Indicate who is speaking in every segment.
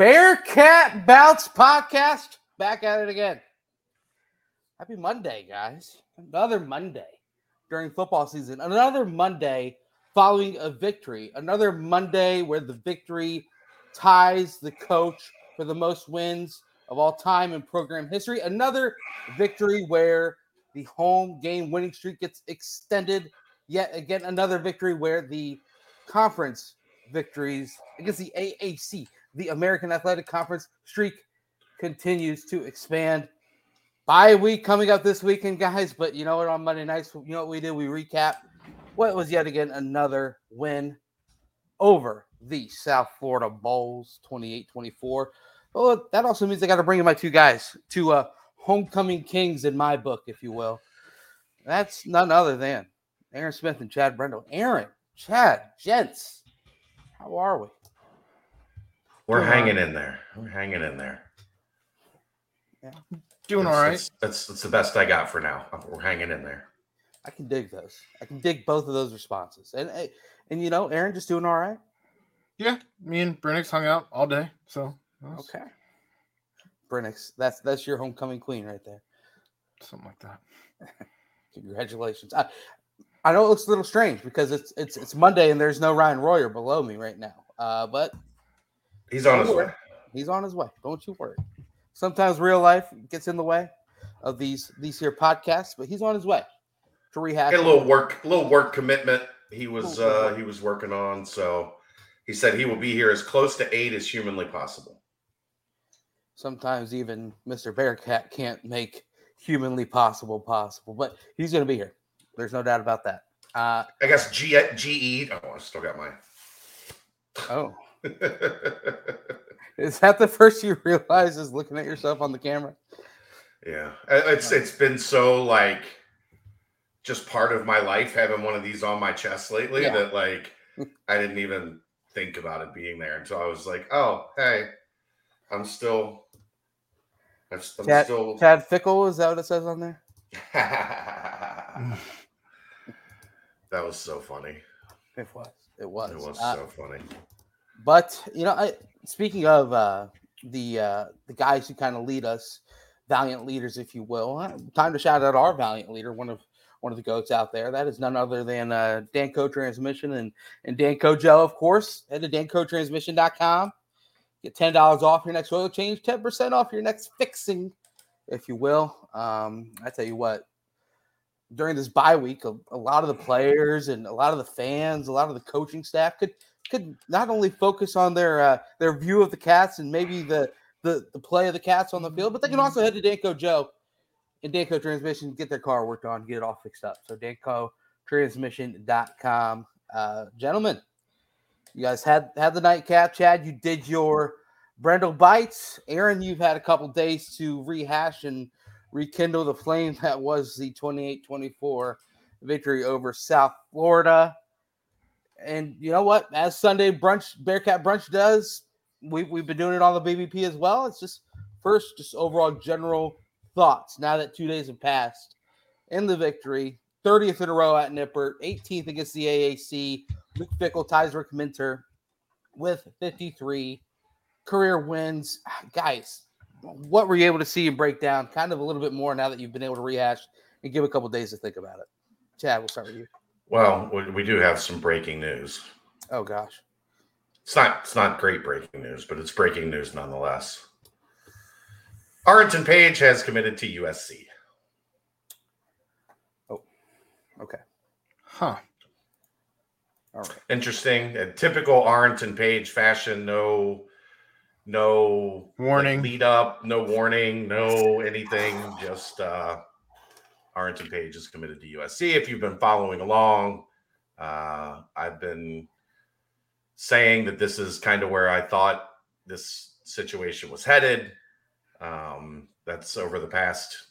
Speaker 1: Bearcat Bounce podcast back at it again. Happy Monday, guys. Another Monday during football season. Another Monday following a victory. Another Monday where the victory ties the coach for the most wins of all time in program history. Another victory where the home game winning streak gets extended. Yet again, another victory where the conference victories against the AAC, the American Athletic Conference streak continues to expand. Bye week coming up this weekend, guys. But you know what? On Monday nights, you know what we did? We recap what was yet again another win over the South Florida Bulls 28 24. Well, that also means I got to bring in my two guys, two uh, homecoming kings in my book, if you will. That's none other than Aaron Smith and Chad Brendel. Aaron, Chad, gents, how are we?
Speaker 2: We're hanging in there. We're hanging in there.
Speaker 1: Yeah.
Speaker 3: Doing
Speaker 2: That's,
Speaker 3: all right.
Speaker 2: That's, that's that's the best I got for now. We're hanging in there.
Speaker 1: I can dig those. I can dig both of those responses. And and, and you know, Aaron just doing all right.
Speaker 3: Yeah, me and Brennix hung out all day. So that was
Speaker 1: Okay. Brennix, that's that's your homecoming queen right there.
Speaker 3: something like that.
Speaker 1: Congratulations. I, I know it looks a little strange because it's it's it's Monday and there's no Ryan Royer below me right now. Uh, but
Speaker 2: He's on his way.
Speaker 1: he's on his way. Don't you worry. Sometimes real life gets in the way of these these here podcasts, but he's on his way to.
Speaker 2: Had a little work, a little work commitment. He was uh he was working on. So he said he will be here as close to eight as humanly possible.
Speaker 1: Sometimes even Mr. Bearcat can't make humanly possible possible, but he's going to be here. There's no doubt about that. Uh,
Speaker 2: I guess G GE. Oh, I still got my.
Speaker 1: oh, is that the first you realize is looking at yourself on the camera?
Speaker 2: yeah, it's it's been so like just part of my life having one of these on my chest lately
Speaker 1: Yeah.
Speaker 2: that like I didn't even think about it being there until I was like, oh, hey, I'm still. I'm, I'm
Speaker 1: Chad,
Speaker 2: still.
Speaker 1: Chad Fickle, is that what it says on there?
Speaker 2: that was so funny.
Speaker 1: It was. It was.
Speaker 2: It was
Speaker 1: Uh,
Speaker 2: so funny.
Speaker 1: But you know, I speaking of uh, the uh, the guys who kind of lead us, valiant leaders, if you will. uh, Time to shout out our valiant leader, one of one of the goats out there. That is none other than uh, Danco Transmission and and Danco Joe, of course. Head to dancotransmission.com. Get ten dollars off your next oil change, ten percent off your next fixing, if you will. Um, I tell you what. During this bye week, a, a lot of the players and a lot of the fans, a lot of the coaching staff could could not only focus on their uh, their view of the cats and maybe the, the the play of the cats on the field, but they can also head to Danco Joe and Danco Transmission, get their car worked on, get it all fixed up. So DancoTransmission.com. Uh, gentlemen, you guys had had the nightcap. Chad, you did your Brendel bites. Aaron, you've had a couple days to rehash and rekindle the flame that was the 28-24 victory over South Florida. And you know what? As Sunday brunch, Bearcat brunch does, we, we've been doing it on the BBP as well. It's just first, just overall general thoughts now that two days have passed in the victory. 30th in a row at Nippert, 18th against the AAC. Luke Fickell ties Rick Minter with 53 career wins. Guys, what were you able to see and break down kind of a little bit more now that you've been able to rehash and give a couple days to think about it? Chad, we'll start with you.
Speaker 2: Well, we, we do have some breaking news.
Speaker 1: Oh, gosh.
Speaker 2: It's not it's not great breaking news, but it's breaking news nonetheless. Arrinten Page has committed to USC. Oh.
Speaker 1: Okay.
Speaker 3: Huh.
Speaker 1: All right.
Speaker 2: Interesting, a typical Arrinten Page fashion. No, no like,
Speaker 3: Warning.
Speaker 2: lead up, no warning, no anything. Just uh, Arrinten Page is committed to USC. If you've been following along, uh, I've been saying that this is kind of where I thought this situation was headed. Um, that's over the past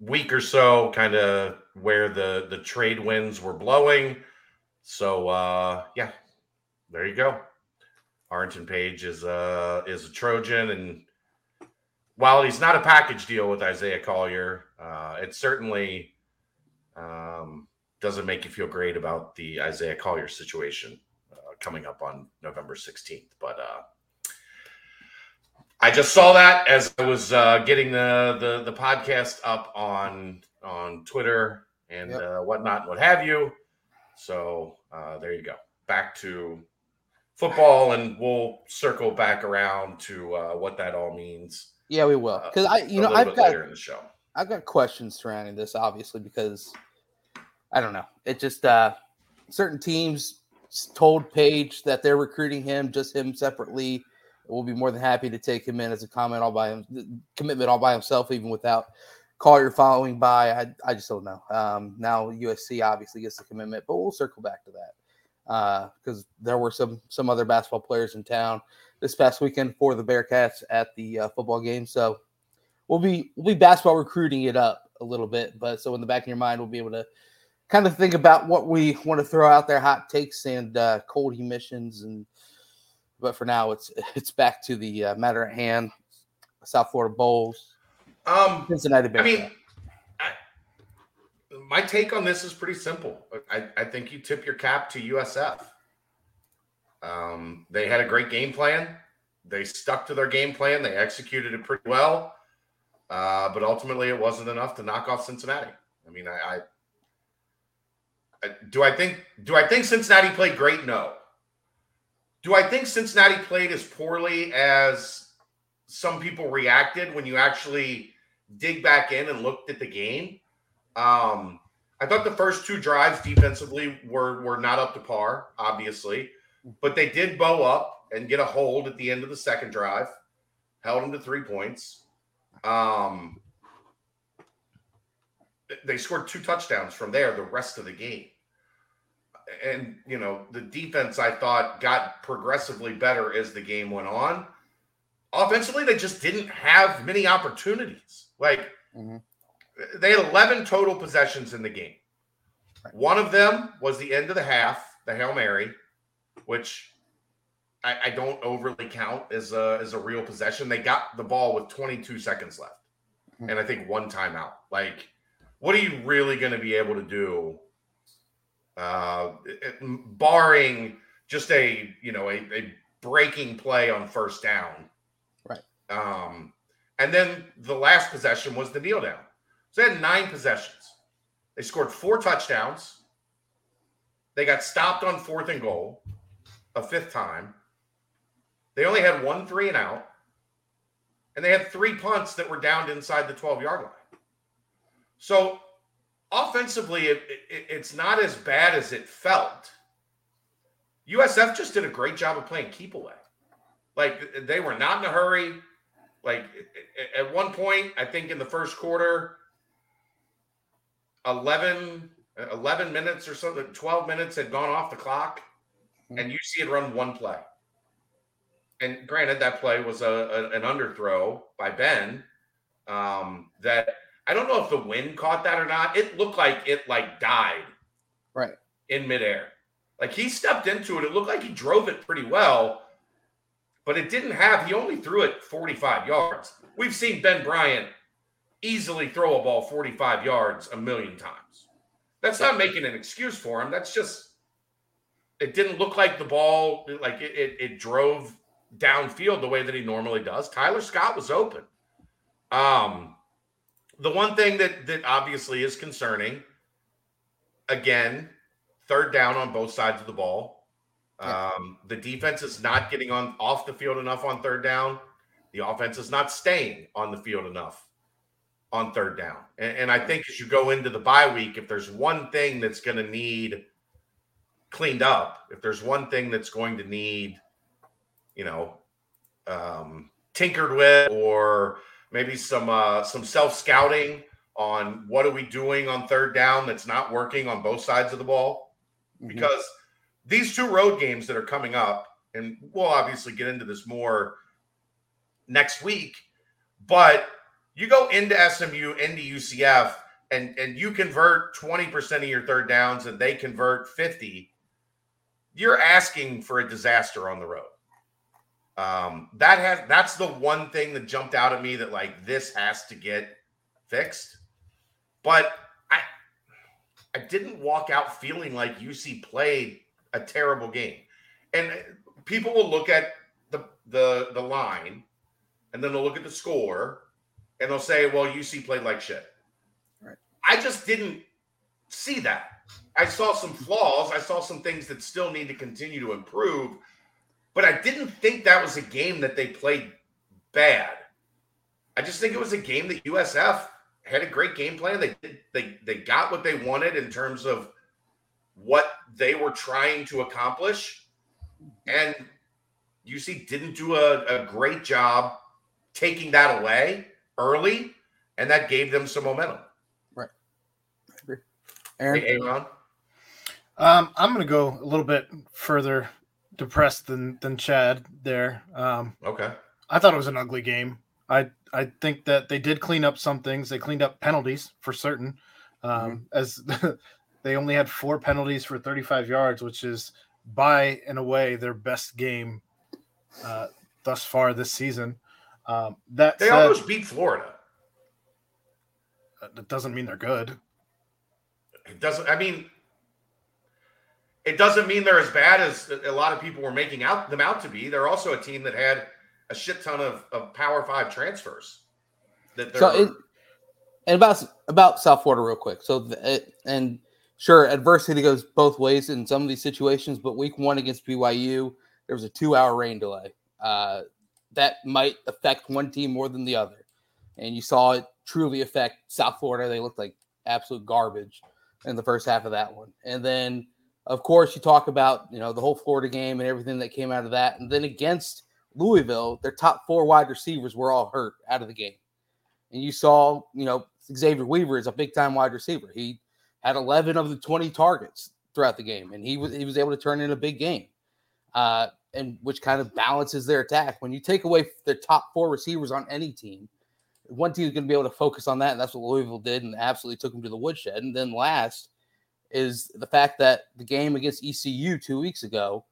Speaker 2: week or so, kind of where the the trade winds were blowing. So uh, yeah, there you go. Arrinten Page is uh is a Trojan, and while he's not a package deal with Isaiah Collier, uh, it certainly um, doesn't make you feel great about the Isaiah Collier situation uh, coming up on November 16th. But uh, I just saw that as I was uh, getting the, the the podcast up on on Twitter and
Speaker 1: Yep.
Speaker 2: uh, whatnot, and what have you. So uh, there you go. Back to football, and we'll circle back around to uh, what that all means.
Speaker 1: Yeah, we will. Because I, you know, I've got
Speaker 2: in the show.
Speaker 1: I've got questions surrounding this, obviously, because I don't know. It just uh certain teams told Page that they're recruiting him, just him separately. We'll be more than happy to take him in as a comment all by him, commitment all by himself, even without Collier following by. I, I just don't know. Um, now USC obviously gets the commitment, but we'll circle back to that because there were some some other basketball players in town this past weekend for the Bearcats at the uh, football game. So we'll be we'll be basketball recruiting it up a little bit, but so in the back of your mind, we'll be able to kind of think about what we want to throw out there, hot takes and uh, cold emissions, and but for now, it's it's back to the uh, matter at hand. South Florida Bulls,
Speaker 2: Um,
Speaker 1: Cincinnati
Speaker 2: I mean, I, my take on this is pretty simple. I, I think you tip your cap to USF. Um, they had a great game plan. They stuck to their game plan. They executed it pretty well. Uh, but ultimately, it wasn't enough to knock off Cincinnati. I mean, I, I, I do I think do I think Cincinnati played great? No. Do I think Cincinnati played as poorly as some people reacted when you actually dig back in and looked at the game? Um, I thought the first two drives defensively were were not up to par, obviously, but they did bow up and get a hold at the end of the second drive, held them to three points. Um, they scored two touchdowns from there the rest of the game. And, you know, the defense I thought got progressively better as the game went on. Offensively, they just didn't have many opportunities. Like,
Speaker 1: Mhm.
Speaker 2: they had 11 total possessions in the game.
Speaker 1: Right.
Speaker 2: One of them was the end of the half, the Hail Mary, which I, I don't overly count as a as a real possession. They got the ball with 22 seconds left,
Speaker 1: Mhm.
Speaker 2: and I think one timeout. Like, what are you really going to be able to do? Uh, it- barring just a you know a, a breaking play on first down,
Speaker 1: Right.
Speaker 2: Um, and then the last possession was the kneel down. So they had nine possessions. They scored four touchdowns. They got stopped on fourth and goal a fifth time. They only had one three and out. And they had three punts that were downed inside the 12 yard line. So offensively, it, it- it's not as bad as it felt. USF just did a great job of playing keep away. Like they were not in a hurry. Like at one point, I think in the first quarter, 11, 11 minutes or something, 12 minutes had gone off the clock, and you see it run one play. And granted, that play was a, a- an underthrow by Ben. Um, that I don't know if the wind caught that or not. It looked like it like died
Speaker 1: Right.
Speaker 2: in midair. Like he stepped into it. It looked like he drove it pretty well, but it didn't have, he only threw it 45 yards. We've seen Ben Bryant easily throw a ball 45 yards a million times. That's not making an excuse for him. That's just, it didn't look like the ball, like it, it, it drove downfield the way that he normally does. Tyler Scott was open. Um, the one thing that that obviously is concerning, again, third down on both sides of the ball. Um, the defense is not getting on off the field enough on third down. The offense is not staying on the field enough on third down. And, and I think as you go into the bye week, if there's one thing that's going to need cleaned up, if there's one thing that's going to need, you know, um, tinkered with, or maybe some uh, some self scouting on what are we doing on third down that's not working on both sides of the ball
Speaker 1: Mhm.
Speaker 2: because these two road games that are coming up, and we'll obviously get into this more next week, but you go into SMU, into UCF, and and you convert 20% of your third downs and they convert 50, you're asking for a disaster on the road. Um, that has that's the one thing that jumped out at me that like this has to get fixed. But I I didn't walk out feeling like UC played a terrible game. And people will look at the the the line and then they'll look at the score and they'll say, well, UC played like shit.
Speaker 1: Right.
Speaker 2: I just didn't see that. I saw some flaws. I saw some things that still need to continue to improve, but I didn't think that was a game that they played bad. I just think it was a game that USF had a great game plan. They did, they they got what they wanted in terms of what they were trying to accomplish, and UC didn't do a, a great job taking that away early, and that gave them some momentum.
Speaker 1: Right. Aaron,
Speaker 2: hey, Aaron?
Speaker 3: Um, I'm going to go a little bit further depressed than than Chad there. Um,
Speaker 2: okay.
Speaker 3: I thought it was an ugly game. I I think that they did clean up some things. They cleaned up penalties for certain, um, mm-hmm. as they only had four penalties for 35 yards, which is by and away their best game uh, thus far this season. Um, that
Speaker 2: they said, almost beat Florida.
Speaker 3: Uh, that doesn't mean they're good.
Speaker 2: It doesn't. I mean, it doesn't mean they're as bad as a lot of people were making out them out to be. They're also a team that had a shit ton of, of Power Five transfers.
Speaker 1: That so it, and about about South Florida real quick. So the, and sure, adversity goes both ways in some of these situations. But Week One against BYU, there was a two-hour rain delay. Uh, that might affect one team more than the other, and you saw it truly affect South Florida. They looked like absolute garbage in the first half of that one, and then of course, you talk about you know the whole Florida game and everything that came out of that, and then against Louisville, their top four wide receivers were all hurt out of the game, and you saw you know Xavier Weaver is a big time wide receiver. He had 11 of the 20 targets throughout the game, and he was he was able to turn in a big game, uh, and which kind of balances their attack. When you take away the top four receivers on any team, one team is going to be able to focus on that, and that's what Louisville did, and absolutely took them to the woodshed. And then last is the fact that the game against ECU two weeks ago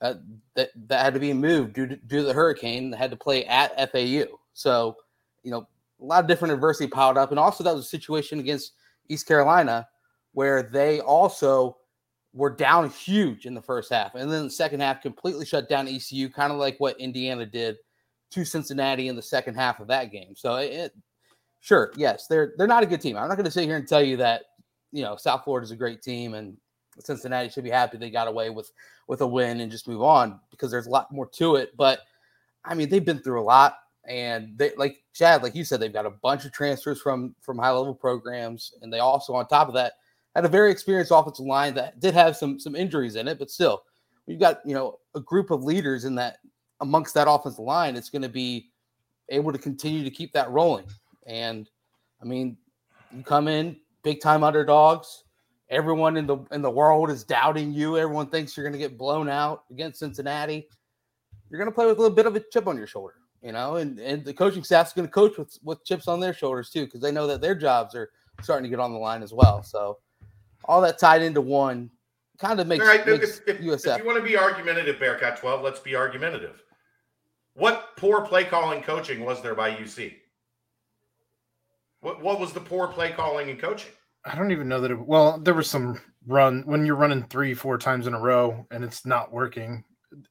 Speaker 1: uh, that that had to be moved due to, due to the hurricane. Had to play at FAU. So you know a lot of different adversity piled up, and also that was a situation against East Carolina where they also were down huge in the first half, and then the second half completely shut down ECU, kind of like what Indiana did to Cincinnati in the second half of that game. So it, sure, yes, they're they're not a good team. I'm not going to sit here and tell you that you know, South Florida is a great team, and Cincinnati should be happy they got away with with a win and just move on because there's a lot more to it. But I mean, they've been through a lot, and they like Chad, like you said, they've got a bunch of transfers from from high level programs, and they also, on top of that, had a very experienced offensive line that did have some some injuries in it, but still, you've got you know a group of leaders in that amongst that offensive line. It's going to be able to continue to keep that rolling, and I mean, you come in big time underdogs. Everyone in the in the world is doubting you. Everyone thinks you're going to get blown out against Cincinnati. You're going to play with a little bit of a chip on your shoulder, you know, and and the coaching staff's going to coach with with chips on their shoulders too because they know that their jobs are starting to get on the line as well. So all that tied into one kind of makes, right, makes
Speaker 2: if, if, USF. If you want to be argumentative, Bearcat 12, let's be argumentative. What poor play calling coaching was there by UC? What what was the poor play calling and coaching?
Speaker 3: I don't even know that. It, well, there was some run when you're running three, four times in a row and it's not working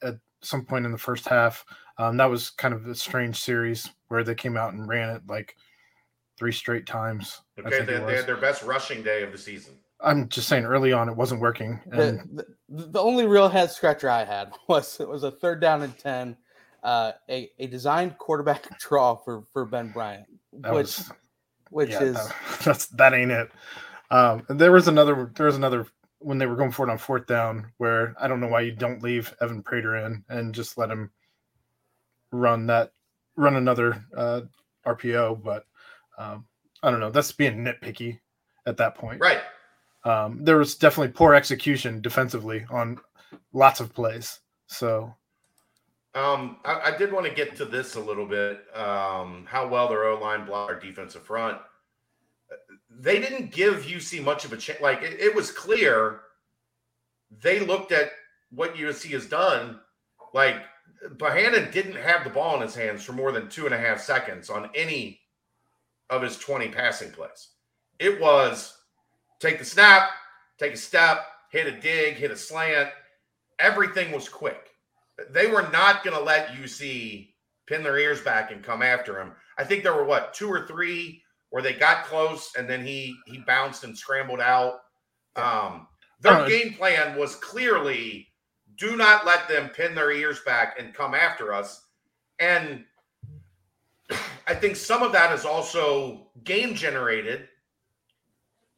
Speaker 3: at some point in the first half. Um, that was kind of a strange series where they came out and ran it like three straight times.
Speaker 2: Okay, they, they, had their best rushing day of the season.
Speaker 3: I'm just saying early on it wasn't working.
Speaker 1: And... The, the, the, only real head scratcher I had was it was a third down and ten, uh, a, a designed quarterback draw for for Ben Bryant, which was which yeah, is
Speaker 3: that's that ain't it. Um, there was another there was another when they were going for it on fourth down where I don't know why you don't leave Evan Prater in and just let him run that run another uh, RPO, but um, I don't know. That's being nitpicky at that point,
Speaker 2: right?
Speaker 3: Um, there was definitely poor execution defensively on lots of plays. So
Speaker 2: um, I, I, did want to get to this a little bit. Um, how well their O line blocked our defensive front. They didn't give UC much of a chance. Like it, it, was clear they looked at what USC has done. Like Bohanon didn't have the ball in his hands for more than two and a half seconds on any of his 20 passing plays. It was take the snap, take a step, hit a dig, hit a slant. Everything was quick they were not going to let UC pin their ears back and come after him. I think there were what two or three where they got close and then he he bounced and scrambled out. Um, their
Speaker 3: Uh,
Speaker 2: game plan was clearly do not let them pin their ears back and come after us. And I think some of that is also game generated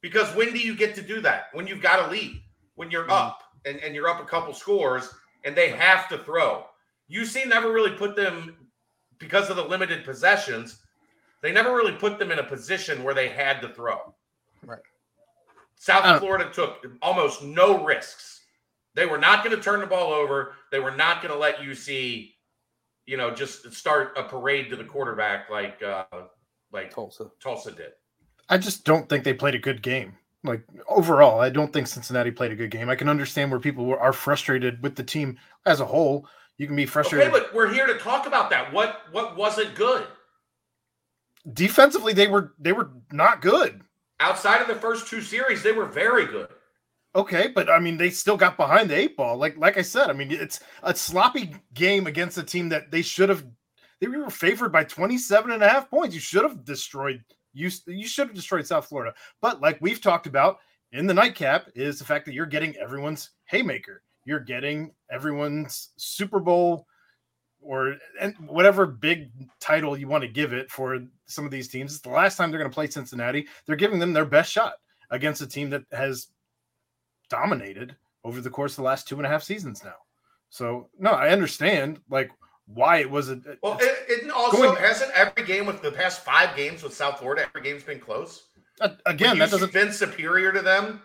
Speaker 2: because when do you get to do that? When you've got a lead, when you're up and, and you're up a couple scores and they have to throw. UC never really put them because of the limited possessions, they never really put them in a position where they had to throw.
Speaker 1: Right.
Speaker 2: South
Speaker 3: Uh,
Speaker 2: Florida took almost no risks. They were not going to turn the ball over. They were not going to let UC, you know, just start a parade to the quarterback like uh like
Speaker 1: Tulsa.
Speaker 2: Tulsa did.
Speaker 3: I just don't think they played a good game. Like overall, I don't think Cincinnati played a good game. I can understand where people were, are frustrated with the team as a whole. You can be frustrated.
Speaker 2: Okay, but we're here to talk about that. What what wasn't good?
Speaker 3: Defensively, they were they were not good.
Speaker 2: Outside of the first two series, they were very good.
Speaker 3: Okay, but I mean, they still got behind the eight ball. Like like I said, I mean, it's a sloppy game against a team that they should have. They were favored by 27 and a half points. You should have destroyed. You you should have destroyed South Florida. But like we've talked about in the nightcap, is the fact that you're getting everyone's haymaker. You're getting everyone's Super Bowl or and whatever big title you want to give it for some of these teams. It's the last time they're going to play Cincinnati. They're giving them their best shot against a team that has dominated over the course of the last two and a half seasons now. So no, I understand like why it was a uh,
Speaker 2: Well, it, it also
Speaker 3: Going-
Speaker 2: hasn't every game with the past five games with South Florida, every game's been close.
Speaker 3: a- again that doesn't
Speaker 2: been superior to them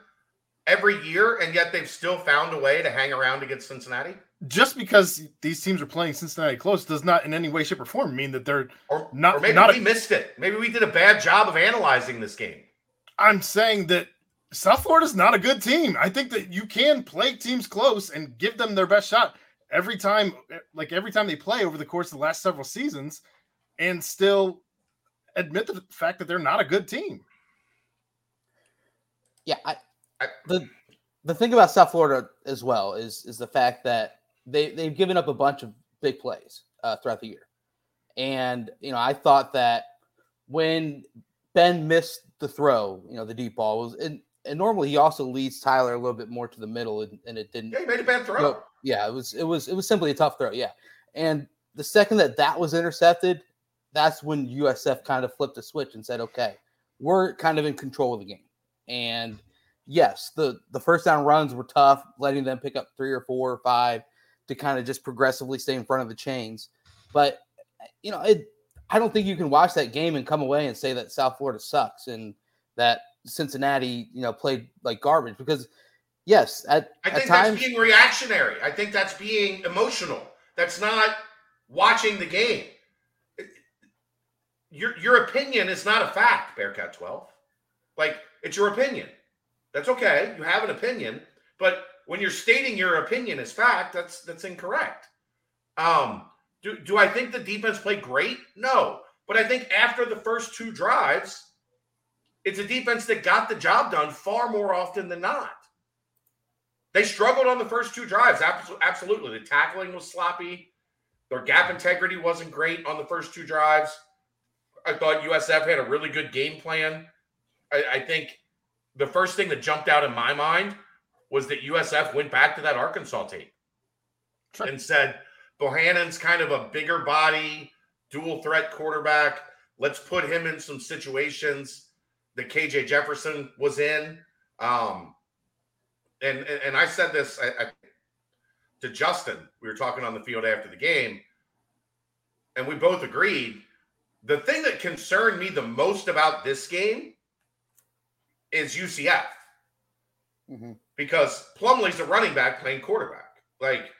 Speaker 2: every year, and yet they've still found a way to hang around against Cincinnati.
Speaker 3: just because these teams are playing Cincinnati close does not in any way, shape, or form mean that they're.
Speaker 2: Or,
Speaker 3: Not-
Speaker 2: or maybe
Speaker 3: not a-
Speaker 2: we missed it. Maybe we did a bad job of analyzing this game.
Speaker 3: I'm saying that South Florida's not a good team. I think that you can play teams close and give them their best shot every time, like every time they play over the course of the last several seasons, and still admit the fact that they're not a good team.
Speaker 1: Yeah, I,
Speaker 2: I-
Speaker 1: the the thing about South Florida as well is is the fact that they they've given up a bunch of big plays uh, throughout the year, and you know I thought that when Ben missed the throw, you know the deep ball was and, and normally he also leads Tyler a little bit more to the middle and, and it didn't
Speaker 2: Yeah, he made a bad throw.
Speaker 1: no, yeah, it was it was it was simply a tough throw. Yeah, and the second that that was intercepted, that's when USF kind of flipped a switch and said, "Okay, we're kind of in control of the game." And yes, the the first down runs were tough, letting them pick up three or four or five to kind of just progressively stay in front of the chains. But you know, it I don't think you can watch that game and come away and say that South Florida sucks and that Cincinnati, you know, played like garbage because yes, at,
Speaker 2: I
Speaker 1: at
Speaker 2: think
Speaker 1: times
Speaker 2: that's being reactionary. I think that's being emotional. That's not watching the game. Your your opinion is not a fact, Bearcat 12. Like it's your opinion. That's okay. You have an opinion, but when you're stating your opinion as fact, that's that's incorrect. Um, do, do I think the defense played great? No. But I think after the first two drives, it's a defense that got the job done far more often than not. They struggled on the first two drives. Absolutely. The tackling was sloppy. Their gap integrity wasn't great on the first two drives. I thought USF had a really good game plan. I, I think the first thing that jumped out in my mind was that USF went back to that Arkansas tape
Speaker 3: Sure.
Speaker 2: and said, Bohanon's kind of a bigger body, dual threat quarterback. Let's put him in some situations that KJ Jefferson was in. Um, and, and I said this I, I, to Justin. We were talking on the field after the game, and we both agreed. The thing that concerned me the most about this game is UCF
Speaker 1: Mhm.
Speaker 2: because Plumlee's a running back playing quarterback. Like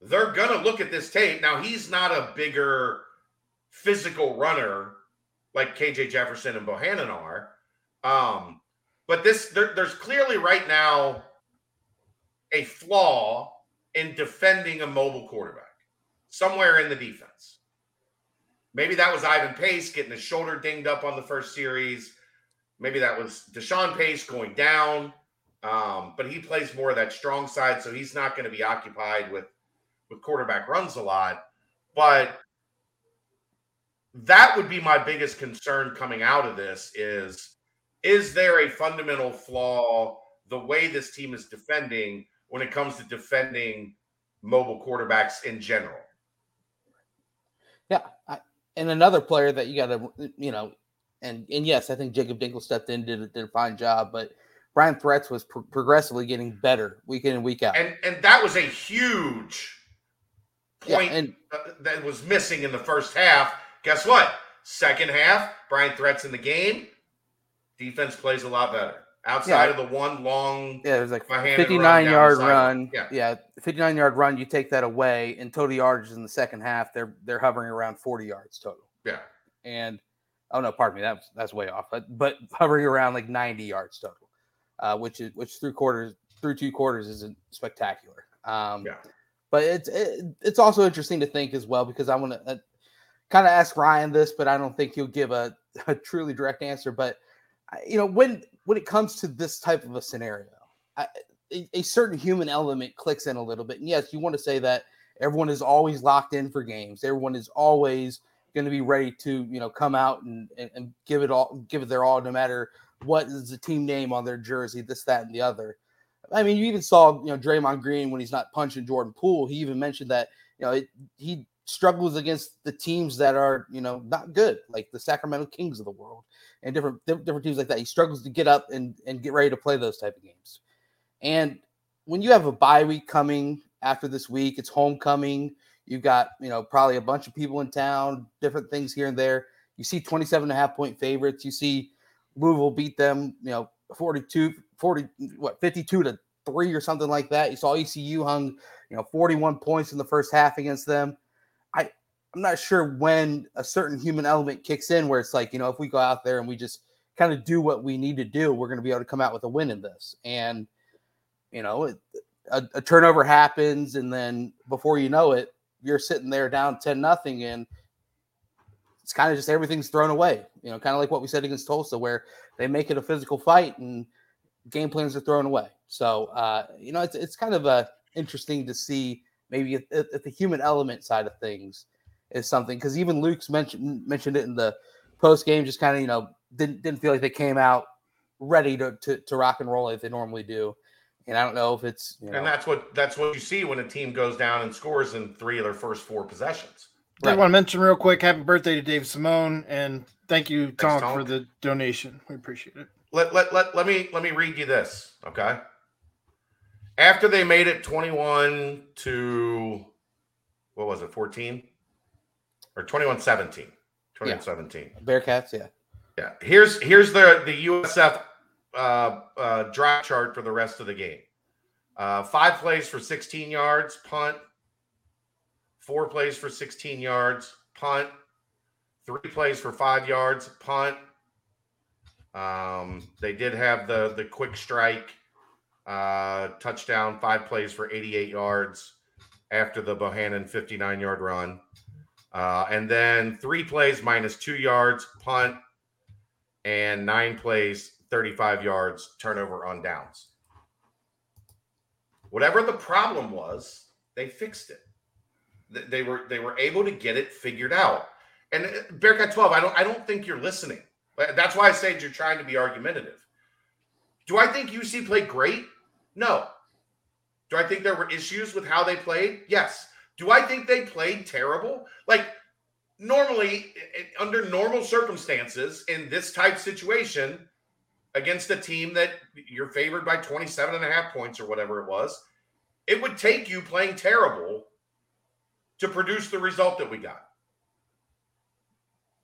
Speaker 2: they're gonna look at this tape. Now he's not a bigger physical runner like KJ Jefferson and Bohanon are. Um, but this there, there's clearly right now a flaw in defending a mobile quarterback somewhere in the defense. Maybe that was Ivan Pace getting his shoulder dinged up on the first series. Maybe that was Deshawn Pace going down. Um, but he plays more of that strong side, so he's not going to be occupied with with quarterback runs a lot. But that would be my biggest concern coming out of this is is there a fundamental flaw the way this team is defending when it comes to defending mobile quarterbacks in general?
Speaker 1: Yeah, I, and another player that you got to, you know, and and yes, I think Jacob Dinkel stepped in did, did a fine job, but Brian Threats was pro- progressively getting better week in and week out.
Speaker 2: And and that was a huge point
Speaker 1: yeah, and,
Speaker 2: uh, that was missing in the first half. Guess what? Second half, Brian Threats in the game. Defense plays a lot better. Outside
Speaker 1: Yeah.
Speaker 2: of the one long
Speaker 1: yeah, it was like
Speaker 2: Bohanon run
Speaker 1: 59 yard run.
Speaker 2: Yeah.
Speaker 1: yeah, 59 yard run. You take that away, and total yards in the second half, they're they're hovering around 40 yards total.
Speaker 2: Yeah.
Speaker 1: and oh no, pardon me, that's that's way off. But but hovering around like 90 yards total, uh, which is which through quarters through two quarters isn't spectacular. Um,
Speaker 2: Yeah.
Speaker 1: but it's it, it's also interesting to think as well because I want to uh, kind of ask Ryan this, but I don't think he'll give a, a truly direct answer. But you know when when it comes to this type of a scenario, I, a, a certain human element clicks in a little bit. And yes, you want to say that everyone is always locked in for games. Everyone is always going to be ready to you know come out and, and, and give it all give it their all no matter what is the team name on their jersey this that and the other i mean you even saw you know Draymond Green when he's not punching Jordan Poole he even mentioned that you know it, he struggles against the teams that are you know not good like the Sacramento Kings of the world and different different teams like that he struggles to get up and and get ready to play those type of games and when you have a bye week coming after this week it's homecoming You've got, you know, probably a bunch of people in town, different things here and there. You see 27 and a half point favorites. You see Louisville beat them, you know, 42, 40, what, 52 to three or something like that. You saw ECU hung, you know, 41 points in the first half against them. I, I'm not sure when a certain human element kicks in where it's like, you know, if we go out there and we just kind of do what we need to do, we're going to be able to come out with a win in this. And, you know, it, a, a turnover happens. And then before you know it, you're sitting there down 10 nothing and it's kind of just everything's thrown away you know kind of like what we said against tulsa where they make it a physical fight and game plans are thrown away so uh you know it's, it's kind of uh interesting to see maybe if, if if the human element side of things is something because even luke's mentioned mentioned it in the post game just kind of you know didn't didn't feel like they came out ready to, to to rock and roll like they normally do and i don't know if it's you know,
Speaker 2: and that's what that's what you see when a team goes down and scores in three of their first four possessions.
Speaker 3: I
Speaker 1: Right.
Speaker 3: want to mention real quick, happy birthday to Dave Simone, and thank you, Tom,
Speaker 2: Tonk.
Speaker 3: for the donation. We appreciate it.
Speaker 2: Let, let, let, let me let me read you this, okay? After they made it 21 to what was it, 14? Or 21 17. 21 17.
Speaker 1: bearcats yeah
Speaker 2: Yeah. Here's here's the the USF uh, uh, drop chart for the rest of the game. Uh, five plays for 16 yards, punt. Four plays for 16 yards, punt. Three plays for five yards, punt. Um, they did have the the quick strike uh, touchdown. Five plays for 88 yards after the Bohanon 59 yard run. Uh, and then three plays minus two yards, punt, and nine plays, 35 yards, turnover on downs. Whatever the problem was, they fixed it. They were they were able to get it figured out. And uh, Bearcat 12, I don't I don't think you're listening. That's why I said you're trying to be argumentative. Do I think UC played great? No. Do I think there were issues with how they played? Yes. Do I think they played terrible? Like normally i- i- under normal circumstances in this type situation against a team that you're favored by 27 and a half points or whatever it was, it would take you playing terrible to produce the result that we got.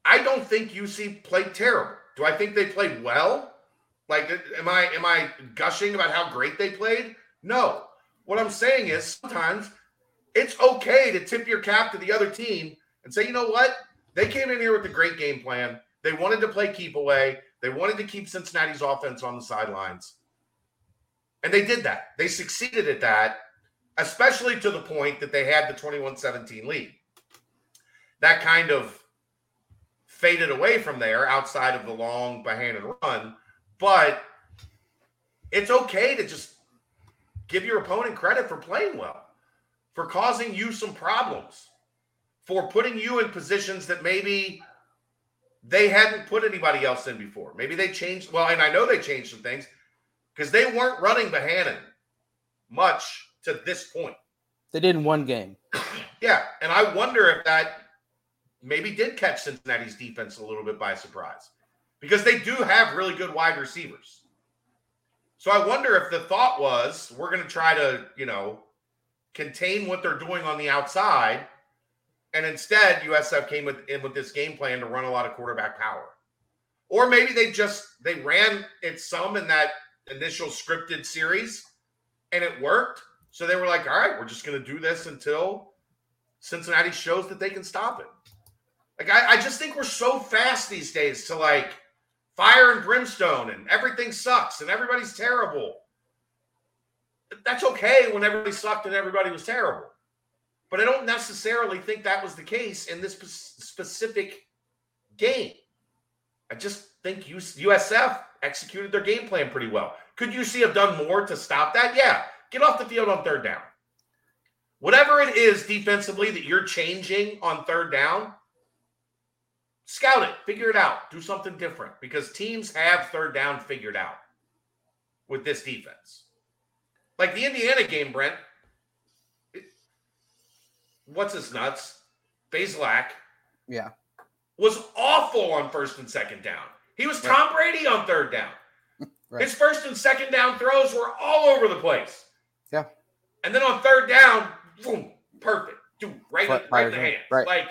Speaker 2: I don't think UC played terrible. Do I think they played well? Like am I am I gushing about how great they played? No. What I'm saying is sometimes it's okay to tip your cap to the other team and say, you know what? They came in here with a great game plan. They wanted to play keep away. They wanted to keep Cincinnati's offense on the sidelines. And they did that. They succeeded at that, especially to the point that they had the 21 17 lead. That kind of faded away from there outside of the long Bohanon run. But it's okay to just give your opponent credit for playing well, for causing you some problems, for putting you in positions that maybe they hadn't put anybody else in before. Maybe they changed. Well, and I know they changed some things because they weren't running Bohanon much to this point.
Speaker 1: They did in one game.
Speaker 2: yeah, and I wonder if that maybe did catch Cincinnati's defense a little bit by surprise because they do have really good wide receivers. So I wonder if the thought was we're going to try to, you know, contain what they're doing on the outside, and instead USF came with, in with this game plan to run a lot of quarterback power, or maybe they just they ran it some in that initial scripted series, and it worked. So they were like, all right, we're just going to do this until Cincinnati shows that they can stop it. Like I, I just think we're so fast these days to like fire and brimstone and everything sucks and everybody's terrible. That's okay when everybody sucked and everybody was terrible. But I don't necessarily think that was the case in this specific game. I just think USF executed their game plan pretty well. Could UC have done more to stop that? Yeah. Get off the field on third down. Whatever it is defensively that you're changing on third down, scout it, figure it out, do something different because teams have third down figured out with this defense. Like the Indiana game, Brent. It, what's his nuts? Bazelak.
Speaker 1: Yeah.
Speaker 2: Was awful on first and second down. He was Tom right. Brady on third down. right. His first and second down throws were all over the place.
Speaker 1: Yeah.
Speaker 2: And then on third down, boom, perfect. Dude, right, right, right in the hands.
Speaker 1: Right.
Speaker 2: Like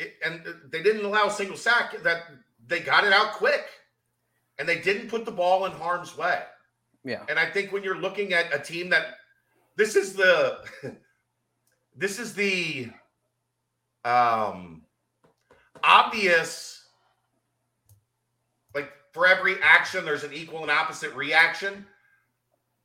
Speaker 2: it, and they didn't allow a single sack. That they got it out quick, and they didn't put the ball in harm's way.
Speaker 1: Yeah.
Speaker 2: And I think when you're looking at a team that this is the this is the um obvious like for every action there's an equal and opposite reaction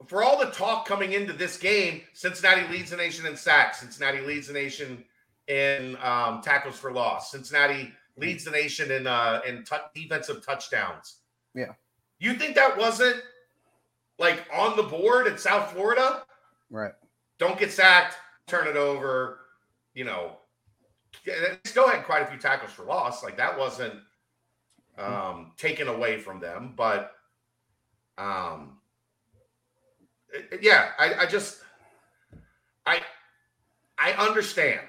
Speaker 2: for all the talk coming into this game cincinnati leads the nation in sacks cincinnati leads the nation in um, tackles for loss. Cincinnati leads the nation in uh, in t- defensive touchdowns.
Speaker 1: Yeah.
Speaker 2: You think that wasn't like on the board at South Florida?
Speaker 1: Right.
Speaker 2: Don't get sacked, turn it over. You know, they still had quite a few tackles for loss. Like that wasn't um, taken away from them, but um, yeah, I, I just I I understand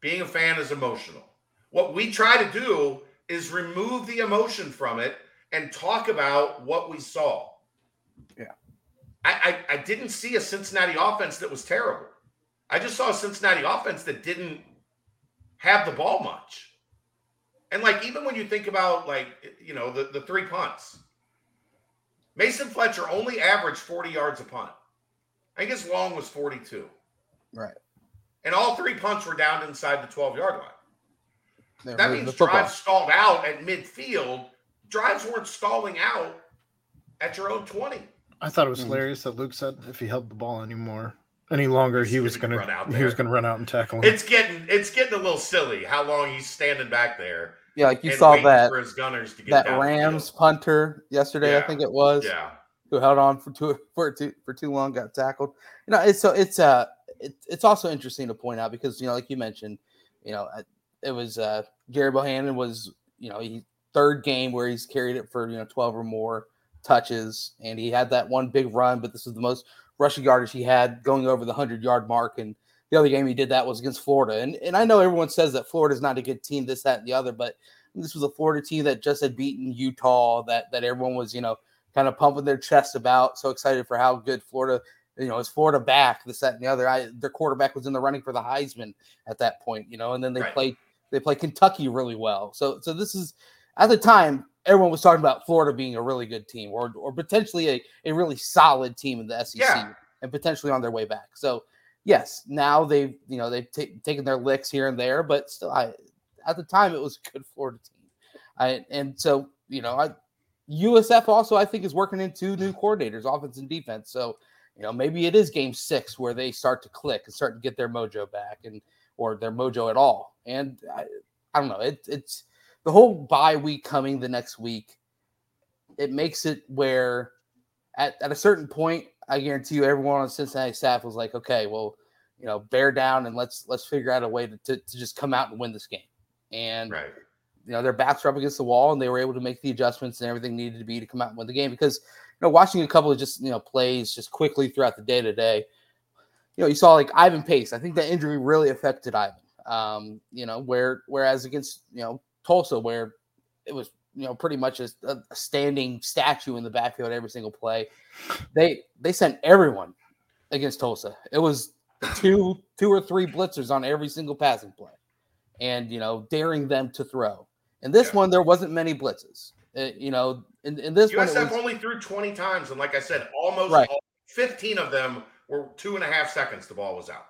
Speaker 2: being a fan is emotional. What we try to do is remove the emotion from it and talk about what we saw.
Speaker 1: Yeah.
Speaker 2: I, I, I didn't see a Cincinnati offense that was terrible. I just saw a Cincinnati offense that didn't have the ball much. And like even when you think about like you know the, the three punts, Mason Fletcher only averaged 40 yards a punt. I guess long was 42.
Speaker 1: Right
Speaker 2: and all three punts were down inside the 12 yard line. They're that means drives stalled out at midfield. Drives weren't stalling out at your own 20.
Speaker 3: I thought it was mm-hmm. hilarious that Luke said if he held the ball anymore any longer, He's he was gonna he was gonna run out and tackle him.
Speaker 2: It's getting it's getting a little silly how long he's standing back there.
Speaker 1: Yeah, like you saw that
Speaker 2: for his gunners to get
Speaker 1: that Rams punter yesterday, yeah. I think it was.
Speaker 2: Yeah.
Speaker 1: Who held on for too for too for too long, got tackled. You know, it's so it's uh it, it's also interesting to point out because you know, like you mentioned, you know, it was uh Gary Bohanon was you know he third game where he's carried it for you know 12 or more touches and he had that one big run but this is the most rushing yardage he had going over the 100 yard mark and the other game he did that was against Florida and and I know everyone says that Florida's not a good team this that and the other but this was a Florida team that just had beaten Utah that that everyone was you know kind of pumping their chest about so excited for how good Florida you know, is Florida back, this, that, and the other. I, their quarterback was in the running for the Heisman at that point, you know, and then they right. played they played Kentucky really well. So so this is at the time everyone was talking about Florida being a really good team or or potentially a, a really solid team in the SEC yeah. and potentially on their way back. So yes, now they've you know they've t- taken their licks here and there, but still, I at the time it was a good Florida team. I and so you know I USF also I think is working in two new coordinators, offense and defense. So you know, maybe it is game six where they start to click and start to get their mojo back and or their mojo at all. And I, I don't know. It, it's the whole bye week coming the next week. It makes it where at, at a certain point, I guarantee you everyone on Cincinnati staff was like, okay, well, you know, bear down and let's let's figure out a way to, to, to just come out and win this game. and
Speaker 2: Right.
Speaker 1: you know their backs were up against the wall, and they were able to make the adjustments and everything needed to be to come out and win the game. Because know, watching a couple of just you know plays just quickly throughout the day today, you know, you saw like Ivan Pace. I think that injury really affected Ivan. Um, you know, where whereas against you know Tulsa, where it was you know pretty much a, a standing statue in the backfield every single play, they they sent everyone against Tulsa. It was two two or three blitzers on every single passing play, and you know daring them to throw. And this
Speaker 2: Yeah.
Speaker 1: one, there wasn't many blitzes. Uh, you know, in, in this one,
Speaker 2: USF
Speaker 1: was,
Speaker 2: only threw 20 times, and like I said, almost
Speaker 1: Right.
Speaker 2: all, 15 of them were two and a half seconds. The ball was out.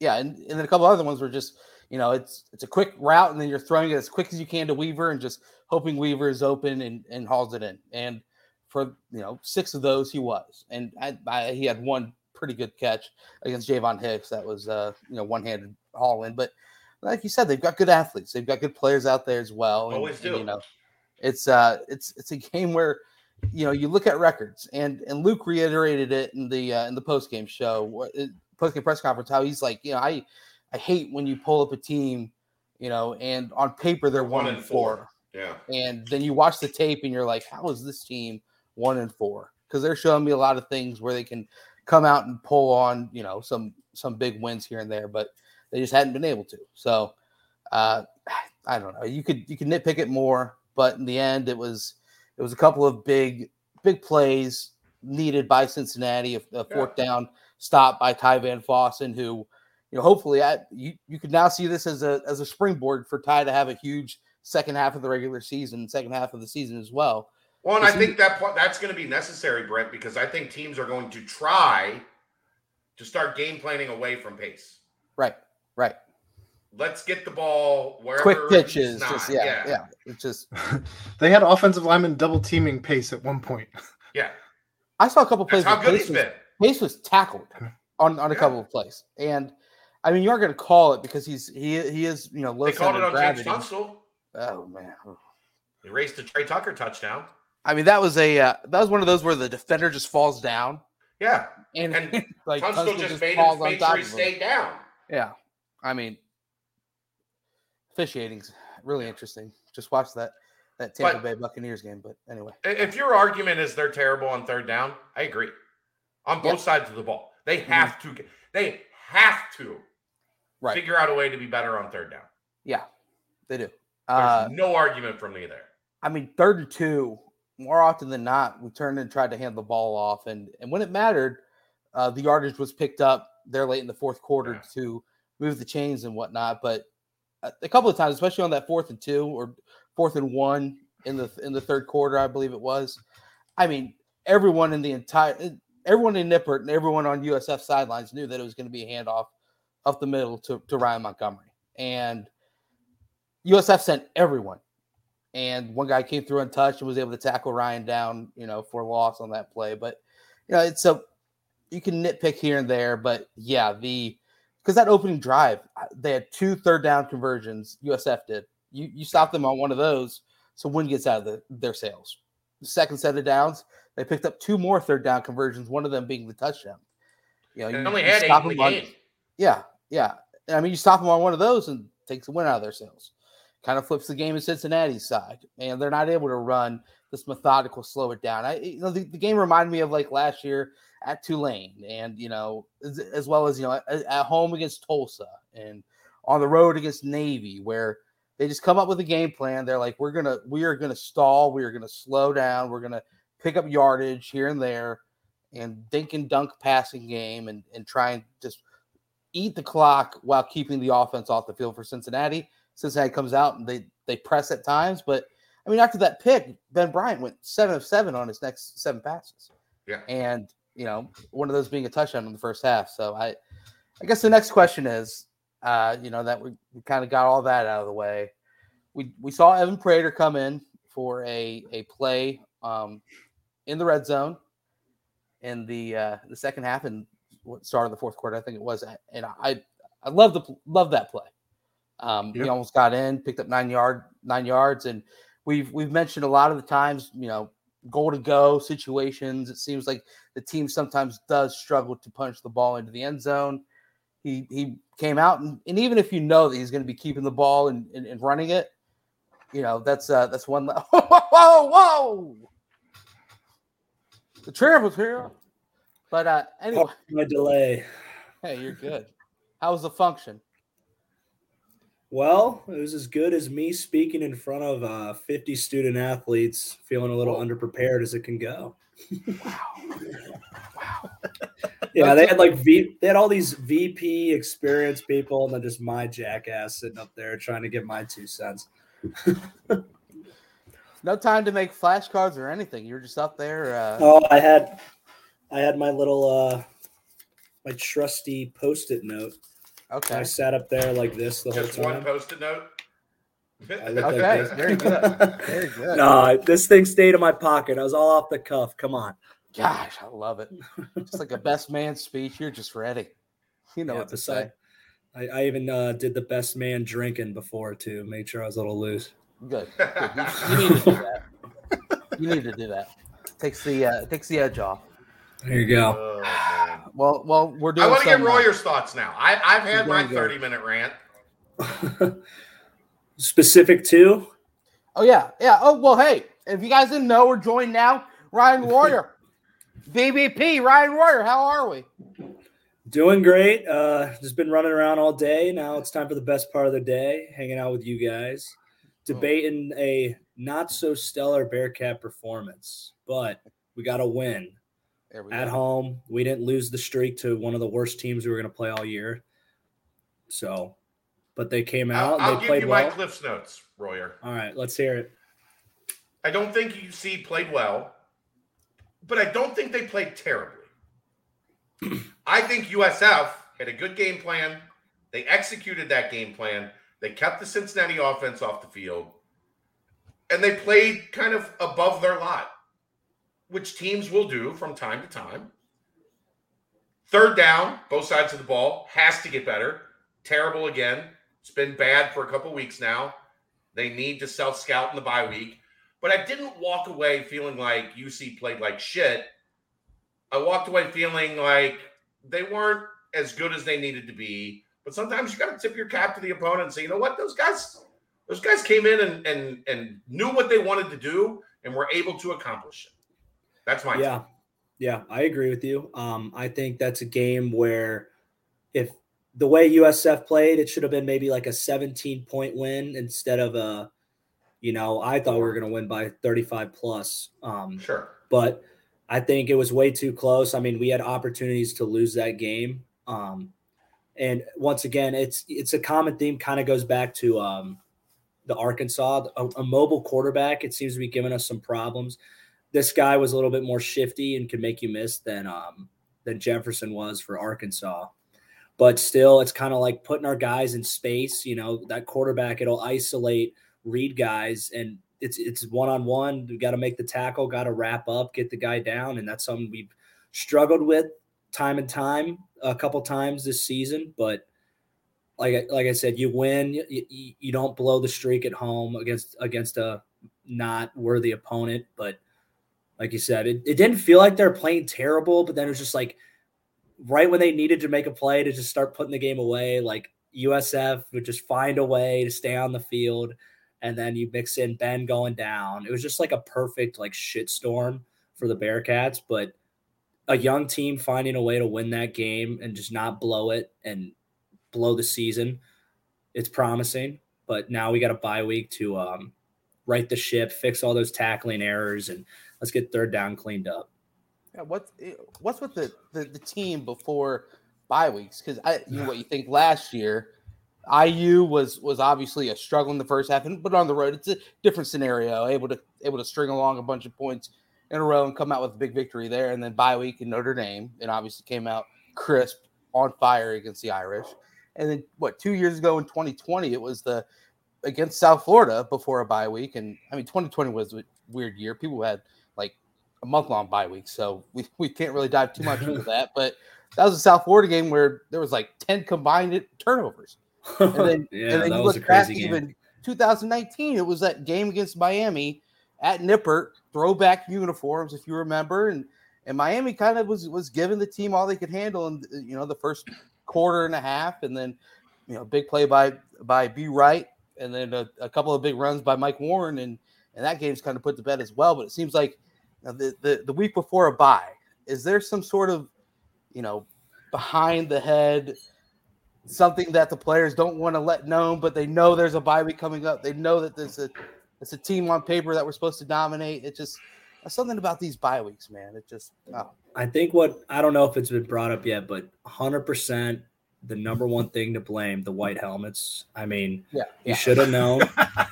Speaker 1: yeah, and, and then a couple other ones were just you know it's it's a quick route, and then you're throwing it as quick as you can to Weaver, and just hoping Weaver is open and and hauls it in. And for you know six of those, he was, and I, I, he had one pretty good catch against Javon Hicks that was uh you know one handed haul in, but like you said, they've got good athletes, they've got good players out there as well. and-
Speaker 2: Always
Speaker 1: and,
Speaker 2: do.
Speaker 1: you know, it's uh it's it's a game where you know you look at records and and Luke reiterated it in the uh, in the post game show post game press conference how he's like you know I I hate when you pull up a team you know and on paper they're one, and four.
Speaker 2: Yeah.
Speaker 1: and then you watch the tape and you're like how is this team one and four? Because they're showing me a lot of things where they can come out and pull on you know some some big wins here and there but they just hadn't been able to. So uh I don't know. You could you could nitpick it more but in the end it was it was a couple of big big plays needed by Cincinnati, a, a fourth down stop by Ty Van Fossen, who, you know, hopefully I, you, you could now see this as a as a springboard for Ty to have a huge second half of the regular season, second half of the season as well.
Speaker 2: Well, and I think that that's going to be necessary, Brent, because I think teams are going to try to start game planning away from pace.
Speaker 1: Right, right.
Speaker 2: Let's get the ball wherever
Speaker 1: Quick
Speaker 2: he's
Speaker 1: pitches,
Speaker 2: not.
Speaker 1: just yeah, yeah, It's just
Speaker 3: They had offensive linemen double teaming pace at one point.
Speaker 2: yeah.
Speaker 1: I saw a couple
Speaker 2: That's
Speaker 1: plays.
Speaker 2: how
Speaker 1: where
Speaker 2: good
Speaker 1: Pace
Speaker 2: he's
Speaker 1: was,
Speaker 2: been.
Speaker 1: Pace was tackled on, on a
Speaker 2: Yeah.
Speaker 1: couple of plays, and I mean you aren't going to call it because he's he he is you know low
Speaker 2: They called it on
Speaker 1: gravity.
Speaker 2: James Tunstall.
Speaker 1: Oh man,
Speaker 2: They raced the Tre Tucker touchdown.
Speaker 1: I mean that was a uh, that was one of those where the defender just falls down
Speaker 2: Yeah.
Speaker 1: and,
Speaker 2: And
Speaker 1: like
Speaker 2: Tunstall
Speaker 1: Tunstall
Speaker 2: just made,
Speaker 1: falls
Speaker 2: him,
Speaker 1: on
Speaker 2: made sure he stayed down.
Speaker 1: Yeah, I mean, officiating's really interesting. Just watch that that Tampa
Speaker 2: But-
Speaker 1: Bay Buccaneers game. But anyway,
Speaker 2: If your argument is they're terrible on third down, I agree. On both
Speaker 1: Yeah. Mm-hmm.
Speaker 2: sides of the ball, they have to. They have to
Speaker 1: right?
Speaker 2: figure out a way to be better on third down.
Speaker 1: yeah, they do.
Speaker 2: There's
Speaker 1: Uh,
Speaker 2: no argument from me there.
Speaker 1: I mean, third and two, more often than not, we turned and tried to hand the ball off, and and when it mattered, uh, the yardage was picked up there late in the fourth quarter
Speaker 2: Yeah.
Speaker 1: to move the chains and whatnot. But a, a couple of times, especially on that fourth and two or fourth and one in the in the third quarter, I believe it was. I mean, everyone in the entire eh, everyone in Nippert and everyone on USF sidelines knew that it was going to be a handoff up the middle to, to Ryan Montgomery. And USF sent everyone. And one guy came through untouched and was able to tackle Ryan down, you know, for loss on that play. But you know, it's a you can nitpick here and there, but yeah, the because that opening drive, they had two third down conversions. USF did. You you stop them on one of those, so win gets out of the, their sails. The second set of downs, they picked up two more third down conversions. One of them being the touchdown. You know, you,
Speaker 2: only had eight
Speaker 1: stop them on- yeah, yeah. I mean, you stop them on one of those and takes the win out of their sails. Kind of flips the game in Cincinnati's side, and they're not able to run this methodical, slow it down. I, you know, the, the game reminded me of like last year at Tulane, and you know, as, as well as you know, at, at home against Tulsa, and on the road against Navy, where they just come up with a game plan. They're like, we're gonna, we are gonna stall, we are gonna slow down, we're gonna pick up yardage here and there, and dink and dunk passing game, and and try and just eat the clock while keeping the offense off the field for Cincinnati. Cincinnati comes out and they they press at times, but I mean after that pick, Ben Bryant went seven of seven on his next seven passes.
Speaker 2: Yeah.
Speaker 1: And you know, one of those being a touchdown in the first half. So I I guess the next question is, uh, you know, that we, we kind of got all that out of the way. We we saw Evan Prater come in for a a play um in the red zone in the uh the second half and what start of the fourth quarter, I think it was. And I I love the love that play. Um,
Speaker 3: Yep.
Speaker 1: he almost got in, picked up nine yard nine yards, and we've we've mentioned a lot of the times, you know, goal to go situations. It seems like the team sometimes does struggle to punch the ball into the end zone. he he came out and, and even if you know that he's going to be keeping the ball and, and, and running it, you know that's uh that's one. whoa, whoa, whoa! The is here. But uh anyway,
Speaker 4: my delay.
Speaker 1: hey, you're good. How was the function?
Speaker 4: Well, it was as good as me speaking in front of uh, 50 student athletes, feeling a little
Speaker 1: Whoa.
Speaker 4: underprepared as it can go.
Speaker 1: Wow. wow.
Speaker 4: Yeah, they had like v- they had all these VP experienced people, and then just my jackass sitting up there trying to get my two cents.
Speaker 1: No time to make flashcards or anything. You're just up there. Uh,
Speaker 4: Oh, I had I had my little uh my trusty post-it note.
Speaker 1: Okay.
Speaker 4: I sat up there like this the whole time.
Speaker 2: Just
Speaker 4: whole
Speaker 2: one post-it note.
Speaker 4: I looked like this.
Speaker 1: very good. Very good.
Speaker 4: no, this thing stayed in my pocket. I was all off the cuff. Come on.
Speaker 1: Gosh, I love it. It's like a best man speech. You're just ready. You know
Speaker 4: Yeah,
Speaker 1: what to say.
Speaker 4: I, I even uh, did the best man drinking before too. Made sure I was a little loose.
Speaker 1: Good. good. You, you need to do that. You need to do that. Takes the uh, takes the edge off.
Speaker 4: There you go.
Speaker 2: Oh, man.
Speaker 1: Well, well, we're doing.
Speaker 2: I want to get
Speaker 1: some,
Speaker 2: Royer's thoughts now. I, I've had my
Speaker 1: doing
Speaker 2: 30 minute rant.
Speaker 4: Specific to
Speaker 1: Oh yeah, yeah. Oh well, hey, if you guys didn't know, we're joined now. Ryan Warrior, BBP. Ryan Warrior, how are we?
Speaker 4: doing great. Uh, just been running around all day. Now it's time for the best part of the day, hanging out with you guys, debating a not so stellar Bearcat performance, but we got to win. At home. We didn't lose the streak to one of the worst teams we were going to play all year. So, but they came out.
Speaker 2: I'll.
Speaker 4: I'll
Speaker 2: give you
Speaker 4: well.
Speaker 2: my Cliff's notes, Royer.
Speaker 4: all right, let's hear it.
Speaker 2: I don't think UC played well, but I don't think they played terribly. I think USF had a good game plan. They executed that game plan. They kept the Cincinnati offense off the field, and they played kind of above their lot, which teams will do from time to time. Third down, both sides of the ball, has to get better. Terrible again. It's been bad for a couple weeks now. They need to self scout in the bye week. But I didn't walk away feeling like UC played like shit. I walked away feeling like they weren't as good as they needed to be. But sometimes you got to tip your cap to the opponent and say, you know what, those guys, those guys came in and and and knew what they wanted to do and were able to accomplish it. That's my
Speaker 4: Yeah, yeah, I agree with you. Um, I think that's a game where if the way USF played, it should have been maybe like a 17 point win instead of a, you know, I thought we were going to win by 35 plus. Um,
Speaker 2: sure.
Speaker 4: but I think it was way too close. I mean, we had opportunities to lose that game. Um, and once again, it's it's a common theme. Kind of goes back to um, the Arkansas, a, a mobile quarterback. It seems to be giving us some problems. This guy was a little bit more shifty and could make you miss than um, than Jefferson was for Arkansas. But still, it's kind of like putting our guys in space. You know, that quarterback it'll isolate read guys and it's it's one on one. We got to make the tackle, got to wrap up, get the guy down, and that's something we've struggled with time and time a couple times this season. But like like I said, you win. You, you don't blow the streak at home against against a not worthy opponent. But like you said, it, it didn't feel like they're playing terrible. But then it was just like right when they needed to make a play to just start putting the game away, like USF would just find a way to stay on the field and then you mix in Ben going down. It was just like a perfect like shitstorm for the Bearcats, but a young team finding a way to win that game and just not blow it and blow the season. It's promising, but now we got a bye week to um, right the ship, fix all those tackling errors, and let's get third down cleaned up.
Speaker 1: Yeah, what's what's with the, the, the team before bye weeks? Because I you know what you think last year, IU was was obviously a struggle in the first half, and but on the road it's a different scenario. Able to able to string along a bunch of points in a row and come out with a big victory there, and then bye week in Notre Dame, and obviously came out crisp on fire against the Irish. And then what two years ago in 2020, it was the against South Florida before a bye week, and I mean 2020 was a weird year. People had a month long bye week, so we, we can't really dive too much into that. But that was a South Florida game where there was like 10 combined turnovers. And then,
Speaker 4: yeah,
Speaker 1: and then
Speaker 4: that
Speaker 1: you
Speaker 4: was a
Speaker 1: look back
Speaker 4: crazy game.
Speaker 1: even 2019, it was that game against Miami at Nippert, throwback uniforms, if you remember. And and Miami kind of was was giving the team all they could handle and you know the first quarter and a half, and then you know big play by by B Wright, and then a, a couple of big runs by Mike Warren, and and that game's kind of put to bed as well. But it seems like know, the, the the week before a bye, is there some sort of you know behind the head something that the players don't want to let known, but they know there's a bye week coming up. They know that there's a it's a team on paper that we're supposed to dominate. It just something about these bye weeks, man. It just oh.
Speaker 4: I think what I don't know if it's been brought up yet, but 100 percent the number one thing to blame the white helmets. I mean,
Speaker 1: yeah,
Speaker 4: you
Speaker 1: yeah.
Speaker 4: should have known.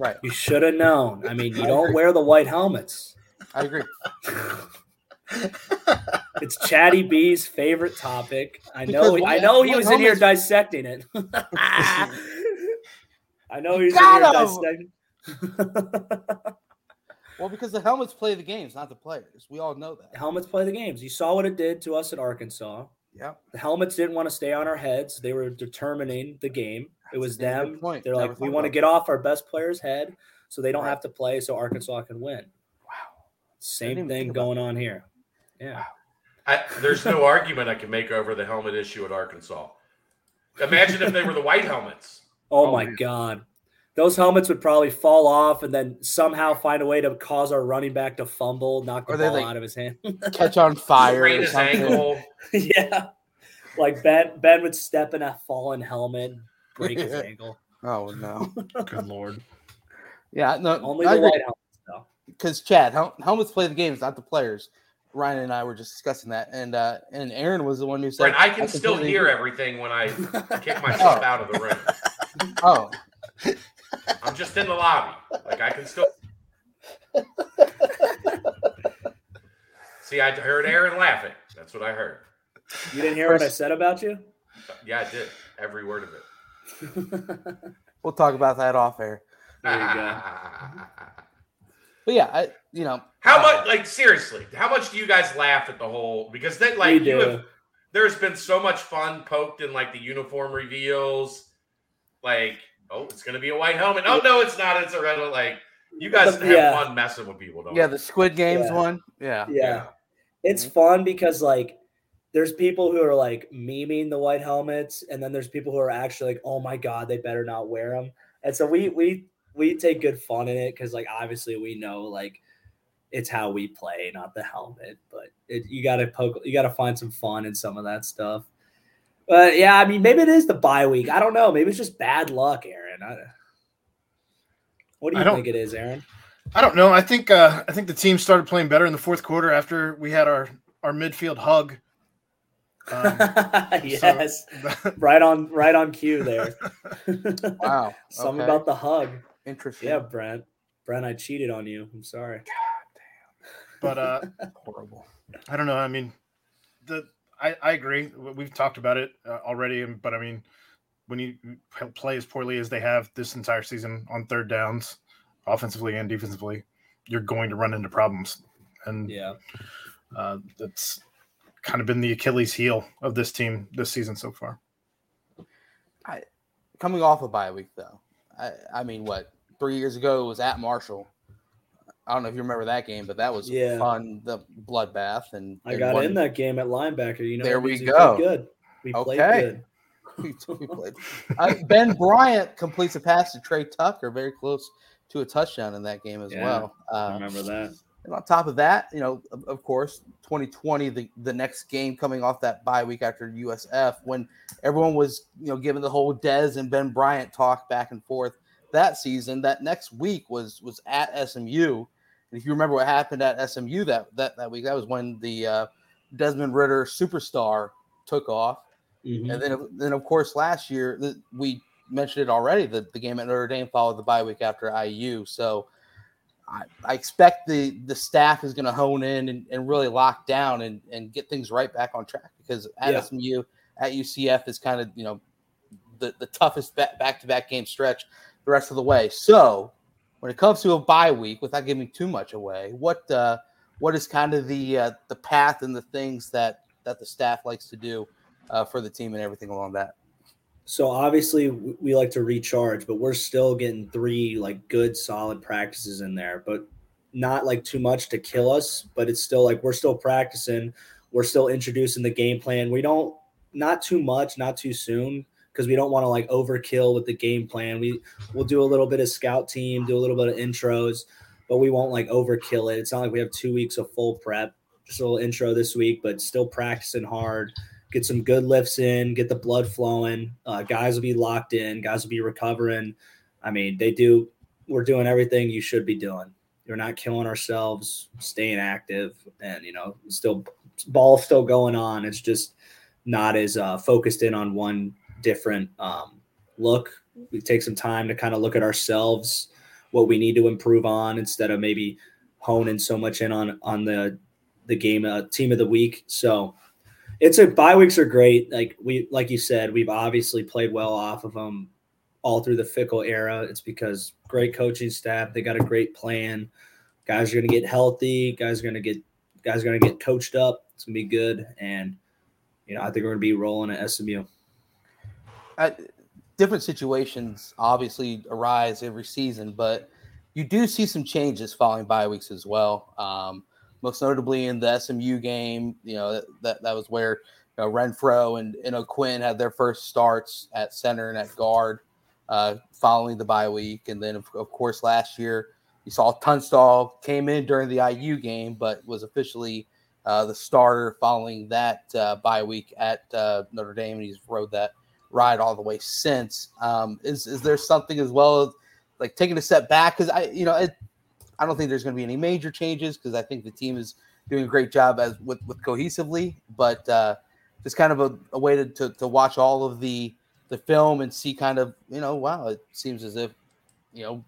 Speaker 1: right.
Speaker 4: You should have known. I mean, you don't wear the white helmets.
Speaker 1: I agree.
Speaker 4: it's Chatty B's favorite topic. I know. I know he was in here dissecting it. I know he's in here dissecting.
Speaker 1: well, because the helmets play the games, not the players. We all know that.
Speaker 4: The helmets play the games. You saw what it did to us at Arkansas.
Speaker 1: Yeah.
Speaker 4: The helmets didn't want to stay on our heads. They were determining the game. It was them.
Speaker 1: Point.
Speaker 4: They're like, we want to get off our best player's head so they don't right. have to play so Arkansas can win.
Speaker 1: Wow.
Speaker 4: Same thing going on here. Yeah.
Speaker 2: Wow. I, there's no argument I can make over the helmet issue at Arkansas. Imagine if they were the white helmets.
Speaker 4: Oh, oh my man. God. Those helmets would probably fall off and then somehow find a way to cause our running back to fumble, knock the ball like, out of his hand,
Speaker 1: catch on fire,
Speaker 2: sprain his ankle.
Speaker 4: yeah, like Ben Ben would step in a fallen helmet, break his ankle.
Speaker 1: Oh no!
Speaker 3: Good lord.
Speaker 1: Yeah, no,
Speaker 4: only the white helmets though.
Speaker 1: Because Chad, hel- helmets play the games, not the players. Ryan and I were just discussing that, and uh, and Aaron was the one who said,
Speaker 2: Brent, "I can I still hear everything when I kick myself oh. out of the room."
Speaker 1: Oh,
Speaker 2: I'm just in the lobby. Like I can still see. I heard Aaron laughing. That's what I heard.
Speaker 4: You didn't hear what I said about you?
Speaker 2: Yeah, I did. Every word of it.
Speaker 1: we'll talk about that off air.
Speaker 4: There you go.
Speaker 1: But yeah, I you know
Speaker 2: how uh, much like seriously, how much do you guys laugh at the whole because then like you have there's been so much fun poked in like the uniform reveals, like oh it's gonna be a white helmet. Oh no, it's not. It's a red. Like you guys have yeah. fun messing with people, don't
Speaker 1: Yeah,
Speaker 2: you?
Speaker 1: the Squid Games
Speaker 4: yeah.
Speaker 1: one. Yeah.
Speaker 4: yeah, yeah, it's fun because like there's people who are like memeing the white helmets, and then there's people who are actually like, oh my god, they better not wear them. And so we we we take good fun in it because like obviously we know like it's how we play, not the helmet. But it, you got to poke, you got to find some fun in some of that stuff. But yeah, I mean, maybe it is the bye week. I don't know. Maybe it's just bad luck, Aaron. I, what do you think it is, Aaron?
Speaker 3: I don't know. I think uh, I think the team started playing better in the fourth quarter after we had our our midfield hug.
Speaker 4: Um, yes, so, right on right on cue there.
Speaker 1: wow,
Speaker 4: something okay. about the hug.
Speaker 1: Interesting.
Speaker 4: Yeah, Brent. Brent, I cheated on you. I'm sorry. God
Speaker 3: damn. But uh horrible. I don't know. I mean, the I, I agree. We've talked about it uh, already, but I mean, when you play as poorly as they have this entire season on third downs, offensively and defensively, you're going to run into problems. And
Speaker 4: yeah,
Speaker 3: uh, that's kind of been the Achilles heel of this team this season so far.
Speaker 1: I coming off a bye week though. I, I mean, what three years ago it was at Marshall. I don't know if you remember that game, but that was yeah. fun. The bloodbath, and
Speaker 4: I got in that game at linebacker. You know,
Speaker 1: there we go.
Speaker 4: Good. We
Speaker 1: okay.
Speaker 4: played good.
Speaker 1: we played. Uh, ben Bryant completes a pass to Tre Tucker, very close to a touchdown in that game as
Speaker 4: yeah,
Speaker 1: well.
Speaker 4: Uh, remember that.
Speaker 1: And on top of that, you know, of, of, course, 2020, the, the next game coming off that bye week after USF, when everyone was, you know, given the whole Dez and Ben Bryant talk back and forth that season. That next week was was at SMU. And if you remember what happened at SMU that that, that week, that was when the uh, Desmond Ridder superstar took off. Mm-hmm. And then, then of course, last year we mentioned it already. that the game at Notre Dame followed the bye week after IU. So I, I expect the the staff is going to hone in and, and, really lock down and, and get things right back on track because at yeah. SMU at UCF is kind of you know the, the toughest back to back game stretch the rest of the way. So when it comes to a bye week, without giving too much away, what uh, what is kind of the uh, the path and the things that that the staff likes to do uh, for the team and everything along that?
Speaker 4: So obviously we like to recharge, but we're still getting three like good solid practices in there, but not like too much to kill us. But it's still like we're still practicing, we're still introducing the game plan. We don't not too much, not too soon, because we don't want to like overkill with the game plan. We we'll do a little bit of scout team, do a little bit of intros, but we won't like overkill it. It's not like we have two weeks of full prep. Just a little intro this week, but still practicing hard. Get some good lifts in, get the blood flowing. Uh, guys will be locked in. Guys will be recovering. I mean, they do. We're doing everything you should be doing. We're not killing ourselves, staying active, and you know, still ball still going on. It's just not as uh, focused in on one different um, look. We take some time to kind of look at ourselves, what we need to improve on, instead of maybe honing so much in on on the the game uh, team of the week. So it's a bye weeks are great. Like we like you said, we've obviously played well off of them all through the Fickell era. It's because great coaching staff. They got a great plan. Guys are going to get healthy. Guys are going to get guys are going to get coached up. It's going to be good, and you know I think we're going to be rolling at SMU.
Speaker 1: Different situations obviously arise every season, but you do see some changes following bye weeks as well. Um, most notably in the SMU game, you know that that was where you know, Renfro and, and O'Quinn had their first starts at center and at guard uh, following the bye week, and then of, of course last year you saw Tunstall came in during the IU game, but was officially uh, the starter following that uh, bye week at uh, Notre Dame, and he's rode that ride all the way since. Um, is is there something as well like taking a step back? Because I you know it, I don't think there's going to be any major changes because I think the team is doing a great job as with, with cohesively, but uh, just kind of a, a way to, to, to watch all of the the film and see kind of you know wow it seems as if you know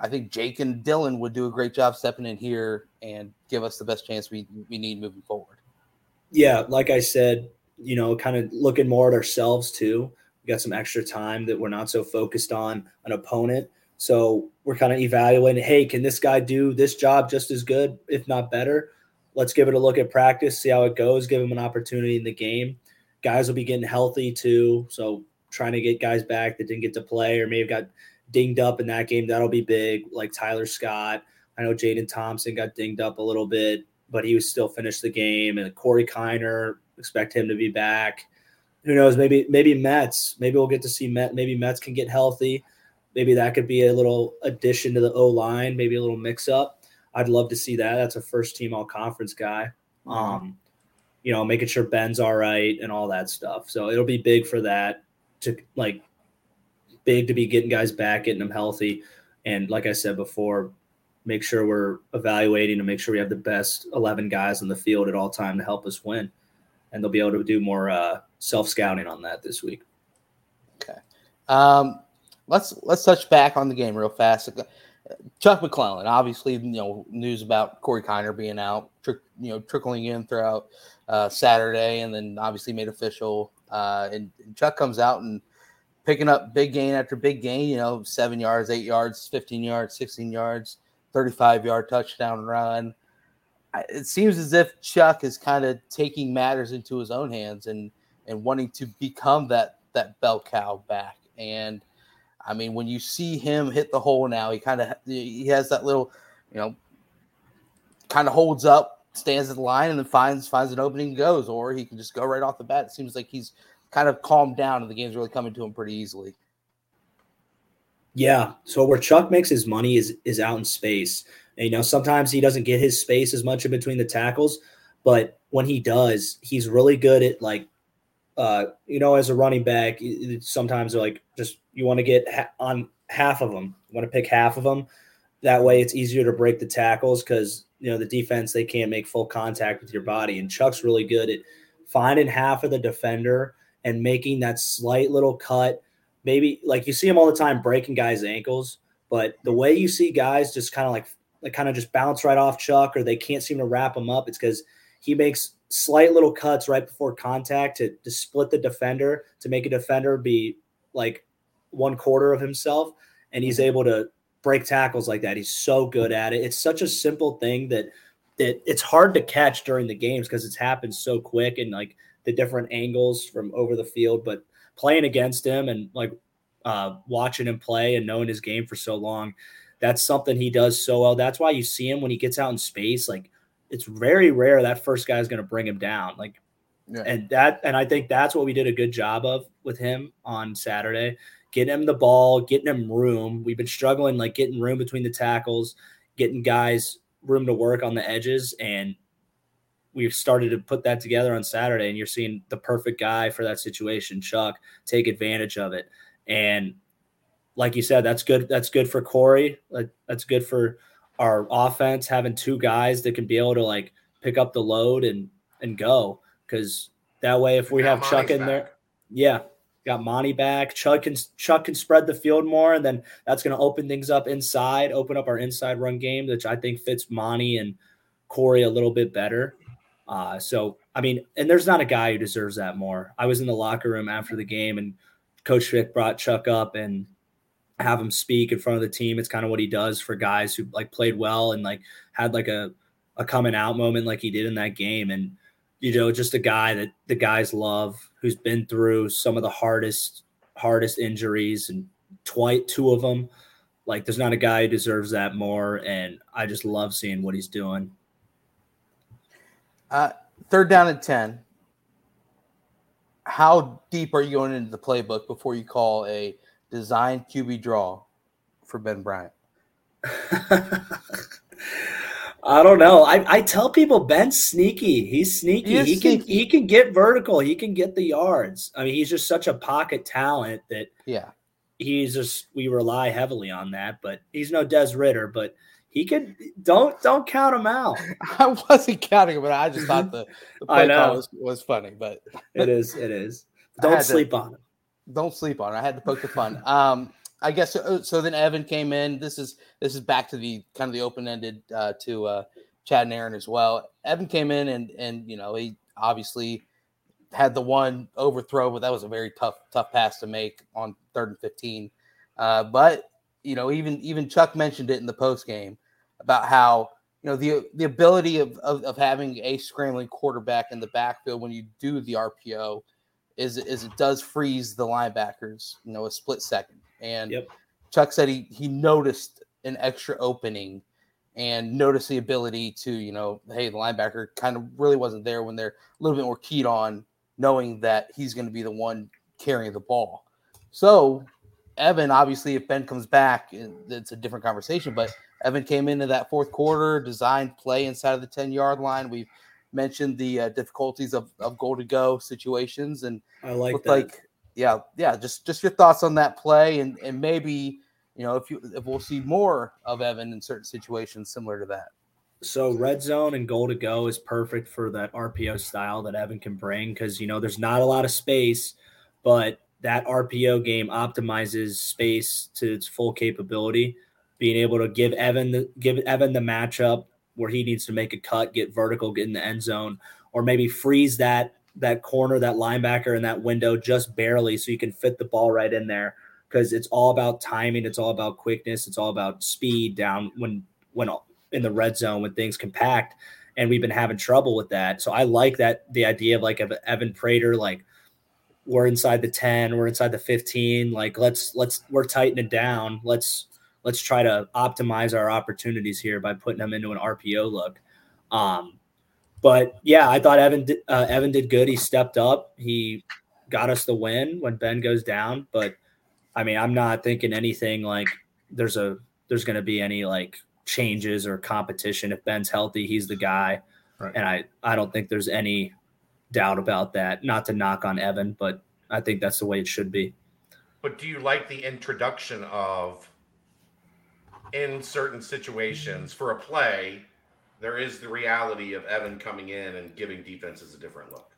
Speaker 1: I think Jake and Dylan would do a great job stepping in here and give us the best chance we, we need moving forward.
Speaker 4: Yeah, like I said, you know, kind of looking more at ourselves too. We got some extra time that we're not so focused on an opponent. So we're kind of evaluating, hey, can this guy do this job just as good, if not better? Let's give it a look at practice, see how it goes, give him an opportunity in the game. Guys will be getting healthy too. So trying to get guys back that didn't get to play or may have got dinged up in that game. That'll be big, like Tyler Scott. I know Jaden Thompson got dinged up a little bit, but he was still finished the game. And Corey Kiner, expect him to be back. Who knows? Maybe maybe Metz. Maybe we'll get to see Metz. Maybe Metz can get healthy. Maybe that could be a little addition to the O line. Maybe a little mix up. I'd love to see that. That's a first team all conference guy. Um, you know, making sure Ben's all right and all that stuff. So it'll be big for that to like big to be getting guys back, getting them healthy. And like I said before, make sure we're evaluating to make sure we have the best 11 guys on the field at all time to help us win. And they'll be able to do more uh, self scouting on that this week.
Speaker 1: Okay. Um, let's let's touch back on the game real fast. Chuck McClelland, obviously, you know, news about Corey Kiner being out, you know, trickling in throughout uh, Saturday, and then obviously made official. Uh, and, and Chuck comes out and picking up big gain after big gain, you know, seven yards, eight yards, 15 yards, 16 yards, 35 yard touchdown run. It seems as if Chuck is kind of taking matters into his own hands and and wanting to become that that bell cow back. And I mean, when you see him hit the hole now, he kind of he has that little, you know, kind of holds up, stands at the line, and then finds finds an opening, goes, or he can just go right off the bat. It seems like he's kind of calmed down and the game's really coming to him pretty easily.
Speaker 4: Yeah. So where Chuck makes his money is is out in space. And, you know, sometimes he doesn't get his space as much in between the tackles, but when he does, he's really good at like, uh, you know, as a running back, sometimes like just you want to get ha- on half of them. You want to pick half of them. That way, it's easier to break the tackles because you know the defense they can't make full contact with your body. And Chuck's really good at finding half of the defender and making that slight little cut. Maybe like you see him all the time breaking guys' ankles, but the way you see guys just kind of like like kind of just bounce right off Chuck or they can't seem to wrap him up, it's because he makes slight little cuts right before contact to, to split the defender to make a defender be like one quarter of himself. And he's able to break tackles like that. He's so good at it. It's such a simple thing that that it's hard to catch during the games because it's happened so quick and like the different angles from over the field, but playing against him and like uh, watching him play and knowing his game for so long, that's something he does so well. That's why you see him when he gets out in space. Like it's very rare that first guy is going to bring him down. Like Yeah. And that and I think that's what we did a good job of with him on Saturday. Getting him the ball, getting him room. We've been struggling like getting room between the tackles, getting guys room to work on the edges and we've started to put that together on Saturday and you're seeing the perfect guy for that situation, Chuck, take advantage of it. And like you said, that's good. That's good for Corey. That's good for our offense having two guys that can be able to like pick up the load and and go. Because that way, if we have Chuck in back. there, yeah, got Monty back. Chuck can Chuck can spread the field more, and then that's going to open things up inside, open up our inside run game, which I think fits Monty and Corey a little bit better. Uh, so I mean, and there's not a guy who deserves that more. I was in the locker room after the game, and Coach Fick brought Chuck up and have him speak in front of the team. It's kind of what he does for guys who like played well and like had like a a coming out moment like he did in that game. And you know, just a guy that the guys love who's been through some of the hardest hardest injuries and twice two of them. Like there's not a guy who deserves that more. And I just love seeing what he's doing.
Speaker 1: Uh, third down at ten. How deep are you going into the playbook before you call a design QB draw for Ben Bryant?
Speaker 4: I don't know. I, I tell people Ben's sneaky. He's sneaky. He, he sneaky. can he can get vertical. He can get the yards. I mean, he's just such a pocket talent that
Speaker 1: yeah,
Speaker 4: he's just we rely heavily on that. But he's no Des Ridder, but he could don't don't count him out.
Speaker 1: I wasn't counting him, but I just thought the, the play call was, was funny. But
Speaker 4: it is, it is. Don't sleep to, on him.
Speaker 1: Don't sleep on it. I had to poke the fun. Um, I guess so, so. Then Evan came in. This is this is back to the kind of the open ended uh, to uh, Chad and Aaron as well. Evan came in and and you know he obviously had the one overthrow, but that was a very tough tough pass to make on third and fifteen. Uh, but you know even even Chuck mentioned it in the post game about how you know the the ability of, of, of having a scrambling quarterback in the backfield when you do the RPO is is it does freeze the linebackers you know a split second and yep. Chuck said he he noticed an extra opening and noticed the ability to you know hey the linebacker kind of really wasn't there when they're a little bit more keyed on knowing that he's going to be the one carrying the ball so Evan, obviously, if Ben comes back, it's a different conversation. But Evan came into that fourth quarter, designed play inside of the 10 yard line. We've mentioned the uh, difficulties of, of goal to go situations. And
Speaker 4: I like
Speaker 1: that. like, yeah, yeah, just just your thoughts on that play and, and maybe, you know, if you if we'll see more of Evan in certain situations similar to that.
Speaker 4: So red zone and goal to go is perfect for that RPO style that Evan can bring because you know there's not a lot of space, but that RPO game optimizes space to its full capability, being able to give Evan the give Evan the matchup where he needs to make a cut, get vertical, get in the end zone, or maybe freeze that that corner, that linebacker in that window just barely so you can fit the ball right in there because it's all about timing, it's all about quickness, it's all about speed down when when in the red zone when things compact and we've been having trouble with that. So I like that the idea of like Evan Prater like we're inside the 10 we're inside the 15 like let's let's we're tightening down let's let's try to optimize our opportunities here by putting them into an rpo look um but yeah i thought evan did, uh, evan did good he stepped up he got us the win when ben goes down but i mean i'm not thinking anything like there's a there's going to be any like changes or competition if ben's healthy he's the guy right. and i i don't think there's any doubt about that. Not to knock on Evan, but I think that's the way it should be.
Speaker 2: But do you like the introduction of in certain situations for a play, there is the reality of Evan coming in and giving defenses a different look?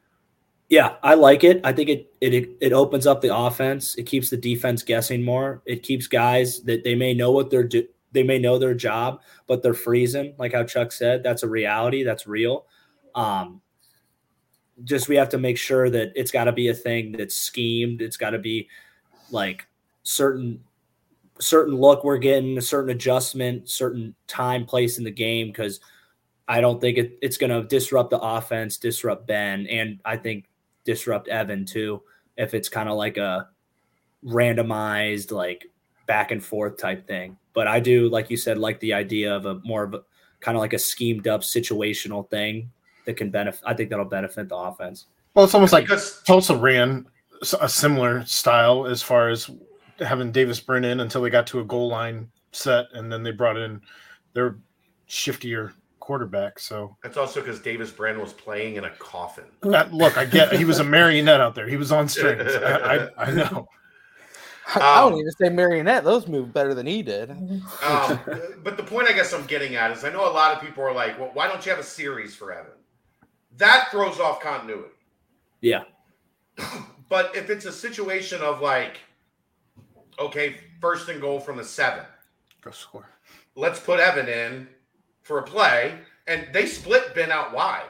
Speaker 4: Yeah, I like it. I think it it it opens up the offense. It keeps the defense guessing more. It keeps guys that they may know what they're do, they may know their job, but they're freezing. Like how Chuck said, that's a reality. That's real. Um, just we have to make sure that it's got to be a thing that's schemed. It's got to be like certain certain look we're getting, a certain adjustment, certain time, place in the game because I don't think it, it's going to disrupt the offense, disrupt Ben, and I think disrupt Evan too. If it's kind of like a randomized, like back and forth type thing. But I do, like you said, like the idea of a more of a kind of like a schemed up situational thing that can benefit. I think that'll benefit the offense.
Speaker 3: Well, it's almost like
Speaker 2: because
Speaker 3: Tulsa ran s- a similar style as far as having Davis Brin in until they got to a goal line set, and then they brought in their shiftier quarterback. So
Speaker 2: that's also because Davis Brin was playing in a coffin.
Speaker 3: that, look, I get he was a marionette out there. He was on strings. I, I, I know.
Speaker 1: I don't
Speaker 2: Um,
Speaker 1: even say marionette. Those move better than he did.
Speaker 2: Um, but the point I guess I'm getting at is I know a lot of people are like, well, why don't you have a series for Evan? That throws off continuity.
Speaker 4: Yeah.
Speaker 2: But if it's a situation of like, okay, first and goal from the seven,
Speaker 3: Go score.
Speaker 2: let's put Evan in for a play, and they split Ben out wide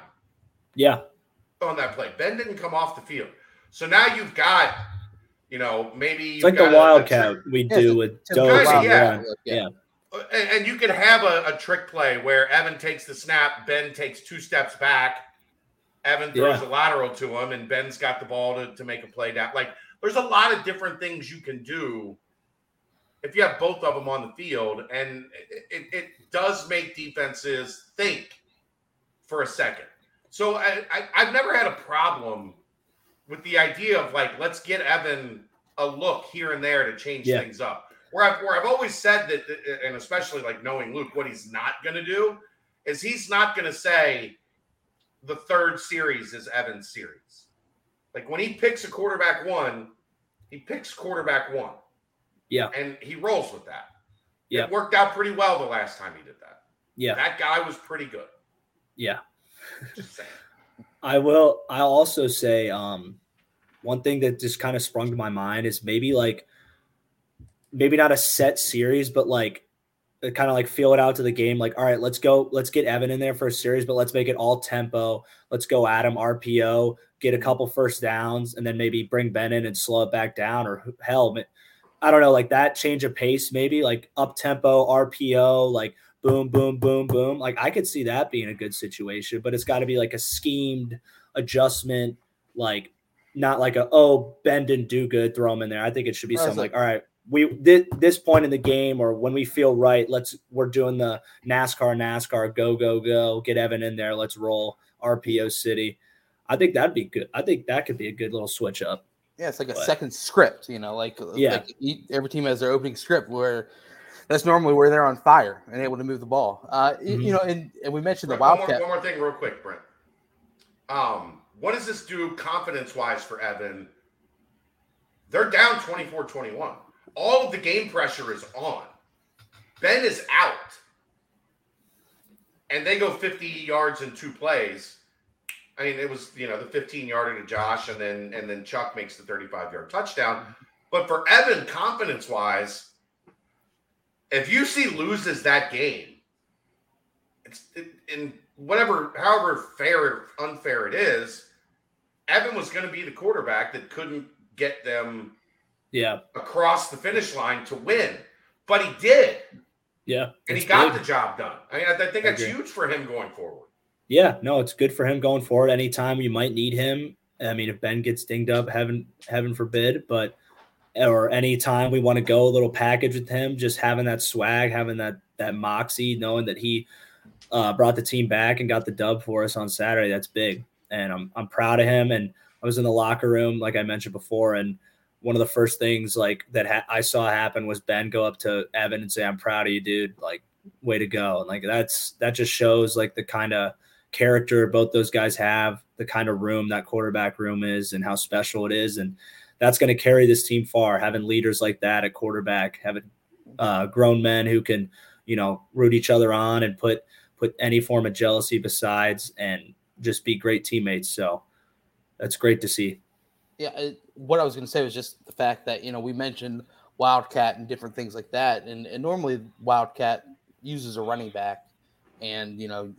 Speaker 4: Yeah.
Speaker 2: on that play. Ben didn't come off the field, so now you've got, you know, maybe
Speaker 4: It's
Speaker 2: you've
Speaker 4: like the
Speaker 2: got a- a
Speaker 4: Wildcat we
Speaker 1: Yeah,
Speaker 4: do
Speaker 1: it's
Speaker 4: with
Speaker 1: it's a
Speaker 4: Doe
Speaker 2: yeah.
Speaker 1: Yeah.
Speaker 4: Yeah.
Speaker 2: and, and you could have a, a trick play where Evan takes the snap, Ben takes two steps back, Evan throws a lateral to him, and Ben's got the ball to, to make a play down. Like there's a lot of different things you can do if you have both of them on the field, and it, it, does make defenses think for a second. So I, I, I've never had a problem with the idea of like let's get Evan a look here and there to change
Speaker 4: Yeah.
Speaker 2: things up. Where I've where I've always said that, uh, uh, and especially like knowing Luke, what he's not going to do is he's not going to say the third series is Evan's series. Like when he picks a quarterback one, he picks quarterback one.
Speaker 4: Yeah.
Speaker 2: and he rolls with that.
Speaker 4: Yeah.
Speaker 2: it worked out pretty well the last time he did that.
Speaker 4: Yeah.
Speaker 2: that guy was pretty good.
Speaker 4: Yeah.
Speaker 2: Just saying.
Speaker 4: I will. I'll also say um, one thing that just kind of sprung to my mind is maybe like maybe not a set series, but like kind of like feel it out to the game. Like, all right, let's go. Let's get Evan in there for a series, but let's make it all tempo. Let's go at him RPO, get a couple first downs, and then maybe bring Ben in and slow it back down. Or hell, I don't know, like that change of pace, maybe like up tempo RPO, like boom, boom, boom, boom. Like I could see that being a good situation, but it's got to be like a schemed adjustment, like not like a oh Ben didn't do good, throw him in there. I think it should be something like,
Speaker 1: like-
Speaker 4: all right, we did this point in the game or when we feel right, let's we're doing the NASCAR, NASCAR, go, go, go, get Evan in there, let's roll RPO City. I think that'd be good. I think that could be a good little switch up.
Speaker 1: Yeah, it's like a
Speaker 4: But-
Speaker 1: second script, you know, like
Speaker 4: Yeah.
Speaker 1: like every team has their opening script where that's normally where they're on fire and able to move the ball. Uh, y-
Speaker 4: Mhm.
Speaker 1: you know, and, and we mentioned the
Speaker 2: Brent, one, more,
Speaker 1: Wildcat.
Speaker 2: one more thing, real quick, Brent. Um, what does this do confidence wise for Evan? They're down 24 21. All of the game pressure is on. Ben is out. And they go 50 yards in two plays. I mean, it was, you know, the 15 yarder to Josh, and then and then Chuck makes the 35 yard touchdown. But for Evan, confidence wise, if UC loses that game, it's it, in whatever, however fair or unfair it is, Evan was going to be the quarterback that couldn't get them
Speaker 4: Yeah.
Speaker 2: across the finish line to win, but he did,
Speaker 4: Yeah.
Speaker 2: and he got
Speaker 4: big.
Speaker 2: the job done. I mean, I, I think
Speaker 4: I
Speaker 2: that's
Speaker 4: agree.
Speaker 2: huge for him going forward.
Speaker 4: Yeah, no, it's good for him going forward. Anytime you might need him. I mean, if Ben gets dinged up, heaven heaven forbid, but or anytime we want to go a little package with him, just having that swag, having that that moxie, knowing that he uh, brought the team back and got the dub for us on Saturday, that's big. And I'm I'm proud of him. And I was in the locker room, like I mentioned before, and one of the first things like that ha- I saw happen was Ben go up to Evan and say, "I'm proud of you, dude. Like, way to go!" And like that's that just shows like the kind of character both those guys have, the kind of room that quarterback room is, and how special it is. And that's going to carry this team far. Having leaders like that at quarterback, having uh, grown men who can, you know, root each other on and put put any form of jealousy besides, and just be great teammates. So that's great to see.
Speaker 1: Yeah, it, what I was going to say was just the fact that you know we mentioned Wildcat and different things like that, and, and normally Wildcat uses a running back, and you know,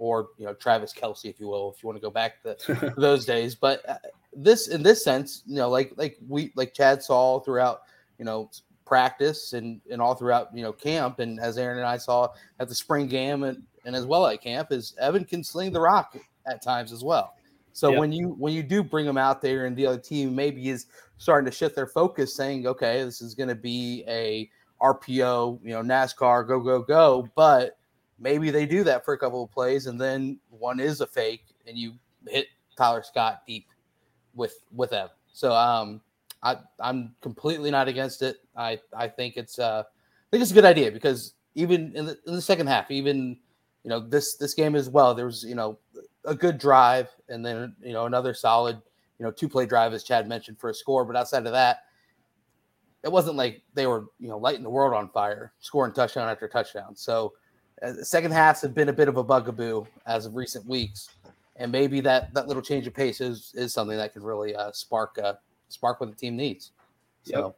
Speaker 1: or you know Travis Kelce, if you will, if you want to go back to, those days. But uh, this, in this sense, you know, like like we like Chad saw throughout, you know, practice and and all throughout you know camp, and as Aaron and I saw at the spring game and and as well at camp, is Evan can sling the rock at times as well. So
Speaker 4: Yep.
Speaker 1: when you when you do bring them out there and the other team maybe is starting to shift their focus, saying, okay, this is going to be a RPO, you know, NASCAR, go go go, but maybe they do that for a couple of plays and then one is a fake and you hit Tyler Scott deep with with Evan. So um, I I'm completely not against it. I I think it's uh I think it's a good idea because even in the in the second half, even you know this this game as well, there was you know a good drive and then you know another solid you know two play drive as Chad mentioned for a score. But outside of that, it wasn't like they were you know lighting the world on fire, scoring touchdown after touchdown. So uh, second halves have been a bit of a bugaboo as of recent weeks, and maybe that that little change of pace is is something that can really uh, spark uh, spark what the team needs. So,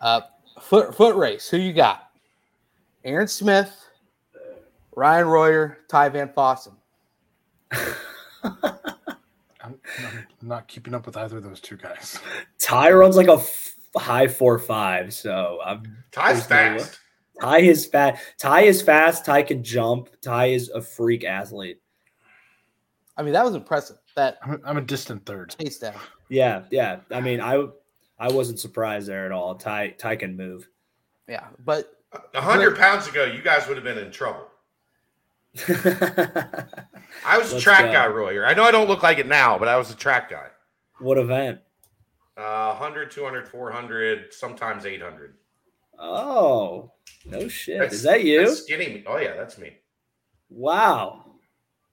Speaker 1: uh, foot foot race. Who you got? Aaron Smith, Ryan Royer, Ty Van Fossen.
Speaker 3: I'm, I'm not keeping up with either of those two guys.
Speaker 4: Ty runs like a f- high four five, so I'm
Speaker 2: Ty's
Speaker 4: There's no
Speaker 2: fast.
Speaker 4: Ty is fast. Ty is fast. Ty can jump. Ty is a freak athlete.
Speaker 1: I mean, that was impressive. That
Speaker 3: I'm a, I'm a distant third.
Speaker 1: chase down.
Speaker 4: Yeah, yeah. I mean, I I wasn't surprised there at all. Ty Ty can move.
Speaker 1: Yeah, but
Speaker 2: A hundred pounds ago, you guys would have been in trouble. I was a
Speaker 4: Let's
Speaker 2: track
Speaker 4: go.
Speaker 2: guy, Royer. I know I don't look like it now, but I was a track guy.
Speaker 4: what event?
Speaker 2: Uh, 100, 200, 400, sometimes 800.
Speaker 4: Oh, no shit.
Speaker 2: That's-
Speaker 4: Is that you?
Speaker 2: That's skinny. Oh, yeah, that's me.
Speaker 4: Wow.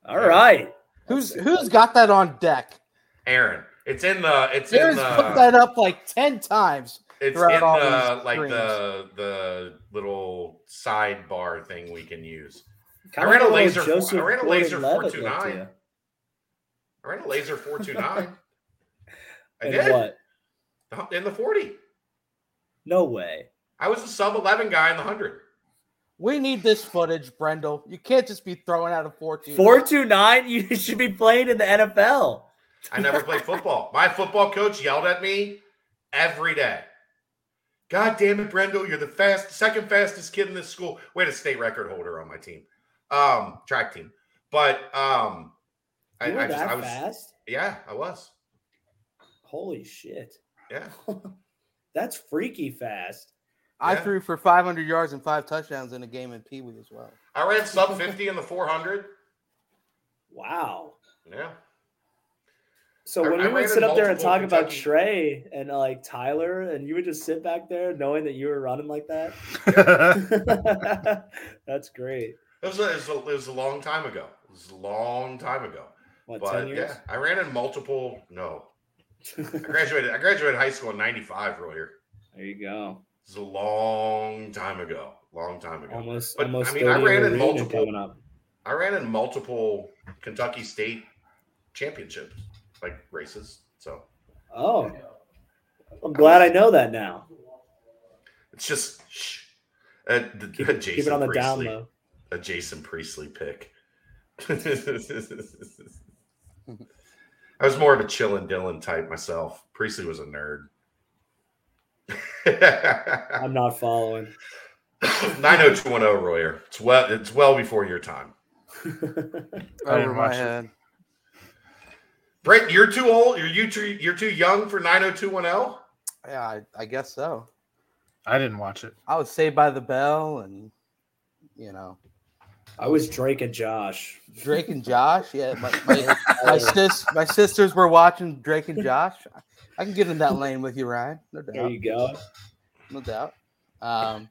Speaker 4: All right.
Speaker 1: who's who's got that on deck?
Speaker 2: Aaron. It's in the, it's
Speaker 1: Aaron's
Speaker 2: in
Speaker 1: put
Speaker 2: the,
Speaker 1: that up like ten times.
Speaker 2: it's in
Speaker 1: all
Speaker 2: the, like
Speaker 1: screens.
Speaker 2: the, the little sidebar thing we can use.
Speaker 4: Kinda
Speaker 2: ran a laser-
Speaker 4: Joseph
Speaker 2: I ran a laser
Speaker 4: Gordon-Levitt
Speaker 2: 429.
Speaker 4: to you.
Speaker 2: I ran a laser 429. I did.
Speaker 4: what?
Speaker 2: In the 40.
Speaker 4: No way.
Speaker 2: I was a sub 11 guy in the 100.
Speaker 1: We need this footage, Brendel. You can't just be throwing out a four two.
Speaker 4: Four two nine. You should be playing in the NFL.
Speaker 2: I never played football. My football coach yelled at me every day. God damn it, Brendel, you're the fast, second fastest kid in this school. We had a state record holder on my team, um, track team. But um, I,
Speaker 4: were
Speaker 2: I just,
Speaker 4: that
Speaker 2: I was,
Speaker 4: fast?
Speaker 2: yeah, I was,
Speaker 4: Holy shit.
Speaker 2: yeah.
Speaker 4: That's freaky fast.
Speaker 1: I
Speaker 2: Yeah.
Speaker 1: threw for 500 yards and five touchdowns in a game in Pee Wee as well.
Speaker 2: I ran sub 50 in the 400.
Speaker 4: Wow.
Speaker 2: Yeah.
Speaker 4: So
Speaker 2: I-
Speaker 4: when
Speaker 2: I
Speaker 4: we
Speaker 2: ran
Speaker 4: would sit up there and
Speaker 2: multiple
Speaker 4: talk about Trey and uh, like Tyler, and you would just sit back there knowing that you were running like that. That's great.
Speaker 2: It was, a, it, was a, it was a long time ago. It was a long time ago.
Speaker 4: What,
Speaker 2: But
Speaker 4: 10 years?
Speaker 2: yeah, I ran in multiple. No, I graduated. I graduated high school in '95. Royer.
Speaker 4: there you go.
Speaker 2: This is a long time ago. Long time ago.
Speaker 4: Almost
Speaker 2: But,
Speaker 4: almost
Speaker 2: I mean, I ran in multiple-
Speaker 4: up.
Speaker 2: I ran in multiple Kentucky State championships, like races. So
Speaker 4: Oh. I'm glad I know that now.
Speaker 2: it's just shh. Uh, the,
Speaker 4: Keep,
Speaker 2: a
Speaker 4: keep
Speaker 2: Jason
Speaker 4: it on the
Speaker 2: Priestley,
Speaker 4: down low.
Speaker 2: A Jason Priestley pick. I was more of a chillin' Dylan type myself. Priestley was a nerd.
Speaker 4: I'm not following.
Speaker 2: 90210 Royer. It's well it's well before your time.
Speaker 3: didn't
Speaker 1: Over my head.
Speaker 2: Brent, you're too old. You're you too you're too young for 90210?
Speaker 1: Yeah, I, I guess so.
Speaker 3: I didn't watch it.
Speaker 1: I was Saved by the Bell and, you know,
Speaker 4: I was Drake and Josh.
Speaker 1: Drake and Josh. Yeah, my, my, my, sis, my sisters were watching Drake and Josh. I can get in that lane with you, Ryan. No
Speaker 4: There you go.
Speaker 1: no doubt. Um,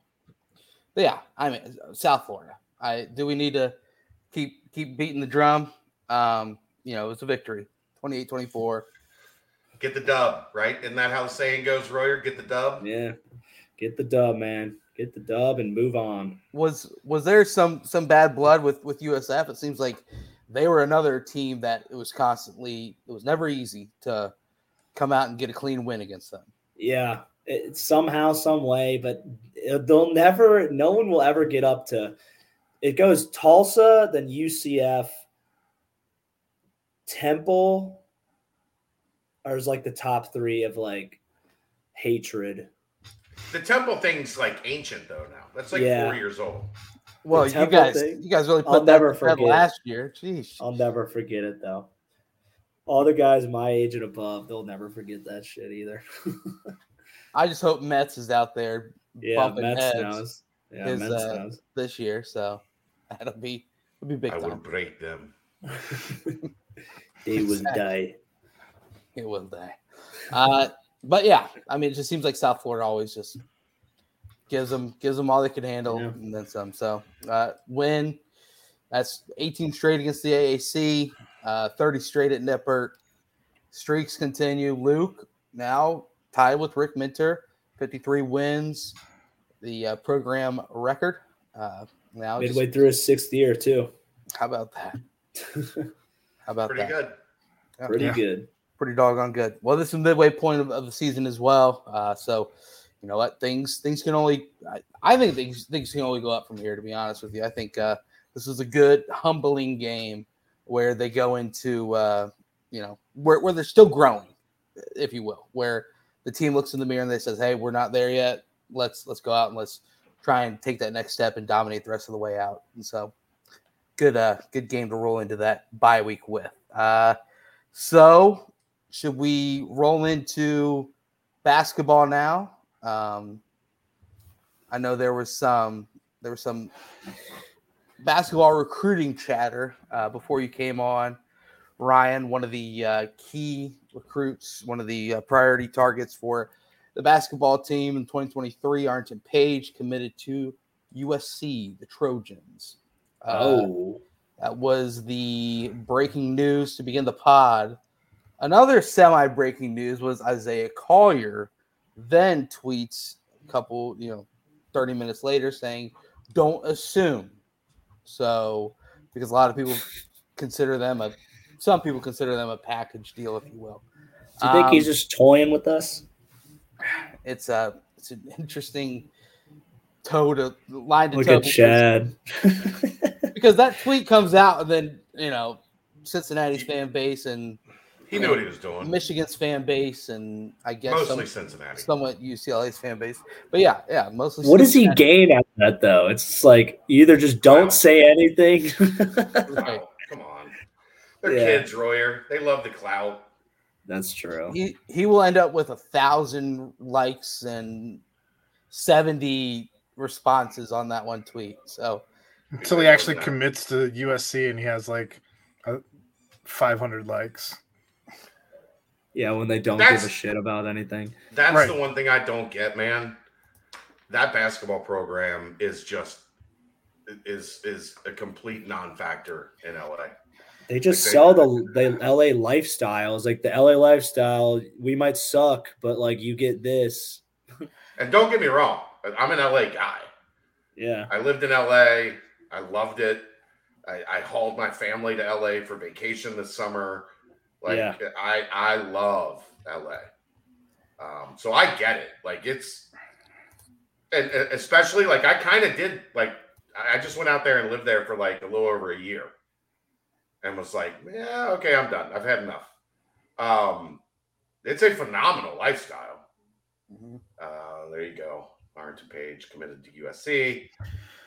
Speaker 1: but yeah, I mean, South Florida. I do we need to keep keep beating the drum? Um, you know, it's a victory, 28-24.
Speaker 2: Get the dub, right? Isn't that how the saying goes, Royer? Get the dub.
Speaker 4: Yeah. Get the dub, man. Get the dub and move on.
Speaker 1: Was was there some some bad blood with with USF? It seems like they were another team that it was constantly. It was never easy to come out and get a clean win against them.
Speaker 4: Yeah, it, somehow, some way, but they'll never. No one will ever get up to. It goes Tulsa, then UCF, Temple, or is like the top three of like hatred.
Speaker 2: The temple thing's like ancient though now. That's like
Speaker 4: Yeah.
Speaker 2: four years old.
Speaker 1: Well, you guys,
Speaker 4: thing?
Speaker 1: you guys really
Speaker 4: I'll
Speaker 1: put that
Speaker 4: never forget.
Speaker 1: last year. Jeez.
Speaker 4: I'll never forget it though. All the guys my age and above, they'll never forget that shit either.
Speaker 1: I just hope Metz is out there
Speaker 4: yeah,
Speaker 1: bumping
Speaker 4: Metz
Speaker 1: heads
Speaker 4: knows. Yeah,
Speaker 1: is,
Speaker 4: Metz
Speaker 1: uh,
Speaker 4: knows.
Speaker 1: this year, so that'll be it'll be big
Speaker 2: I
Speaker 1: time.
Speaker 2: would break them.
Speaker 4: they will die.
Speaker 1: it will die. Uh, but yeah, I mean, it just seems like South Florida always just gives them gives them all they can handle
Speaker 4: Yeah.
Speaker 1: and then some. So uh, win. That's 18 straight against the AAC, uh, 30 straight at Nippert. Streaks continue. Luke now tied with Rick Minter, 53 wins, the uh, program record. Uh, now, just-
Speaker 4: Midway through his sixth year too.
Speaker 1: how about that? How about
Speaker 2: Pretty
Speaker 1: that?
Speaker 2: good.
Speaker 1: Yeah.
Speaker 4: Pretty
Speaker 3: Yeah.
Speaker 4: good.
Speaker 1: pretty doggone good. Well, this is midway point of, of the season as well. Uh, so, you know what? Things things can only I, I think things things can only go up from here. To be honest with you, I think uh, this is a good humbling game where they go into uh, you know where where they're still growing, if you will, where the team looks in the mirror and they says, "Hey, we're not there yet. Let's let's go out and let's try and take that next step and dominate the rest of the way out." And so, good uh good game to roll into that bye week with. Uh, so should we roll into basketball now? Um, I know there was some there was some basketball recruiting chatter uh, before you came on. Ryan, one of the uh, key recruits, one of the uh, priority targets for the basketball team in 2023, Arrinten Page committed to USC, the Trojans. Uh,
Speaker 4: oh,
Speaker 1: that was the breaking news to begin the pod. Another semi breaking news was Isaiah Collier then tweets a couple, you know, 30 minutes later saying, don't assume. So, because a lot of people consider them a, some people consider them a package deal, if you will.
Speaker 4: do you think he's
Speaker 1: Um,
Speaker 4: just toying with us?
Speaker 1: It's a, it's an interesting toe to line to
Speaker 4: Look
Speaker 1: toe
Speaker 4: at
Speaker 1: because-
Speaker 4: Chad.
Speaker 1: because that tweet comes out and then you know Cincinnati's fan base and
Speaker 2: He knew what he was doing.
Speaker 1: Michigan's fan base and I guess
Speaker 2: Mostly
Speaker 1: some,
Speaker 2: Cincinnati.
Speaker 1: somewhat UCLA's fan base. But yeah, yeah, mostly.
Speaker 4: what does he gain out of that though? It's like either just don't
Speaker 2: Wow.
Speaker 4: say anything.
Speaker 2: Wow, come on. They're
Speaker 4: Yeah.
Speaker 2: kids, Royer. They love the clout.
Speaker 4: That's true.
Speaker 1: He he will end up with a thousand likes and seventy responses on that one tweet. So
Speaker 3: Until he actually commits to USC and he has like uh, 500 likes.
Speaker 4: Yeah, when they don't
Speaker 2: That's-
Speaker 4: give a shit about anything.
Speaker 2: That's
Speaker 3: Right.
Speaker 2: the one thing I don't get, man. That basketball program is just is is a complete non-factor in LA.
Speaker 4: They just
Speaker 2: Like they-
Speaker 4: sell the the LA lifestyles, like the LA lifestyle. We might suck, but like you get this.
Speaker 2: And don't get me wrong, I'm an LA guy.
Speaker 4: Yeah,
Speaker 2: I lived in LA. I loved it. I, I hauled my family to LA for vacation this summer. Like
Speaker 4: Yeah.
Speaker 2: I I love LA. Um, so I get it. Like it's and, and especially like I kind of did like I just went out there and lived there for like a little over a year and was like, yeah, okay, I'm done. I've had enough. Um, it's a phenomenal lifestyle. Uh, there you go. Arrinten Page committed to USC.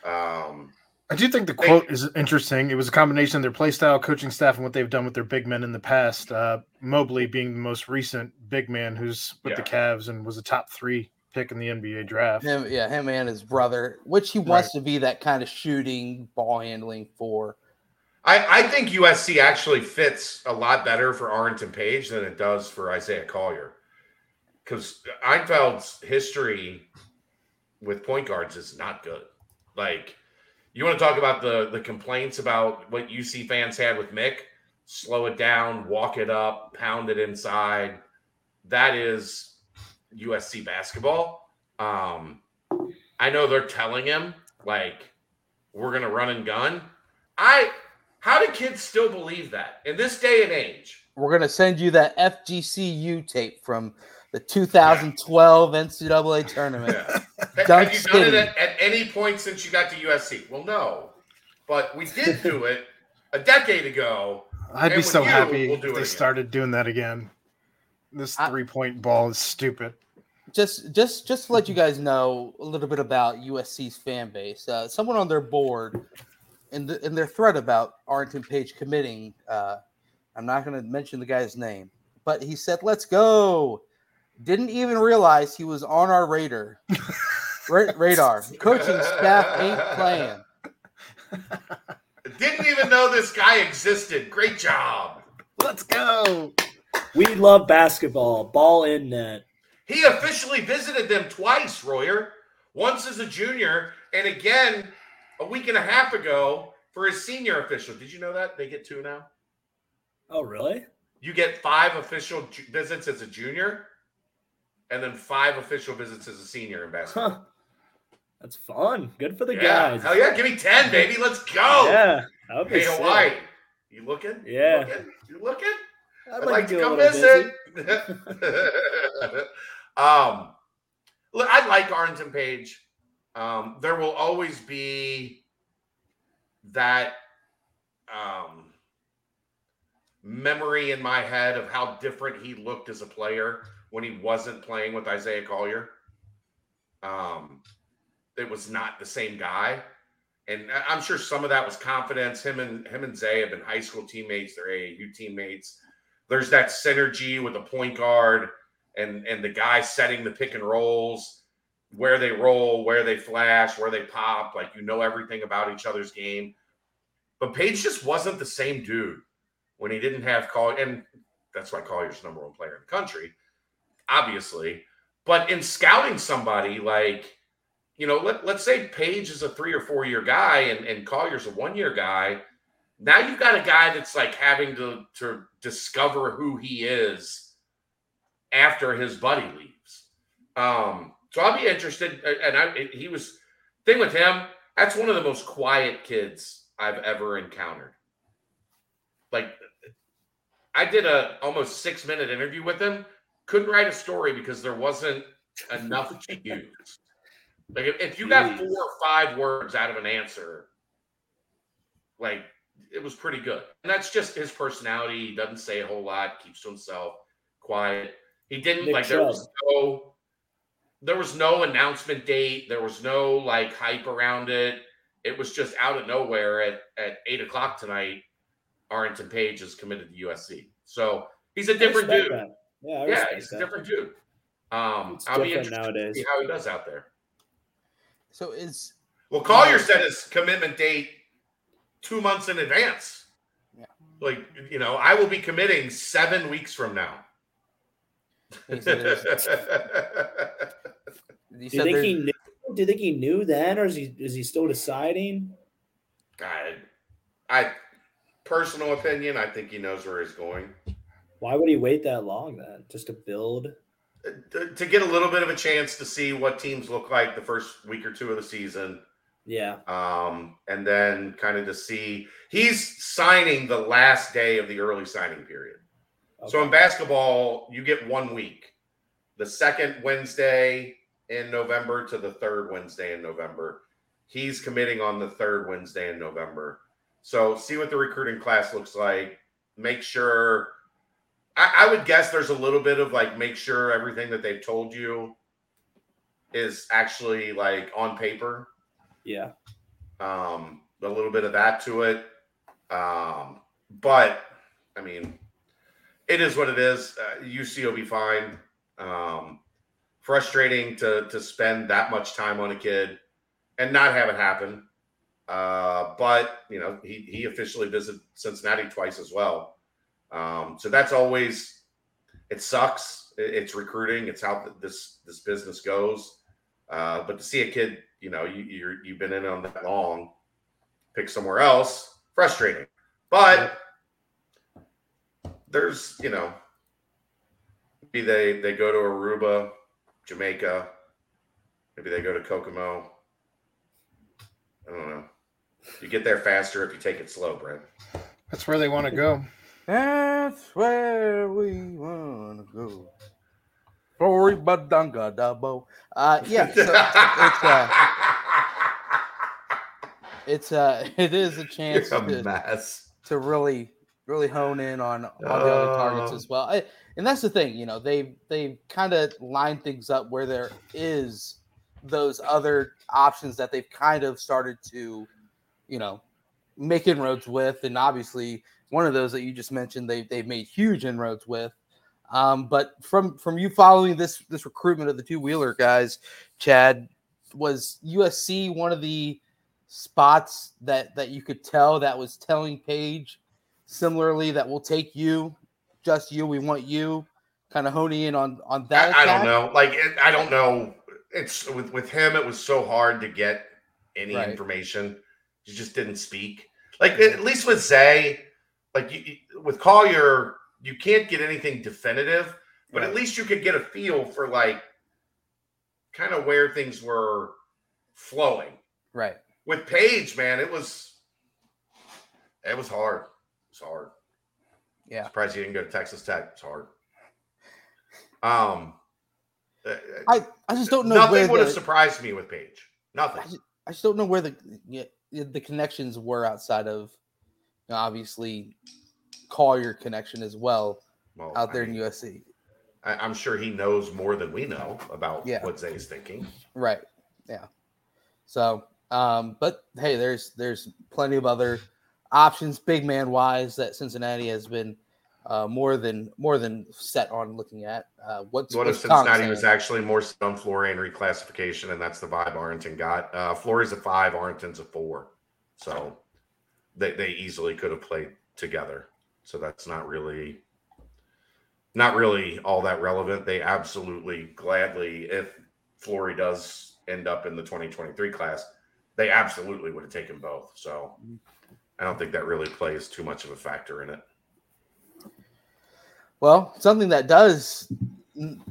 Speaker 2: Um,
Speaker 3: I do think the quote is interesting. It was a combination of their play style, coaching staff, and what they've done with their big men in the past. Uh, Mobley being the most recent big man who's with the
Speaker 2: Yeah.
Speaker 3: Cavs and was a top three pick in the NBA draft.
Speaker 1: him, yeah, him and his brother, which he wants to be that kind of shooting, ball handling for.
Speaker 2: I, I think USC actually fits a lot better for Arrinten Page than it does for Isaiah Collier. Because Enfield's history with point guards is not good. Like, you want to talk about the the complaints about what UC fans had with Mick? Slow it down, walk it up, pound it inside. That is USC basketball. Um, I know they're telling him like we're gonna run and gun. I how do kids still believe that in this day and age?
Speaker 1: We're gonna send you that FGCU tape from the 2012 NCAA tournament.
Speaker 2: Yeah.
Speaker 1: Dunk
Speaker 2: Have you done it at, at any point since you got to USC? Well, no, but we did do it a decade ago.
Speaker 3: I'd be so
Speaker 2: you,
Speaker 3: happy
Speaker 2: we'll
Speaker 3: if they
Speaker 2: again.
Speaker 3: started doing that again. This three point ball is stupid.
Speaker 1: just just just to let you guys know a little bit about USC's fan base. Uh, someone on their board in the, in their thread about Arrinten Page committing. Uh, I'm not going to mention the guy's name, but he said, "Let's go." Didn't even realize he was on our radar. Ra- radar. Coaching staff ain't playing.
Speaker 2: Didn't even know this guy existed. Great job.
Speaker 3: Let's go.
Speaker 4: We love basketball. Ball in net.
Speaker 2: He officially visited them twice, Royer. Once as a junior, and again a week and a half ago for his senior official. Did you know that they get two now?
Speaker 4: Oh, really?
Speaker 2: You get five official ju- visits as a junior, and then five official visits as a senior in basketball.
Speaker 4: Huh. That's fun. Good for the
Speaker 2: yeah,
Speaker 4: guys.
Speaker 2: hell yeah! Give me ten, baby. Let's go.
Speaker 4: Yeah. That would be
Speaker 2: Hey,
Speaker 4: sick.
Speaker 2: Hawaii. You looking? You
Speaker 4: Yeah.
Speaker 2: looking? You looking?
Speaker 4: I'd,
Speaker 2: I'd like to
Speaker 4: do
Speaker 2: come visit. um, look, I like Arrinten Page. Um, there will always be that um, memory in my head of how different he looked as a player when he wasn't playing with Isaiah Collier. Um, it was not the same guy, and I'm sure some of that was confidence. Him and him and Zay have been high school teammates. They're AAU teammates. There's that synergy with the point guard and and the guy setting the pick and rolls, where they roll, where they flash, where they pop. Like you know everything about each other's game. But Page just wasn't the same dude when he didn't have Collier, and that's why Collier's number one player in the country, obviously. But in scouting somebody like, you know, let, let's say Page is a three or four year guy and, and Collier's a one year guy. Now you've got a guy that's like having to, to discover who he is after his buddy leaves. Um, so I'll be interested. And I, he was thing with him. That's one of the most quiet kids I've ever encountered. Like I did a almost six minute interview with him. Couldn't write a story because there wasn't enough to use. Like if, if you got four or five words out of an answer, like it was pretty good. And that's just his personality. He doesn't say a whole lot, keeps to himself, quiet. He didn't
Speaker 4: Nick
Speaker 2: like there was no there was no announcement date, there was no like hype around it. It was just out of nowhere at, at eight o'clock tonight. Arrinten Page is committed to USC. So he's a different dude.
Speaker 4: that. Yeah, I
Speaker 2: Yeah,
Speaker 4: respect
Speaker 2: he's a different dude. Um,
Speaker 4: It's
Speaker 2: I'll be
Speaker 4: different
Speaker 2: interested to see how he does out there.
Speaker 1: So is
Speaker 2: Well, Collier set his commitment date two months in advance.
Speaker 1: Yeah.
Speaker 2: Like, you know, I will be committing seven weeks from now.
Speaker 1: Is it- is-
Speaker 4: Do you think he knew? Do you think he knew then, or is he is he still deciding?
Speaker 2: God, I personal opinion, I think he knows where he's going.
Speaker 4: Why would he wait that long then? Just to build?
Speaker 2: To, get a little bit of a chance to see what teams look like the first week or two of the season.
Speaker 4: Yeah.
Speaker 2: Um, and then kind of to see he's signing the last day of the early signing period. So in basketball, you get one week. The second Wednesday in November to the third Wednesday in November. He's committing on the third Wednesday in November. So see what the recruiting class looks like. Make sure I, I would guess there's a little bit of like make sure everything that they've told you is actually like on paper
Speaker 4: yeah.
Speaker 2: um, a little bit of that to it. Um, but I mean, it is what it is. Uh, UC will be fine. Um, frustrating to to spend that much time on a kid and not have it happen. Uh, but you know, he he officially visited Cincinnati twice as well. Um, so that's always it sucks. It's recruiting. It's how this this business goes. Uh, but to see a kid, you know, you you're, you've been in on that long, pick somewhere else, frustrating. But there's, you know, maybe they they go to Aruba, Jamaica, maybe they go to Kokomo. I don't know. You get there faster if you take it slow, Brent.
Speaker 3: That's where they want to go.
Speaker 1: That's where we wanna go. Sorry, badanga dabo. Uh, yeah, so it's uh, it's uh, it is a chance
Speaker 2: a
Speaker 1: to, to really really hone in on on the other targets
Speaker 2: Uh.
Speaker 1: as well. I, and that's the thing, you know, they they kind of line things up where there is those other options that they've kind of started to, you know, make inroads with, and obviously one of those that you just mentioned, they they've made huge inroads with. Um, but from from you following this this recruitment of the two Wheeler guys, Chad, was USC one of the spots that that you could tell that was telling Page similarly that will take you just you. We want you. Kind of honing in on on that.
Speaker 2: I, I don't know. Like it, I don't know. It's with with him. It was so hard to get any
Speaker 1: Right.
Speaker 2: information. He just didn't speak. Like at least with Zay, like you, with Collier, you can't get anything definitive, but at least you could get a feel for like kind of where things were flowing.
Speaker 1: Right.
Speaker 2: With Page, man, it was it was hard. It was hard.
Speaker 1: Yeah.
Speaker 2: Surprised you didn't go to Texas Tech. It's hard. Um, uh,
Speaker 1: I I just don't know
Speaker 2: nothing would have surprised me with Page. Nothing.
Speaker 1: I just, I just don't know where the the connections were outside of obviously Collier connection as well
Speaker 2: Well,
Speaker 1: out
Speaker 2: I
Speaker 1: there in USC.
Speaker 2: I, I'm sure he knows more than we know about
Speaker 1: Yeah.
Speaker 2: what is thinking.
Speaker 1: Right. Yeah. So, um, but hey, there's there's plenty of other options, big man wise, that Cincinnati has been uh, more than more than set on looking at. Uh, what's
Speaker 2: What if Cincinnati was actually more set on Florian reclassification, and that's the vibe Arrinten got? Uh, Flory's a five, Arrinten's a four, so they they easily could have played together. So that's not really not really all that relevant. They absolutely gladly, if Flory does end up in the 2023 class, they absolutely would have taken both. So I don't think that really plays too much of a factor in it.
Speaker 1: Well, something that does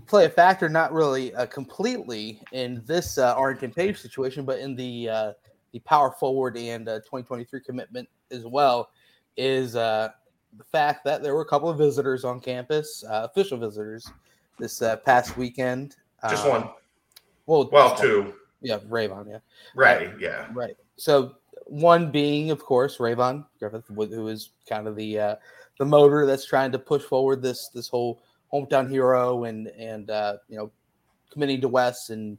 Speaker 1: play a factor, not really uh, completely in this uh, Page situation, but in the uh, the power forward and uh, 2023 commitment as well, is uh, the fact that there were a couple of visitors on campus, uh, official visitors, this uh, past weekend.
Speaker 2: Just
Speaker 1: Um,
Speaker 2: one.
Speaker 1: Well,
Speaker 2: Well,
Speaker 1: just one.
Speaker 2: two.
Speaker 1: Yeah, Rayvon. Yeah.
Speaker 2: Right. Yeah.
Speaker 1: Right. So one being, of course, Rayvon Griffith, who is kind of the uh, the motor that's trying to push forward this this whole hometown hero and and uh, you know committing to West and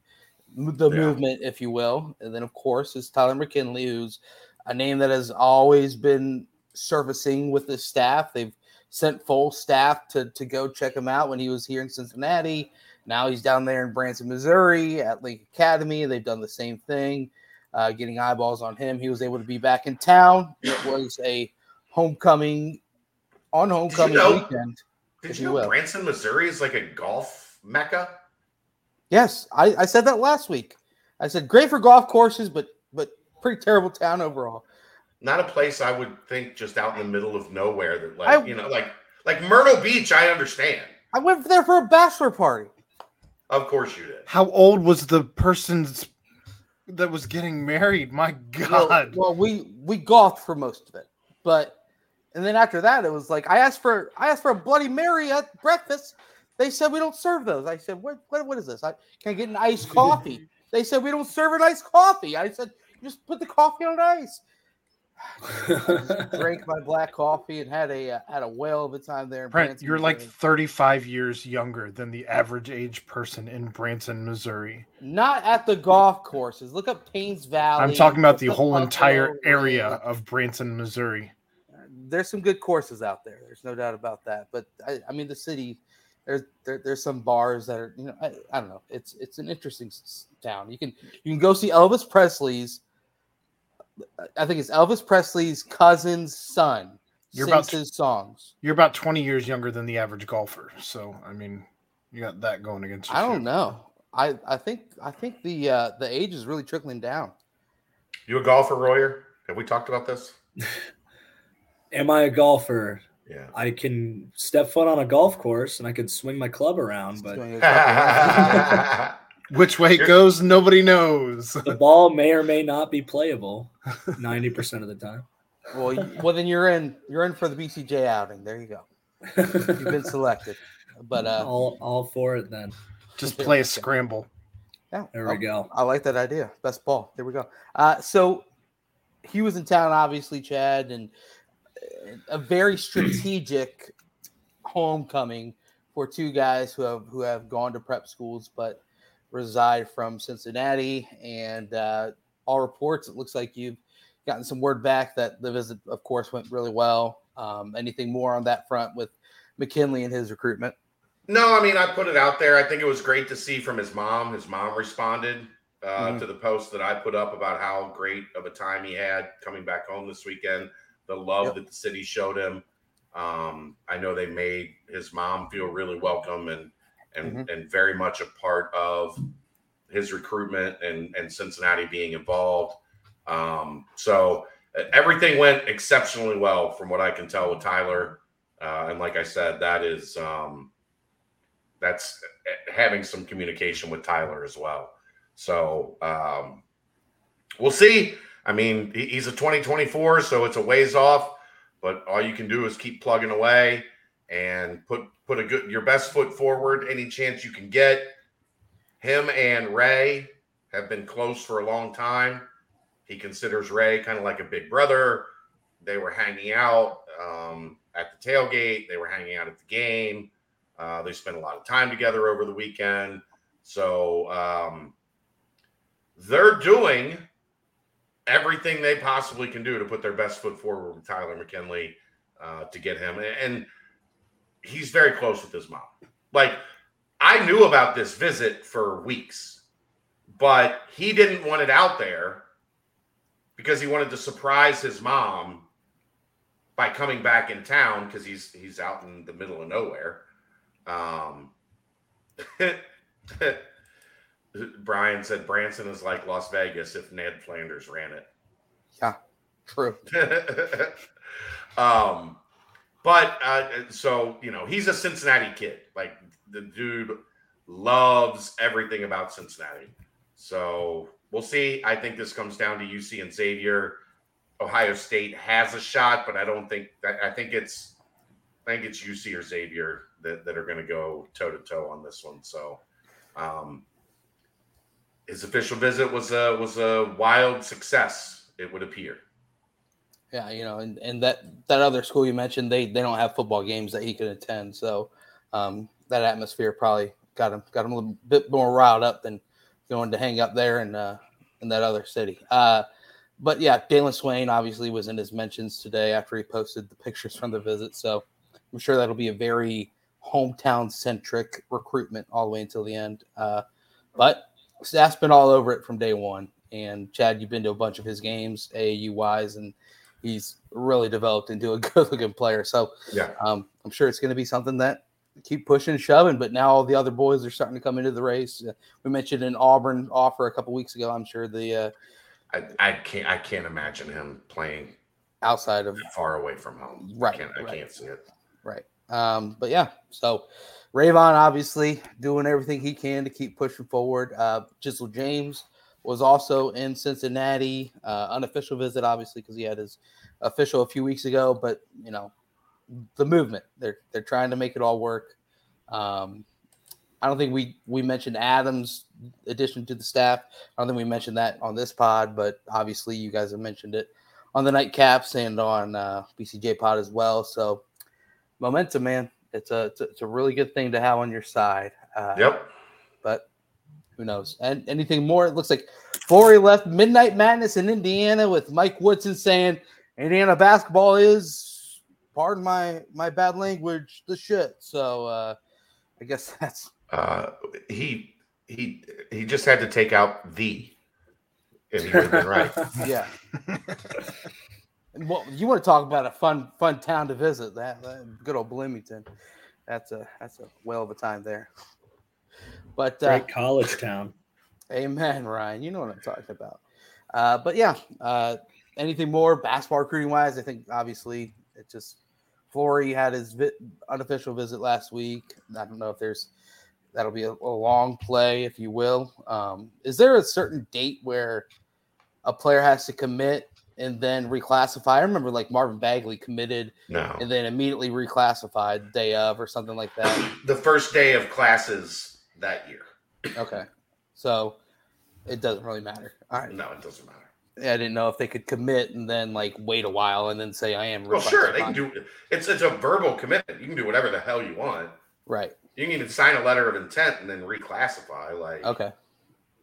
Speaker 1: the
Speaker 2: Yeah.
Speaker 1: movement, if you will. And then, of course, is Tyler McKinley, who's a name that has always been surfacing with the staff. They've sent full staff to to go check him out when he was here in Cincinnati. Now he's down there in Branson, Missouri at Link Academy. They've done the same thing, uh, getting eyeballs on him. He was able to be back in town. It was a homecoming on homecoming
Speaker 2: know-
Speaker 1: weekend.
Speaker 2: Did you
Speaker 1: you
Speaker 2: know
Speaker 1: will.
Speaker 2: Branson, Missouri is like a golf mecca?
Speaker 1: Yes, I, I said that last week. I said great for golf courses, but but pretty terrible town overall.
Speaker 2: Not a place I would think just out in the middle of nowhere that like
Speaker 1: I-
Speaker 2: you know like like Myrtle Beach. I understand.
Speaker 1: I went there for a bachelor party.
Speaker 2: Of course you did.
Speaker 3: How old was the person's that was getting married? My
Speaker 1: Well,
Speaker 3: God.
Speaker 1: well, we we golfed for most of it, but and then after that, it was like I asked for I asked for a Bloody Mary at breakfast. They said we don't serve those. I said, what what, what is this? I can I get an iced coffee. they said we don't serve an iced coffee. I said just put the coffee on ice. Drank my black coffee and had a uh, had a whale of a time there. in
Speaker 3: Brent,
Speaker 1: Branson,
Speaker 3: you're like 35 years younger than the average age person in Branson, Missouri.
Speaker 1: not at the golf courses. Look up Payne's Valley.
Speaker 3: I'm talking about the whole entire area of Branson, Missouri.
Speaker 1: there's some good courses out there. There's no doubt about that. But I, I mean, the city, there's there, there's some bars that are you know I, I don't know. It's it's an interesting town. You can you can go see Elvis Presley's. I think it's Elvis Presley's cousin's son
Speaker 3: You're
Speaker 1: sings
Speaker 3: about
Speaker 1: his songs.
Speaker 3: You're about 20 years younger than the average golfer. So, I mean, you got that going against you.
Speaker 1: I don't know. I I think I think the uh, the age is really trickling down.
Speaker 2: You a golfer, Royer? Have we talked about this?
Speaker 4: Am I a golfer?
Speaker 2: Yeah.
Speaker 4: I can step foot on a golf course and I can swing my club around, but
Speaker 1: Doing a couple-
Speaker 3: Which way it goes, nobody knows.
Speaker 4: the ball may or may not be playable 90% of the time.
Speaker 1: well, well then you're in you're in for the BCJ outing. There you go. You've been selected. But uh,
Speaker 4: all, all for it then.
Speaker 3: Just play a scramble.
Speaker 1: yeah,
Speaker 4: There we
Speaker 1: oh,
Speaker 4: go.
Speaker 1: I like that idea. Best ball. There we go. Uh, so he was in town, obviously, Chad, and a very strategic homecoming for two guys who have who have gone to prep schools but reside from Cincinnati. And uh, all reports, it looks like you've gotten some word back that the visit, of course, went really well. Um, anything more on that front with McKinley and his recruitment?
Speaker 2: No, I mean, I put it out there. I think it was great to see from his mom. His mom responded uh,
Speaker 1: Mhm.
Speaker 2: to the post that I put up about how great of a time he had coming back home this weekend, the love
Speaker 1: Yep.
Speaker 2: that the city showed him. Um, I know they made his mom feel really welcome and and
Speaker 1: Mhm.
Speaker 2: and very much a part of his recruitment and and Cincinnati being involved. Um, so everything went exceptionally well from what I can tell with Tyler. Uh, and like I said, that is um, that's having some communication with Tyler as well. So um, we'll see. I mean, he's a 2024, so it's a ways off. But all you can do is keep plugging away and put put a good your best foot forward any chance you can get. Him and Ray have been close for a long time. He considers Ray kind of like a big brother. They were hanging out um, at the tailgate. They were hanging out at the game. Uh, they spent a lot of time together over the weekend. So um, they're doing everything they possibly can do to put their best foot forward with Tyler McKinley uh, to get him. And he's very close with his mom. Like, I knew about this visit for weeks, but he didn't want it out there because he wanted to surprise his mom by coming back in town because he's he's out in the middle of nowhere. Um, Brian said Branson is like Las Vegas if Ned Flanders ran it.
Speaker 1: Yeah, true.
Speaker 2: um, but uh, so you know, he's a Cincinnati kid. Like the dude loves everything about Cincinnati. So we'll see. I think this comes down to UC and Xavier. Ohio State has a shot, but I don't think that. I think it's, I think it's UC or Xavier that, that are going to go toe to toe on this one. So, um, his official visit was a was a wild success. It would appear.
Speaker 1: Yeah, you know, and, and that that other school you mentioned, they they don't have football games that he could attend, so um, that atmosphere probably got him got him a little bit more riled up than going to hang up there in uh, in that other city. Uh, but yeah, Dalen Swain obviously was in his mentions today after he posted the pictures from the visit, so I'm sure that'll be a very hometown centric recruitment all the way until the end. Uh, but staff's been all over it from day one. And Chad, you've been to a bunch of his games, AAU wise, and he's really developed into a good looking player. So
Speaker 2: Yeah.
Speaker 1: um, I'm sure it's going to be something that keep pushing and shoving. But now all the other boys are starting to come into the race. Uh, we mentioned an Auburn offer a couple weeks ago. I'm sure the uh,
Speaker 2: I, I can't I can't imagine him playing
Speaker 1: outside of
Speaker 2: far away from home.
Speaker 1: Right,
Speaker 2: I can't, I
Speaker 1: right.
Speaker 2: can't see it.
Speaker 1: right. Um, but yeah, so Rayvon obviously doing everything he can to keep pushing forward. Uh, James was also in Cincinnati, uh, unofficial visit, obviously, because he had his official a few weeks ago. But you know, the movement they're they're trying to make it all work. Um, I don't think we we mentioned Adams' addition to the staff. I don't think we mentioned that on this pod, but obviously you guys have mentioned it on the nightcaps and on uh, BCJ pod as well. So momentum, man, it's a it's a, it's a really good thing to have on your side. Uh,
Speaker 2: Yep.
Speaker 1: But who knows? And anything more? It looks like Flory left Midnight Madness in Indiana with Mike Woodson saying Indiana basketball is, pardon my my bad language, the shit. So uh, I guess that's
Speaker 2: Uh, he he he just had to take out the, and he would have been right.
Speaker 1: yeah. And well, you want to talk about a fun fun town to visit? That, that good old Bloomington. That's a that's a whale of a time there. But uh,
Speaker 4: Great college town.
Speaker 1: Amen, Ryan. You know what I'm talking about. Uh, but yeah, uh, anything more basketball recruiting wise? I think obviously it just Flory had his vi- unofficial visit last week. I don't know if there's that'll be a, a long play, if you will. Um, is there a certain date where a player has to commit and then reclassify? I remember like Marvin Bagley committed
Speaker 2: No,
Speaker 1: and then immediately reclassified day of or something like that.
Speaker 2: the first day of classes that year.
Speaker 1: Okay, so it doesn't really matter. All right.
Speaker 2: No, it doesn't matter.
Speaker 1: I didn't know if they could commit and then like wait a while and then say I am.
Speaker 2: Well, sure, they can do. It's it's a verbal commitment. You can do whatever the hell you want.
Speaker 1: Right.
Speaker 2: You can even sign a letter of intent and then reclassify. Like,
Speaker 1: Okay.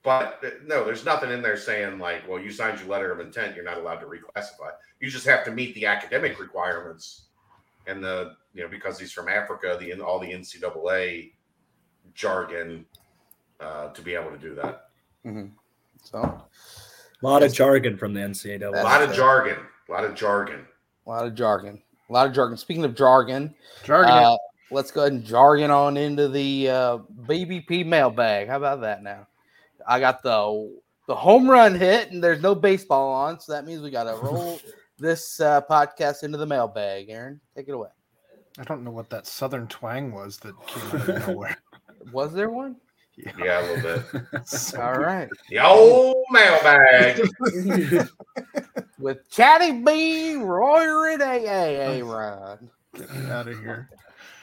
Speaker 2: But uh, no, there's nothing in there saying like, well, you signed your letter of intent, you're not allowed to reclassify. You just have to meet the academic requirements, and the you know because he's from Africa, the all the NCAA jargon uh, to be able to do that.
Speaker 1: hmm So
Speaker 4: A lot of jargon from the NCAA.
Speaker 2: A lot of jargon, a lot of jargon.
Speaker 1: a lot of jargon. A lot of jargon. Speaking of jargon,
Speaker 3: Jargon.
Speaker 1: uh, let's go ahead and jargon on into the uh, BBP mailbag. How about that now? I got the the home run hit, and there's no baseball on, so that means we got to roll this uh, podcast into the mailbag. Aaron, take it away.
Speaker 3: I don't know what that southern twang was that came out of nowhere.
Speaker 1: Was there one?
Speaker 2: Yeah, a little bit.
Speaker 3: So
Speaker 1: All right.
Speaker 2: The old mailbag.
Speaker 1: With Chatty B, Royer, and AA, Ron.
Speaker 3: Get me out of here.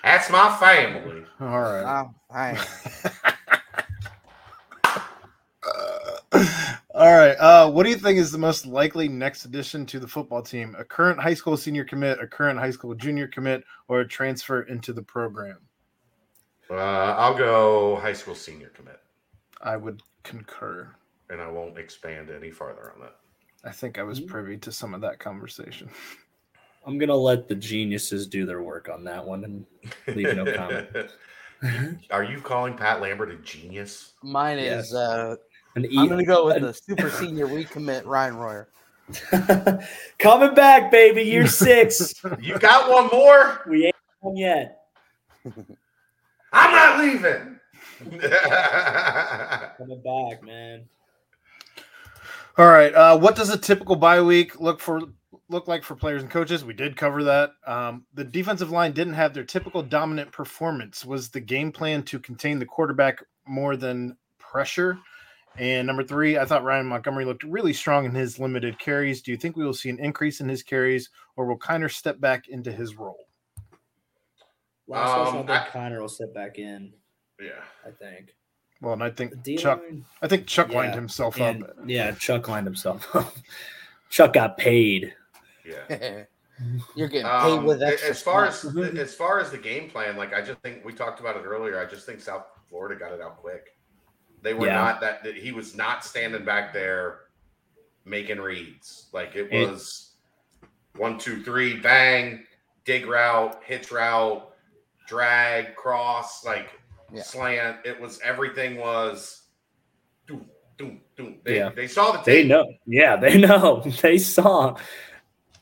Speaker 2: That's my family.
Speaker 3: All right.
Speaker 1: Oh, I
Speaker 3: All right. Uh, what do you think is the most likely next addition to the football team? A current high school senior commit, a current high school junior commit, or a transfer into the program?
Speaker 2: Uh, I'll go high school senior commit,
Speaker 3: I would concur.
Speaker 2: and I won't expand any farther on that.
Speaker 3: I think I was privy to some of that conversation.
Speaker 4: I'm gonna let the geniuses do their work on that one and leave no comment.
Speaker 2: Are you calling Pat Lambert a genius?
Speaker 1: mine
Speaker 4: Yes.
Speaker 1: is. Uh,
Speaker 4: An
Speaker 1: I'm
Speaker 4: e-
Speaker 1: going to go with the super senior recommit, Ryan Royer.
Speaker 4: Coming back, baby. Year six.
Speaker 2: You got one more?
Speaker 4: we ain't home yet.
Speaker 2: I'm not leaving.
Speaker 4: Coming back, man.
Speaker 3: All right. Uh, what does a typical bye week look for look like for players and coaches? We did cover that. Um, the defensive line didn't have their typical dominant performance. Was the game plan to contain the quarterback more than pressure? And number three, I thought Ryan Montgomery looked really strong in his limited carries. Do you think we will see an increase in his carries, or will Kiner step back into his role?
Speaker 4: Last question,
Speaker 2: Um,
Speaker 4: I think
Speaker 2: I-
Speaker 4: Connor will step back in.
Speaker 2: yeah.
Speaker 4: I think.
Speaker 3: Well, and I think
Speaker 4: D
Speaker 3: Chuck, I think Chuck lined himself
Speaker 4: and-
Speaker 3: up.
Speaker 4: yeah, Chuck lined himself up. Chuck got paid.
Speaker 2: Yeah.
Speaker 1: You're getting paid
Speaker 2: Um,
Speaker 1: with
Speaker 2: a-
Speaker 1: extra.
Speaker 2: as far as as far as the game plan, like I just think we talked about it earlier. I just think South Florida got it out quick. They were
Speaker 4: Yeah.
Speaker 2: not that, that he was not standing back there making reads. Like it
Speaker 4: It-
Speaker 2: was one, two, three, bang, dig route, hitch route, drag, cross, like
Speaker 1: Yeah.
Speaker 2: slant. It was everything was doom, doom, doom. They,
Speaker 4: Yeah.
Speaker 2: they saw the
Speaker 4: They know. Yeah, they know. They saw.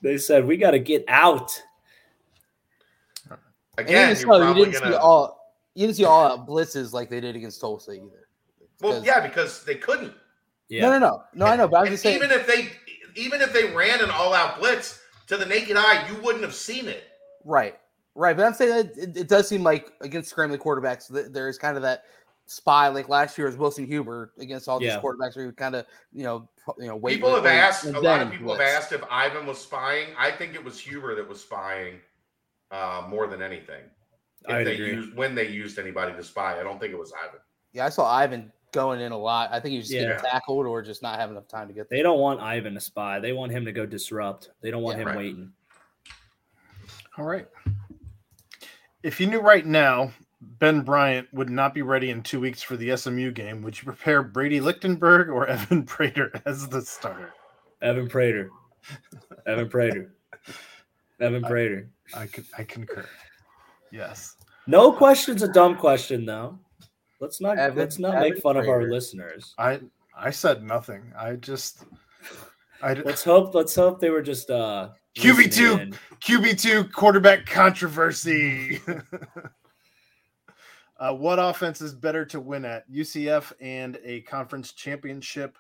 Speaker 4: They said we got to get out.
Speaker 2: Again, you're
Speaker 1: so, you didn't
Speaker 2: gonna.
Speaker 1: see all you didn't see all out blitzes like they did against Tulsa either.
Speaker 2: Well, yeah, because they couldn't.
Speaker 4: Yeah.
Speaker 1: No, no, no, no. I know, but I was
Speaker 2: And
Speaker 1: just saying.
Speaker 2: even if they even if they ran an all-out blitz to the naked eye, you wouldn't have seen it.
Speaker 1: Right, right. But I'm saying that it, it does seem like against scrambling quarterbacks, there is kind of that spy. Like last year, was Wilson Huber against all
Speaker 4: Yeah.
Speaker 1: these quarterbacks, where you kind of, you know, pro- you know, wait.
Speaker 2: people
Speaker 1: wait,
Speaker 2: have
Speaker 1: wait,
Speaker 2: asked. A lot of
Speaker 1: then
Speaker 2: people have asked if Ivan was spying. I think it was Huber that was spying uh, more than anything. If
Speaker 4: I'd
Speaker 2: they
Speaker 4: agree.
Speaker 2: used when they used anybody to spy, I don't think it was Ivan.
Speaker 1: Yeah, I saw Ivan going in a lot. I think he was just
Speaker 4: Yeah.
Speaker 1: getting tackled or just not having enough time to get there.
Speaker 4: They don't want Ivan to spy. They want him to go disrupt. They don't want
Speaker 1: Yeah.
Speaker 4: him
Speaker 2: Right.
Speaker 4: waiting.
Speaker 3: All right. If you knew right now Ben Bryant would not be ready in two weeks for the SMU game, would you prepare Brady Lichtenberg or Evan Prater as the starter?
Speaker 4: Evan Prater. Evan Prater. Evan Prater.
Speaker 3: I could I concur. Yes.
Speaker 4: No question's a dumb question though. Let's not
Speaker 1: Evan-
Speaker 4: let's not make
Speaker 1: Evan
Speaker 4: fun of our listeners.
Speaker 3: I I said nothing. I just I
Speaker 4: Let's hope let's hope they were just uh
Speaker 3: QB2. QB2 quarterback controversy. uh, what offense is better to win at? UCF and a conference championship.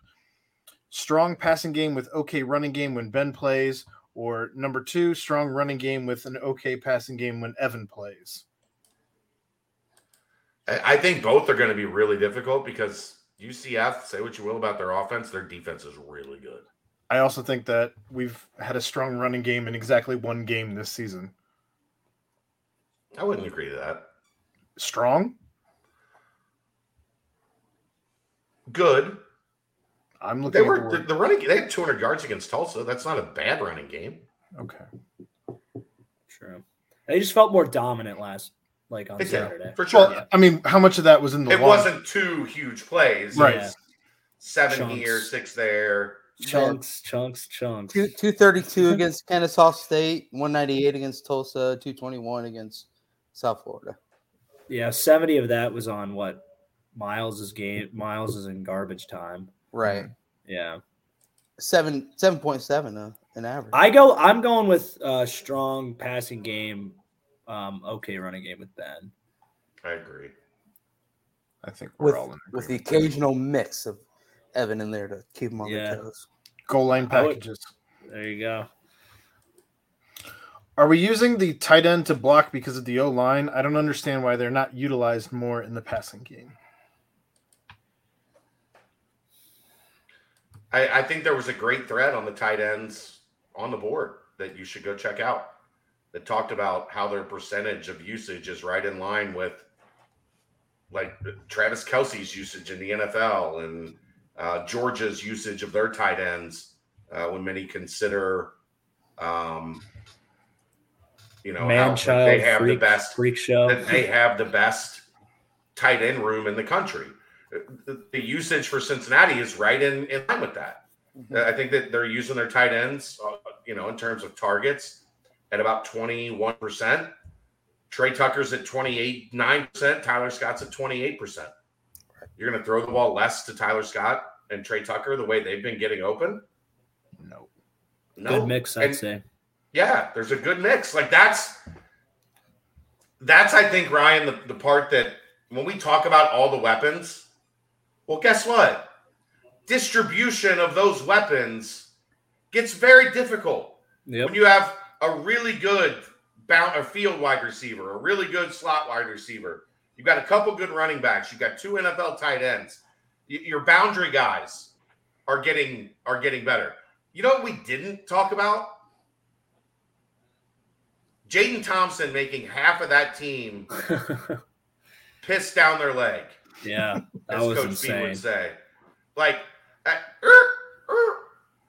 Speaker 3: Strong passing game with okay running game when Ben plays, or number two, strong running game with an okay passing game when Evan plays.
Speaker 2: I I think both are going to be really difficult because UCF. Say what you will about their offense, their defense is really good.
Speaker 3: I also think that we've had a strong running game in exactly one game this season.
Speaker 2: I wouldn't agree to that.
Speaker 3: Strong?
Speaker 2: Good.
Speaker 3: I'm
Speaker 2: They
Speaker 3: looking at
Speaker 2: were
Speaker 3: the
Speaker 2: the, the running. They had 200 yards against Tulsa. That's not a bad running game.
Speaker 3: Okay.
Speaker 4: True. They just felt more dominant last like on
Speaker 2: They did,
Speaker 4: Saturday.
Speaker 2: for sure.
Speaker 3: Well, I mean, how much of that was in the
Speaker 2: it
Speaker 3: line?
Speaker 2: wasn't two huge plays.
Speaker 3: Right.
Speaker 2: was Seven
Speaker 4: Chunks.
Speaker 2: here, six there.
Speaker 4: Chunks, chunks, chunks.
Speaker 1: Two two thirty two against Kennesaw State, one ninety eight against Tulsa, two twenty one against South Florida.
Speaker 4: Yeah, 70 of that was on what? Miles's game. Miles is in garbage time.
Speaker 1: Right.
Speaker 4: Yeah.
Speaker 1: Seven seven point seven uh, in average.
Speaker 4: I go. I'm going with uh, strong passing game. Um, okay, running game with Ben.
Speaker 2: I agree.
Speaker 3: I think we're
Speaker 1: with
Speaker 3: all in
Speaker 1: with the
Speaker 3: agreement there.
Speaker 1: occasional mix of Evan in there to keep him on
Speaker 4: Yeah.
Speaker 1: their toes.
Speaker 3: goal line
Speaker 4: I would-
Speaker 3: packages.
Speaker 4: There you go.
Speaker 3: Are we using the tight end to block because of the O line? I don't understand why they're not utilized more in the passing game.
Speaker 2: I, I think there was a great thread on the tight ends on the board that you should go check out that talked about how their percentage of usage is right in line with like Travis Kelce's usage in the NFL and uh, Georgia's usage of their tight ends uh, when many consider, um, you know,
Speaker 4: Man
Speaker 2: how
Speaker 4: child,
Speaker 2: they have
Speaker 4: freak,
Speaker 2: the best
Speaker 4: freak show.
Speaker 2: that they have the best tight end room in the country. The, the usage for Cincinnati is right in, in line with that. I think that they're using their tight ends, uh, you know, in terms of targets at about 21%. Tre Tucker's at 28, 9%. Tyler Scott's at 28%. You're going to throw the ball less to Tyler Scott and Trey Tucker the way they've been getting open?
Speaker 3: No.
Speaker 2: No.
Speaker 4: Good mix, I'd
Speaker 2: And-
Speaker 4: say.
Speaker 2: yeah, there's a good mix. Like that's that's I think Ryan the, the part that when we talk about all the weapons, well, guess what? Distribution of those weapons gets very difficult
Speaker 4: Yep.
Speaker 2: when you have a really good bound a field wide receiver, a really good slot wide receiver. You've got a couple good running backs. You've got two NFL tight ends. Your boundary guys are getting are getting better. You know what we didn't talk about? Jaden Thompson making half of that team piss down their leg,
Speaker 4: yeah, that
Speaker 2: as
Speaker 4: was
Speaker 2: Coach B would say. Like, uh, er, er,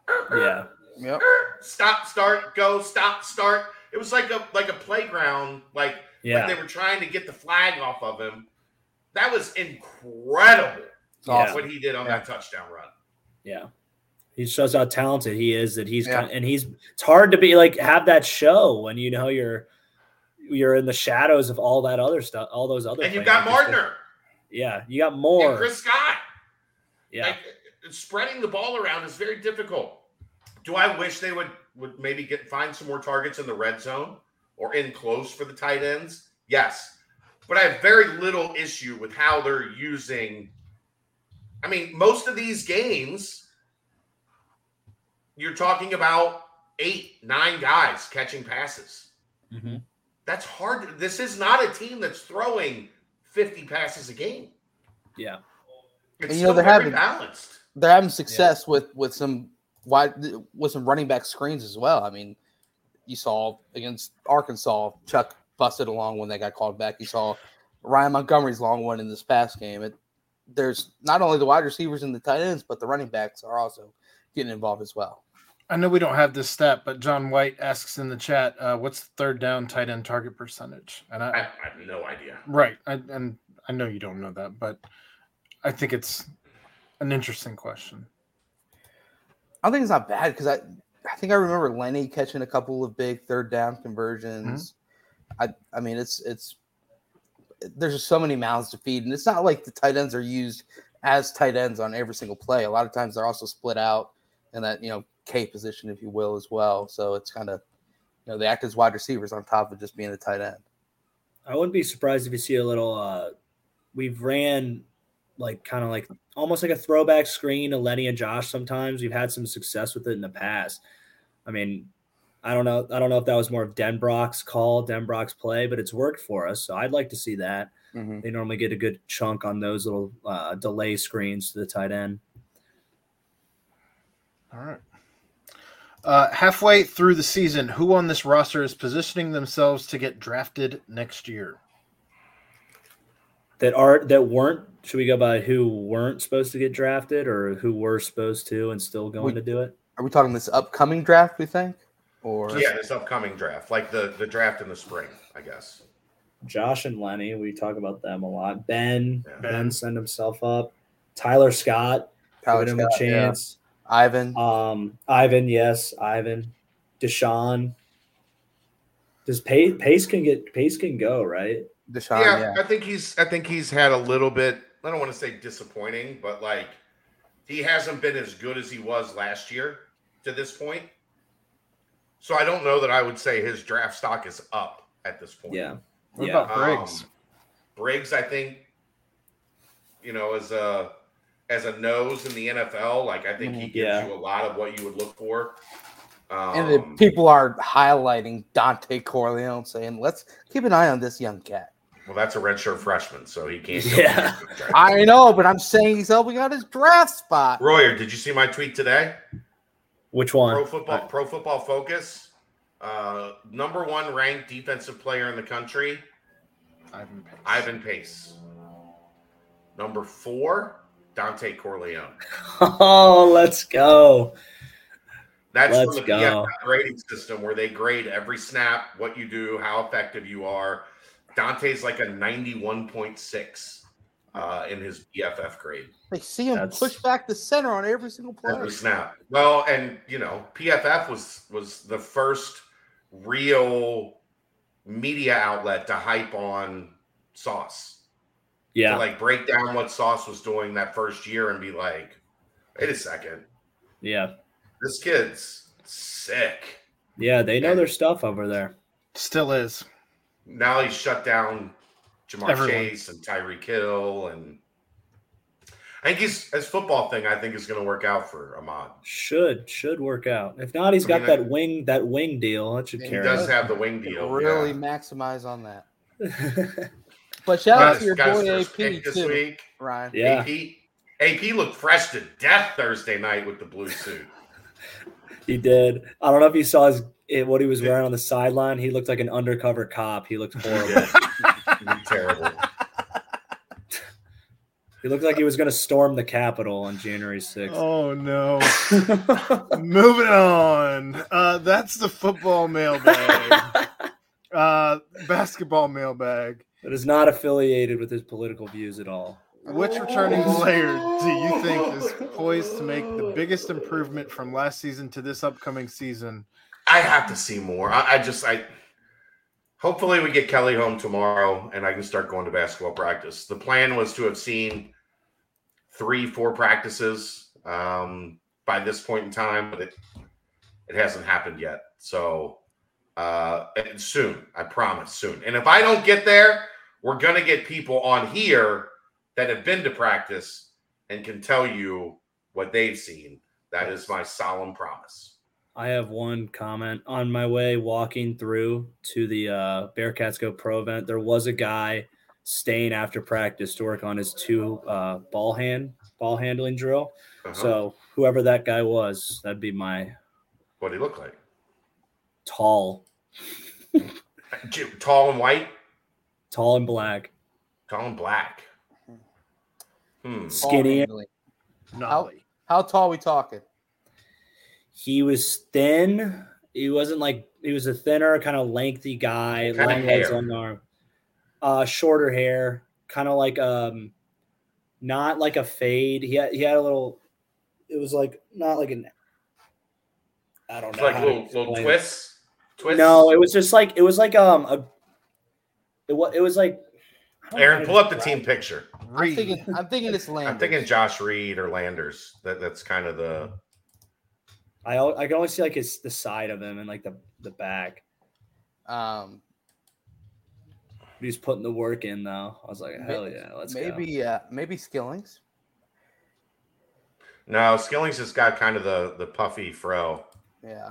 Speaker 2: er, er,
Speaker 4: Yeah,
Speaker 1: Yep.
Speaker 2: stop, start, go, stop, start. It was like a like a playground, like, like
Speaker 4: yeah,
Speaker 2: they were trying to get the flag off of him. That was incredible
Speaker 4: Yeah.
Speaker 2: what he did on
Speaker 1: Yeah.
Speaker 2: that touchdown run.
Speaker 4: yeah. He shows how talented he is. That he's
Speaker 1: Yeah.
Speaker 4: kind and he's. It's hard to be like have that show when you know you're you're in the shadows of all that other stuff, all those other.
Speaker 2: And you
Speaker 4: playmakers.
Speaker 2: got Martner
Speaker 4: Yeah, you got
Speaker 2: and
Speaker 4: more.
Speaker 2: Chris Scott.
Speaker 4: yeah,
Speaker 2: Like spreading the ball around is very difficult. Do I wish they would would maybe get find some more targets in the red zone or in close for the tight ends? Yes. But I have very little issue with how they're using I mean, most of these games you're talking about eight, nine guys catching passes.
Speaker 4: Mhm.
Speaker 2: That's hard. This is not a team that's throwing 50 passes a game.
Speaker 4: yeah,
Speaker 2: It's
Speaker 1: And, you know, they're
Speaker 2: very
Speaker 1: having-
Speaker 2: balanced.
Speaker 1: They're having success with with some wide with some running back screens as well. I mean, you saw against Arkansas, Chuck busted along when they got called back. You saw Ryan Montgomery's long one in this past game. It, there's not only the wide receivers and the tight ends, but the running backs are also getting involved as well.
Speaker 3: I know we don't have this stat, but John White asks in the chat, uh, "What's the third down tight end target percentage?" And I,
Speaker 2: I, I have no idea.
Speaker 3: right, I, and I know you don't know that, but I think it's an interesting question.
Speaker 1: I think it's not bad because I I think I remember Lenny catching a couple of big third down conversions. I I mean it's it's there's just so many mouths to feed, and it's not like the tight ends are used as tight ends on every single play. A lot of times they're also split out in that you know K position, if you will, as well. So it's kind of you know they act as wide receivers on top of just being a tight end.
Speaker 4: I wouldn't be surprised if you see a little. uh We've ran like kind of like almost like a throwback screen to Lenny and Josh. Sometimes we've had some success with it in the past. I mean, I don't know. I don't know if that was more of Denbrock's call, Denbrock's play, but it's worked for us. So I'd like to see that.
Speaker 1: Mhm.
Speaker 4: They normally get a good chunk on those little uh, delay screens to the tight end.
Speaker 3: All right. Uh, halfway through the season, who on this roster is positioning themselves to get drafted next year?
Speaker 4: That are that weren't. Should we go by who weren't supposed to get drafted or who were supposed to and still going
Speaker 1: We-
Speaker 4: to do it?
Speaker 1: Are we talking this upcoming draft? We think, or
Speaker 2: yeah, this upcoming draft, like the the draft in the spring, I guess.
Speaker 4: Josh and Lenny, we talk about them a lot. Ben,
Speaker 2: Yeah.
Speaker 4: Ben, send himself up. Tyler Scott,
Speaker 1: Tyler
Speaker 4: giving him
Speaker 1: Scott,
Speaker 4: a
Speaker 1: yeah.
Speaker 4: chance.
Speaker 1: Ivan.
Speaker 4: Um, Ivan, yes, Ivan. Deshawn. Does Pace, Pace can get Pace can go right?
Speaker 1: Deshawn,
Speaker 2: yeah,
Speaker 1: yeah.
Speaker 2: I think he's I think he's had a little bit. I don't want to say disappointing, but like he hasn't been as good as he was last year to this point. So I don't know that I would say his draft stock is up at this point.
Speaker 4: Yeah.
Speaker 3: What
Speaker 4: Yeah.
Speaker 3: about Briggs?
Speaker 2: Um, Briggs, I think, you know, as a as a nose in the NFL, like I think he
Speaker 1: Mhm.
Speaker 2: gives
Speaker 4: Yeah.
Speaker 2: you a lot of what you would look for. Um,
Speaker 1: And then people are highlighting Dontay Corleone, saying, "Let's keep an eye on this young cat."
Speaker 2: Well, that's a redshirt freshman, so he can't.
Speaker 4: Yeah.
Speaker 2: in the draft.
Speaker 1: I know, but I'm saying he's helping out his draft spot.
Speaker 2: Royer, did you see my tweet today?
Speaker 4: Which one?
Speaker 2: Pro football, Pro Football Focus, uh, number one ranked defensive player in the country,
Speaker 3: Ivan Pace.
Speaker 2: Ivan Pace. Number four, Dontay Corleone.
Speaker 4: Oh, let's go.
Speaker 2: That's
Speaker 4: Let's
Speaker 2: from the
Speaker 4: go.
Speaker 2: PFF grading system where they grade every snap, what you do, how effective you are. Dontay's like a 91.6 uh, in his PFF grade
Speaker 1: They see him
Speaker 4: That's-
Speaker 1: push back the center on every single play.
Speaker 2: every snap. Well, and you know, PFF was was the first real media outlet to hype on Sauce.
Speaker 4: Yeah.
Speaker 2: To like break down what Sauce was doing that first year and be like, wait a second,
Speaker 4: yeah.
Speaker 2: this kid's sick.
Speaker 4: Yeah. They know their stuff over there.
Speaker 3: Still is.
Speaker 2: Now he's shut down Ja'Marr
Speaker 3: Everyone.
Speaker 2: Chase and Tyreek Hill, and I think he's his football thing. I think is going to work out for Ahmad.
Speaker 4: Should should work out. If not, he's
Speaker 2: I
Speaker 4: got
Speaker 2: mean,
Speaker 4: that wing that wing deal. That should
Speaker 2: He does
Speaker 4: us.
Speaker 2: have the wing deal.
Speaker 1: really
Speaker 2: yeah.
Speaker 1: maximize on that. But shout out to your
Speaker 2: guys,
Speaker 1: boy AP
Speaker 2: this
Speaker 1: too,
Speaker 2: week.
Speaker 1: Ryan.
Speaker 4: yeah.
Speaker 2: AP, AP looked fresh to death Thursday night with the blue suit.
Speaker 4: He did. I don't know if you saw his it, what he was wearing on the sideline. He looked like an undercover cop. He looked horrible.
Speaker 2: Yeah. He looked terrible.
Speaker 4: he looked like he was going to storm the Capitol on January 6th.
Speaker 3: Oh no. Moving on. Uh, that's the football mailbag. uh, basketball mailbag.
Speaker 4: It is not affiliated with his political views at all.
Speaker 3: Which returning player do you think is poised to make the biggest improvement from last season to this upcoming season?
Speaker 2: I have to see more. I, I just I. Hopefully, we get Kelly home tomorrow, and I can start going to basketball practice. The plan was to have seen three, four practices um, by this point in time, but it it hasn't happened yet. So uh, and soon, I promise, soon. And if I don't get there, we're gonna get people on here that have been to practice and can tell you what they've seen. That is my solemn promise.
Speaker 4: I have one comment on my way walking through to the uh, Bearcats Go Pro event. There was a guy staying after practice to work on his two uh, ball hand ball handling drill.
Speaker 2: Uh-huh.
Speaker 4: So whoever that guy was, that'd be my
Speaker 2: what do he look like?
Speaker 4: tall,
Speaker 2: Tall and white,
Speaker 4: tall and black,
Speaker 2: tall and black. Hmm.
Speaker 4: Skinny.
Speaker 1: handling.
Speaker 3: Nolley.
Speaker 1: How tall we talking?
Speaker 4: He was thin. He wasn't like he was a thinner, kind of lengthy guy,
Speaker 2: kind
Speaker 4: long legs,
Speaker 2: hair?
Speaker 4: long arm. Uh, shorter hair, kind of like um, not like a fade. He had he had a little. It was like not like an. I don't
Speaker 2: It's
Speaker 4: know.
Speaker 2: like little little twists. Twists.
Speaker 4: No, it was just like it was like um a. It was it was like. I don't know how
Speaker 2: Aaron, pull up the team picture.
Speaker 1: I'm thinking. I'm thinking it's Landers.
Speaker 2: I'm thinking Josh Reed or Landers. That that's kind of the.
Speaker 4: I I can only see like his the side of him and like the the back.
Speaker 1: Um,
Speaker 4: He was putting the work in though. I was like,
Speaker 1: May-
Speaker 4: hell yeah, let's go.
Speaker 1: maybe. Uh, maybe Skillings.
Speaker 2: No, Skillings has got kind of the the puffy fro.
Speaker 1: Yeah,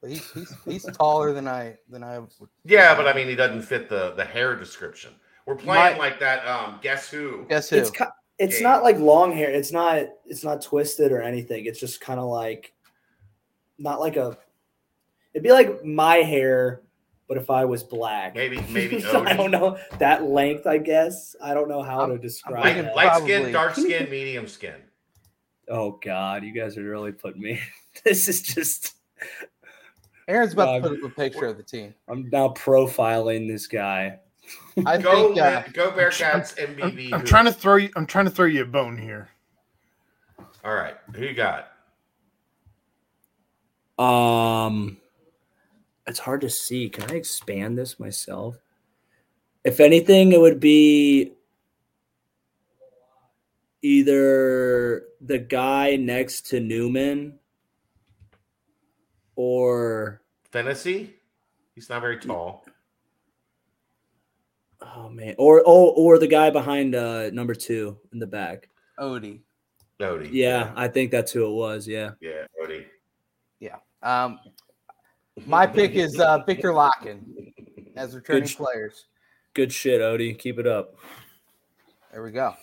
Speaker 1: but he's he's, he's taller than I than I. would-
Speaker 2: Yeah, but I mean, he doesn't fit the the hair description. We're playing
Speaker 1: My-
Speaker 2: like that. Um, guess who?
Speaker 1: Guess who?
Speaker 4: it's ki- it's
Speaker 2: Yeah.
Speaker 4: not like long hair. It's not it's not twisted or anything. It's just kind of like not like a. It'd be like my hair, but if I was black.
Speaker 2: Maybe maybe
Speaker 4: So I don't know that length. I guess I don't know how
Speaker 1: I'm-
Speaker 4: to describe
Speaker 2: Light,
Speaker 4: it.
Speaker 2: light skin, dark skin, medium skin.
Speaker 4: Oh God, you guys are really putting me. this is just.
Speaker 1: Aaron's about
Speaker 4: Um,
Speaker 1: to put up a picture of the team.
Speaker 4: I'm now profiling this guy.
Speaker 1: I
Speaker 2: Go
Speaker 1: think. Uh,
Speaker 2: go Bearcats
Speaker 3: I'm,
Speaker 2: MBB.
Speaker 3: I'm
Speaker 2: who?
Speaker 3: trying to throw you. I'm trying to throw you a bone here.
Speaker 2: All right, who you got?
Speaker 4: Um, it's hard to see. Can I expand this myself? If anything, it would be either the guy next to Newman or
Speaker 2: Phinisee. He's not very tall.
Speaker 4: Oh man, or oh, or the guy behind uh number two in the back.
Speaker 1: Ody.
Speaker 2: Ody.
Speaker 4: Yeah, I think that's who it was. Yeah,
Speaker 2: Yeah, Ody.
Speaker 1: Um, my pick is uh, Viktor Lakhin as returning
Speaker 4: sh-
Speaker 1: players.
Speaker 4: good shit, Ody. Keep it up.
Speaker 1: There we go.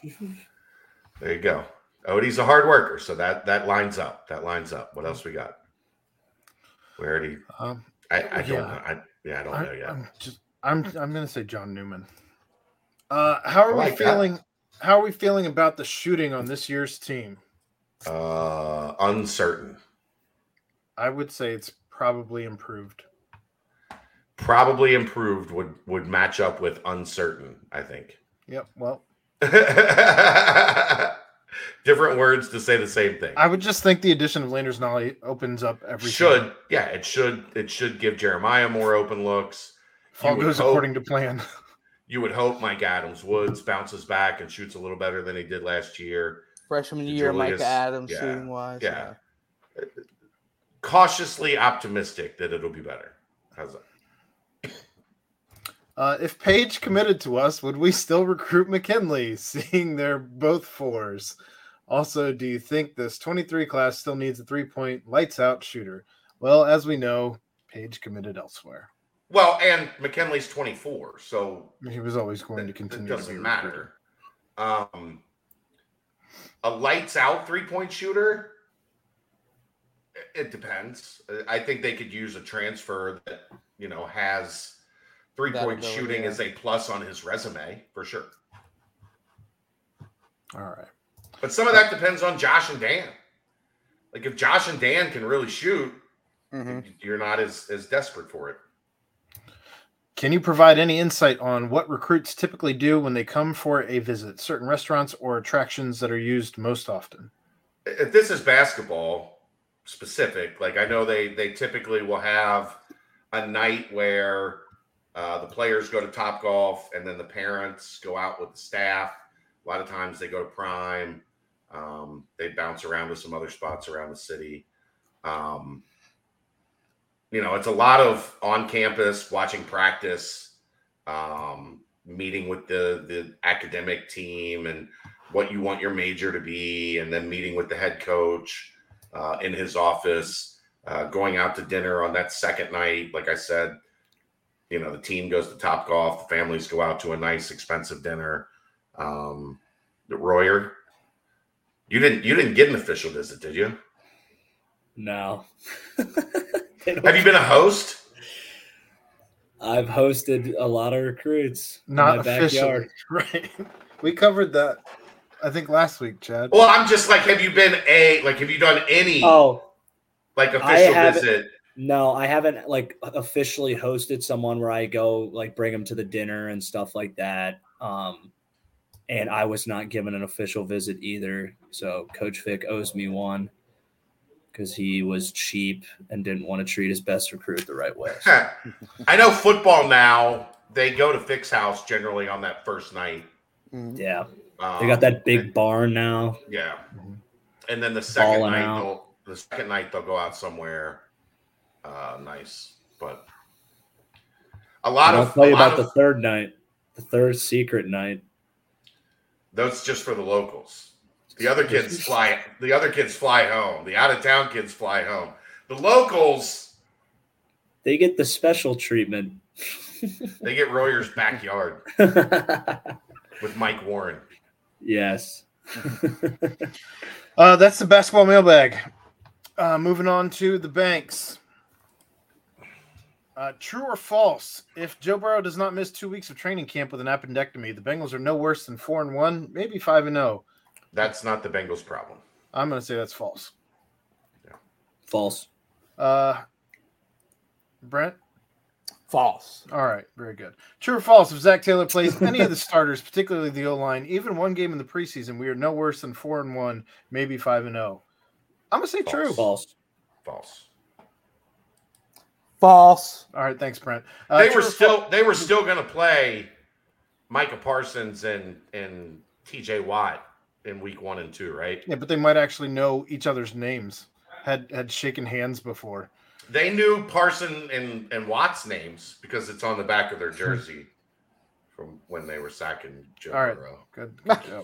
Speaker 2: There you go. Ody's a hard worker, so that that lines up. That lines up. What else we got? We already.
Speaker 3: Um,
Speaker 2: I, I don't know. I yeah, I don't
Speaker 3: I,
Speaker 2: know yet.
Speaker 3: am just I'm I'm gonna say John Newman. Uh, how are
Speaker 2: I
Speaker 3: we
Speaker 2: like that.
Speaker 3: feeling? How are we feeling about the shooting on this year's team?
Speaker 2: Uh, uncertain.
Speaker 3: I would say it's probably improved.
Speaker 2: Probably improved would would match up with uncertain. I think.
Speaker 3: Yep. Well,
Speaker 2: Different words to say the same thing.
Speaker 3: I would just think the addition of Landers Nolley opens up everything.
Speaker 2: should yeah, it should it should give Jeremiah more open looks.
Speaker 3: if all
Speaker 2: you would
Speaker 3: goes
Speaker 2: hope-
Speaker 3: according to plan.
Speaker 2: You would hope Mika Adams Woods bounces back and shoots a little better than he did last year.
Speaker 1: Freshman year,
Speaker 2: Julius,
Speaker 1: Mika Adams
Speaker 2: yeah,
Speaker 1: shooting wise.
Speaker 2: yeah. Cautiously optimistic that it'll be better. How's that?
Speaker 3: Uh, if Page committed to us, would we still recruit McKinley? Seeing they're both fours. Also, do you think this 23 class still needs a three point lights out shooter? Well, as we know, Page committed elsewhere.
Speaker 2: Well, and McKinley's 24, so
Speaker 3: He was always going to continue.
Speaker 2: it doesn't matter. Um, a lights out three point shooter. It- It depends. Uh, I think they could use a transfer that you know has three
Speaker 1: That
Speaker 2: point
Speaker 1: ability,
Speaker 2: shooting
Speaker 1: yeah.
Speaker 2: as a plus on his resume for sure.
Speaker 3: All right.
Speaker 2: But some of that depends on Josh and Dan. Like if Josh and Dan can really shoot,
Speaker 1: Mhm.
Speaker 2: you're not as as desperate for it.
Speaker 3: Can you provide any insight on what recruits typically do when they come for a visit? Certain restaurants or attractions that are used most often?
Speaker 2: if this is basketball specific, like I know they they typically will have a night where uh, the players go to Top Golf and then the parents go out with the staff. A lot of times they go to Prime. Um, they bounce around to some other spots around the city. Um, you know, it's a lot of on campus watching practice, um, meeting with the the academic team and what you want your major to be, and then meeting with the head coach uh, in his office, uh, going out to dinner on that second night. Like I said, you know, the team goes to Top Golf, the families go out to a nice, expensive dinner. Um, the Royer, you didn't you didn't get an official visit, did you?
Speaker 4: No.
Speaker 2: Have you been a host?
Speaker 4: I've hosted a lot of recruits
Speaker 3: Not
Speaker 4: in my
Speaker 3: officially.
Speaker 4: backyard.
Speaker 3: Right. We covered that, I think, last week, Chad.
Speaker 2: Well, I'm just like, have you been a like? Have you done any
Speaker 4: Oh
Speaker 2: like official visit?
Speaker 4: no, I haven't like officially hosted someone where I go like bring them to the dinner and stuff like that. Um, and I was not given an official visit either. So Coach Vic owes me one because he was cheap and didn't want to treat his best recruit the right way. So,
Speaker 2: I know football now. They go to Fick's House generally on that first night.
Speaker 4: Yeah,
Speaker 2: Um,
Speaker 4: they got that big barn now.
Speaker 2: Yeah,
Speaker 3: Mhm.
Speaker 2: and then the second
Speaker 4: Balling
Speaker 2: night,
Speaker 4: out.
Speaker 2: they'll, the second night they'll go out somewhere uh, nice. But a lot
Speaker 4: And
Speaker 2: of
Speaker 4: I'll tell you about the third night, the third secret night.
Speaker 2: That's just for the locals. The other kids fly. The other kids fly home. The out of town kids fly home. The locals
Speaker 4: They get the special treatment.
Speaker 2: they get Royer's backyard with Mike Warren.
Speaker 4: Yes.
Speaker 3: Uh, that's the basketball mailbag. Uh, moving on to the banks. Uh, true or false? If Joe Burrow does not miss two weeks of training camp with an appendectomy, the Bengals are no worse than four and one, maybe five and zero.
Speaker 2: That's not the Bengals' problem.
Speaker 3: I'm going to say that's false.
Speaker 4: False.
Speaker 3: Uh, Brent.
Speaker 1: False.
Speaker 3: All right, very good. True or false? If Zac Taylor plays any of the starters, particularly the O line, even one game in the preseason, we are no worse than four and one, maybe five and zero. I'm gonna say true.
Speaker 4: False.
Speaker 2: False.
Speaker 1: False.
Speaker 3: All right, thanks, Brent. Uh,
Speaker 2: they were
Speaker 3: or fal-
Speaker 2: still they were still going to play Micah Parsons and and T.J. Watt in week one and two, right?
Speaker 3: yeah, but they might actually know each other's names. had had shaken hands before.
Speaker 2: They knew Parson and, and Watts names because it's on the back of their jersey from when they were sacking Joe
Speaker 3: All right.
Speaker 2: Burrow.
Speaker 3: Good. good job.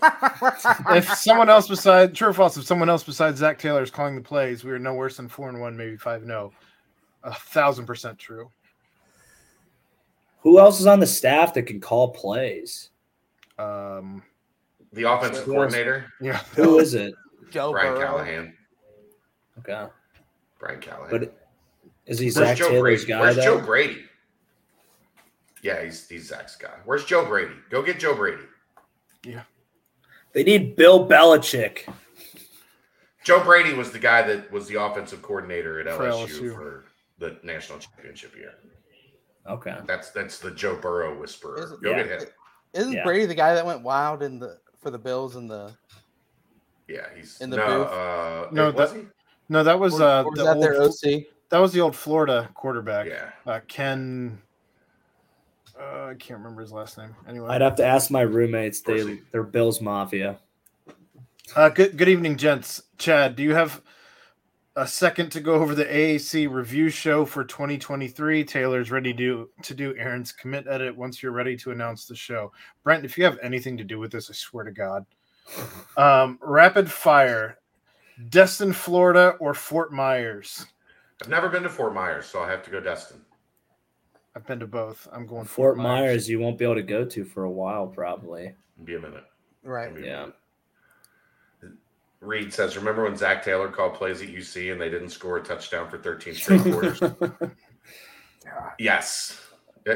Speaker 3: if someone else besides true or false, if someone else besides Zac Taylor is calling the plays, we are no worse than four and one, maybe five no. A thousand percent true.
Speaker 4: Who else is on the staff that can call plays?
Speaker 3: Um,
Speaker 2: The offensive
Speaker 4: Who else?
Speaker 2: coordinator,
Speaker 3: yeah.
Speaker 4: Who is it?
Speaker 1: Joe
Speaker 2: Brian
Speaker 1: Burrow.
Speaker 2: Callahan.
Speaker 4: Okay,
Speaker 2: Brian Callahan.
Speaker 4: but is he
Speaker 2: Where's
Speaker 4: Zac
Speaker 2: Joe
Speaker 4: Taylor's
Speaker 2: Brady?
Speaker 4: guy
Speaker 2: Where's
Speaker 4: though?
Speaker 2: Joe Brady? Yeah, he's he's Zac's guy. Where's Joe Brady? Go get Joe Brady. Yeah.
Speaker 4: They need Bill Belichick.
Speaker 2: Joe Brady was the guy that was the offensive coordinator at
Speaker 3: For
Speaker 2: LSU,
Speaker 3: LSU.
Speaker 2: for the national championship year.
Speaker 4: Okay,
Speaker 2: That's that's the Joe Burrow whisperer.
Speaker 1: Is it-
Speaker 2: Go
Speaker 4: Yeah.
Speaker 2: get him.
Speaker 1: Isn't
Speaker 4: Yeah.
Speaker 1: Brady the guy that went wild in the for the Bills in the
Speaker 2: Yeah, he's
Speaker 1: In the
Speaker 2: no,
Speaker 1: booth?
Speaker 2: uh,
Speaker 3: No,
Speaker 2: was
Speaker 3: that- No, that was
Speaker 1: or-
Speaker 3: uh
Speaker 1: or was
Speaker 3: the
Speaker 1: that
Speaker 3: old,
Speaker 1: their OC?
Speaker 3: That was the old Florida quarterback.
Speaker 2: Yeah,
Speaker 3: Uh, Ken. Uh, I can't remember his last name. Anyway,
Speaker 4: I'd have to ask my roommates. They they're Bills Mafia.
Speaker 3: Uh, good good evening, gents. Chad, do you have a second to go over the AAC review show for 2023? Taylor's ready to to do Aaron's commit edit once you're ready to announce the show. Brent, if you have anything to do with this, I swear to God. Um, rapid fire, Destin, Florida, or Fort Myers?
Speaker 2: I've never been to Fort Myers, so I have to go Destin.
Speaker 3: I've been to both. I'm going
Speaker 4: Fort Myers, you won't be able to go to for a while, probably.
Speaker 2: Be a minute.
Speaker 1: Right.
Speaker 2: Be a
Speaker 4: Yeah.
Speaker 2: minute. Reed says, "Remember when Zac Taylor called plays at UC and they didn't score a touchdown for 13 straight quarters?" yes,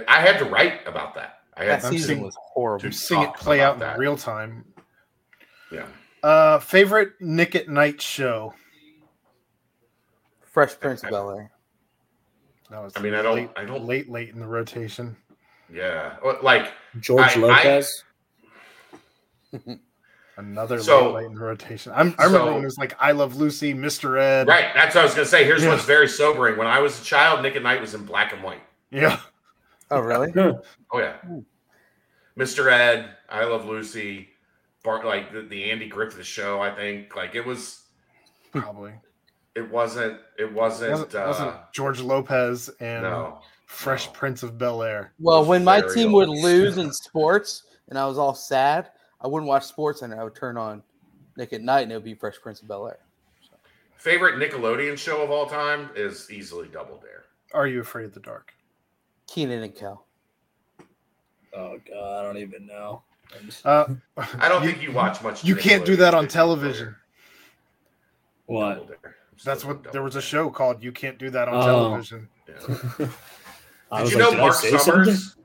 Speaker 2: I had to write about that. I had
Speaker 1: That
Speaker 2: to,
Speaker 1: season
Speaker 3: seeing-
Speaker 1: was horrible.
Speaker 2: to
Speaker 3: Seeing it play
Speaker 2: about
Speaker 3: out in
Speaker 2: that.
Speaker 3: real time.
Speaker 2: Yeah,
Speaker 3: Uh, favorite Nick at Night show?
Speaker 1: Fresh Prince of Bel Air.
Speaker 3: No, it's
Speaker 2: I mean, I don't-
Speaker 3: late,
Speaker 2: I don't-
Speaker 3: late, late in the rotation.
Speaker 2: yeah. Like
Speaker 4: George
Speaker 2: I- I-
Speaker 4: Lopez.
Speaker 3: Another
Speaker 2: So-
Speaker 3: late, late in the rotation. I'm, I remember
Speaker 2: So-
Speaker 3: when it was like I Love Lucy, Mr. Ed.
Speaker 2: right. That's what I was gonna say. Here's
Speaker 3: Yeah.
Speaker 2: what's very sobering. When I was a child, Nick at Night was in black and white.
Speaker 3: Yeah.
Speaker 1: Oh, really?
Speaker 2: Oh yeah. Mr. Ed, I Love Lucy, Bart, like the, the Andy Griffith show. I think like it was.
Speaker 3: Probably.
Speaker 2: It wasn't. It wasn't.
Speaker 3: wasn't,
Speaker 2: uh,
Speaker 3: wasn't George Lopez and
Speaker 2: no.
Speaker 3: Fresh
Speaker 2: no.
Speaker 3: Prince of Bel Air.
Speaker 1: Well, when my
Speaker 2: Very
Speaker 1: team would lose in sports and I was all sad, I wouldn't watch sports and I would turn on Nick at Night and it would be Fresh Prince of Bel Air.
Speaker 2: Favorite Nickelodeon show of all time is easily Double Dare.
Speaker 3: Are you afraid of the dark?
Speaker 1: Keenan and Kel.
Speaker 4: Oh god, I don't even know.
Speaker 3: Uh,
Speaker 2: I don't
Speaker 3: you,
Speaker 2: think you watch much.
Speaker 3: you can't do that on television.
Speaker 4: What?
Speaker 2: Double Dare. I'm
Speaker 3: That's what there was a show called "You Can't Do That on
Speaker 4: Oh.
Speaker 3: Television."
Speaker 2: Yeah. Did you
Speaker 4: like,
Speaker 2: know
Speaker 4: did Marc
Speaker 2: Summers?
Speaker 4: something?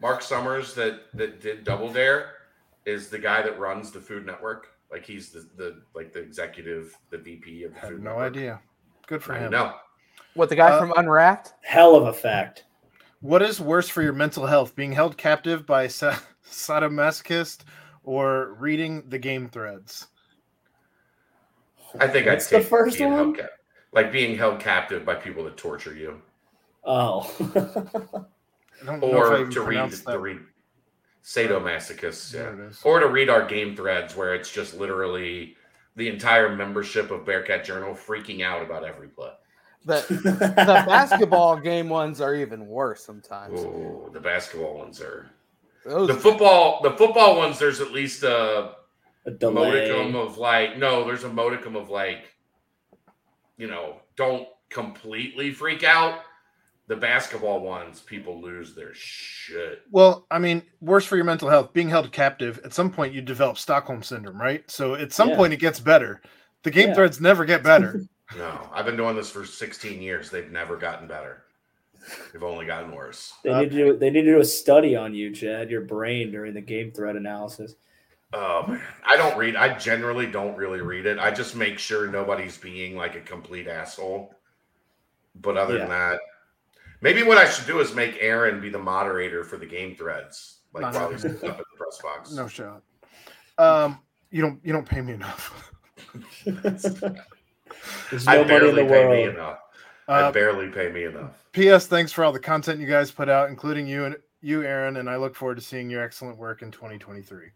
Speaker 2: Marc Summers that that did Double Dare is the guy that runs the Food Network. Like he's the, the like the executive, the VP of the
Speaker 3: I have
Speaker 2: Food
Speaker 3: no
Speaker 2: Network.
Speaker 3: idea. Good for
Speaker 2: I
Speaker 3: him.
Speaker 2: know.
Speaker 1: What, the guy
Speaker 3: Uh,
Speaker 1: from Unwrapped?
Speaker 4: Hell of a fact.
Speaker 3: What is worse for your mental health, being held captive by a sa- sadomasochist or reading the game threads?
Speaker 2: I think
Speaker 4: What's
Speaker 2: I'd take
Speaker 4: the first
Speaker 2: being held
Speaker 4: one?
Speaker 2: cap- like being held captive by people that torture you,
Speaker 4: Oh,
Speaker 3: I don't know if I
Speaker 2: or to read
Speaker 3: pronounced
Speaker 2: to read sadomasochists,
Speaker 3: There
Speaker 2: yeah, or to read our game threads where it's just literally the entire membership of Bearcat Journal freaking out about every play.
Speaker 1: The, the basketball game ones are even worse sometimes.
Speaker 2: Oh, the basketball ones are
Speaker 1: Those,
Speaker 2: the football. The football ones. There's at least a
Speaker 4: a delay.
Speaker 2: modicum of like no. There's a modicum of like, you know, don't completely freak out. The basketball ones, people lose their shit.
Speaker 3: Well, I mean, worse for your mental health, being held captive. At some point, you develop Stockholm syndrome, right? So at some
Speaker 4: Yeah.
Speaker 3: point, it gets better. The game
Speaker 4: Yeah.
Speaker 3: threads never get better.
Speaker 2: No, I've been doing this for 16 years. They've never gotten better. They've only gotten worse.
Speaker 4: They need to do, they need to do a study on you, Chad, your brain during the game thread analysis.
Speaker 2: Oh man, I don't read. I generally don't really read it. I just make sure nobody's being like a complete asshole. But other than that, maybe what I should do is make Aaron be the moderator for the game threads, like
Speaker 3: No, no,
Speaker 2: while he's up at the press box.
Speaker 3: no shot. Um, you don't you don't pay me enough.
Speaker 4: There's
Speaker 2: I barely
Speaker 4: the
Speaker 2: pay me
Speaker 4: world.
Speaker 2: enough.
Speaker 3: Uh,
Speaker 2: I barely pay me enough.
Speaker 3: P.S. Thanks for all the content you guys put out, including you and you, Aaron, and I look forward to seeing your excellent work in 2023.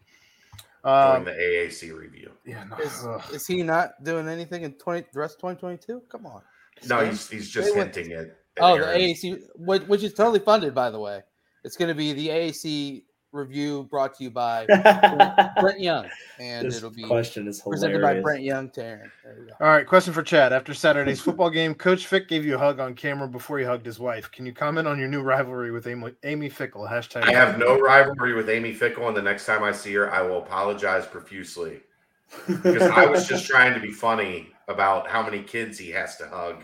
Speaker 2: During
Speaker 3: Um,
Speaker 2: the AAC review.
Speaker 3: yeah, no,
Speaker 1: Is, is he not doing anything in 20 the rest of 2022? Come on.
Speaker 2: No,
Speaker 1: Stay-
Speaker 2: he's he's just
Speaker 1: stay with-
Speaker 2: hinting at. at
Speaker 1: Oh, the
Speaker 2: Aaron.
Speaker 1: AAC, which, which is totally funded, by the way. It's going to be the AAC review brought to you by Brent Young, and
Speaker 4: this
Speaker 1: it'll be
Speaker 4: question is
Speaker 1: presented
Speaker 4: hilarious.
Speaker 1: by Brent Young to Aaron. There you go.
Speaker 3: All right, question for Chad. After Saturday's football game, Coach Fick gave you a hug on camera before he hugged his wife. Can you comment on your new rivalry with Amy, Amy Fickell? Hashtag.
Speaker 2: I have no rivalry with Amy Fickell, and the next time I see her, I will apologize profusely because I was just trying to be funny about how many kids he has to hug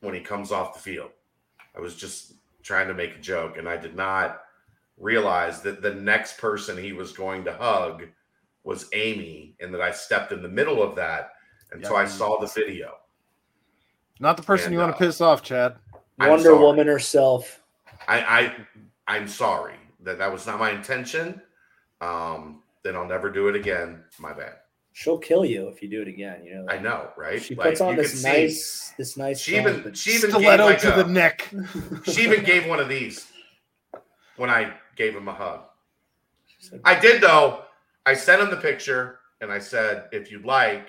Speaker 2: when he comes off the field. I was just trying to make a joke, and I did not realize that the next person he was going to hug was Amy, and that I stepped in the middle of that until I saw the video.
Speaker 3: Not the person
Speaker 2: And,
Speaker 3: you want
Speaker 2: uh,
Speaker 3: to piss off, Chad.
Speaker 2: I'm
Speaker 4: Wonder
Speaker 2: sorry.
Speaker 4: Woman herself.
Speaker 2: I, I I'm sorry that that was not my intention. Um, then I'll never do it again. My bad.
Speaker 4: She'll kill you if you do it again. You know.
Speaker 2: I know, right?
Speaker 4: She
Speaker 2: Like,
Speaker 4: puts on this
Speaker 2: could see-
Speaker 4: nice, this nice.
Speaker 2: She even she even gave
Speaker 3: Stiletto
Speaker 2: like
Speaker 3: to
Speaker 2: a-
Speaker 3: the neck.
Speaker 2: she even gave one of these when I gave him a hug. I did though. I sent him the picture and I said, if you'd like,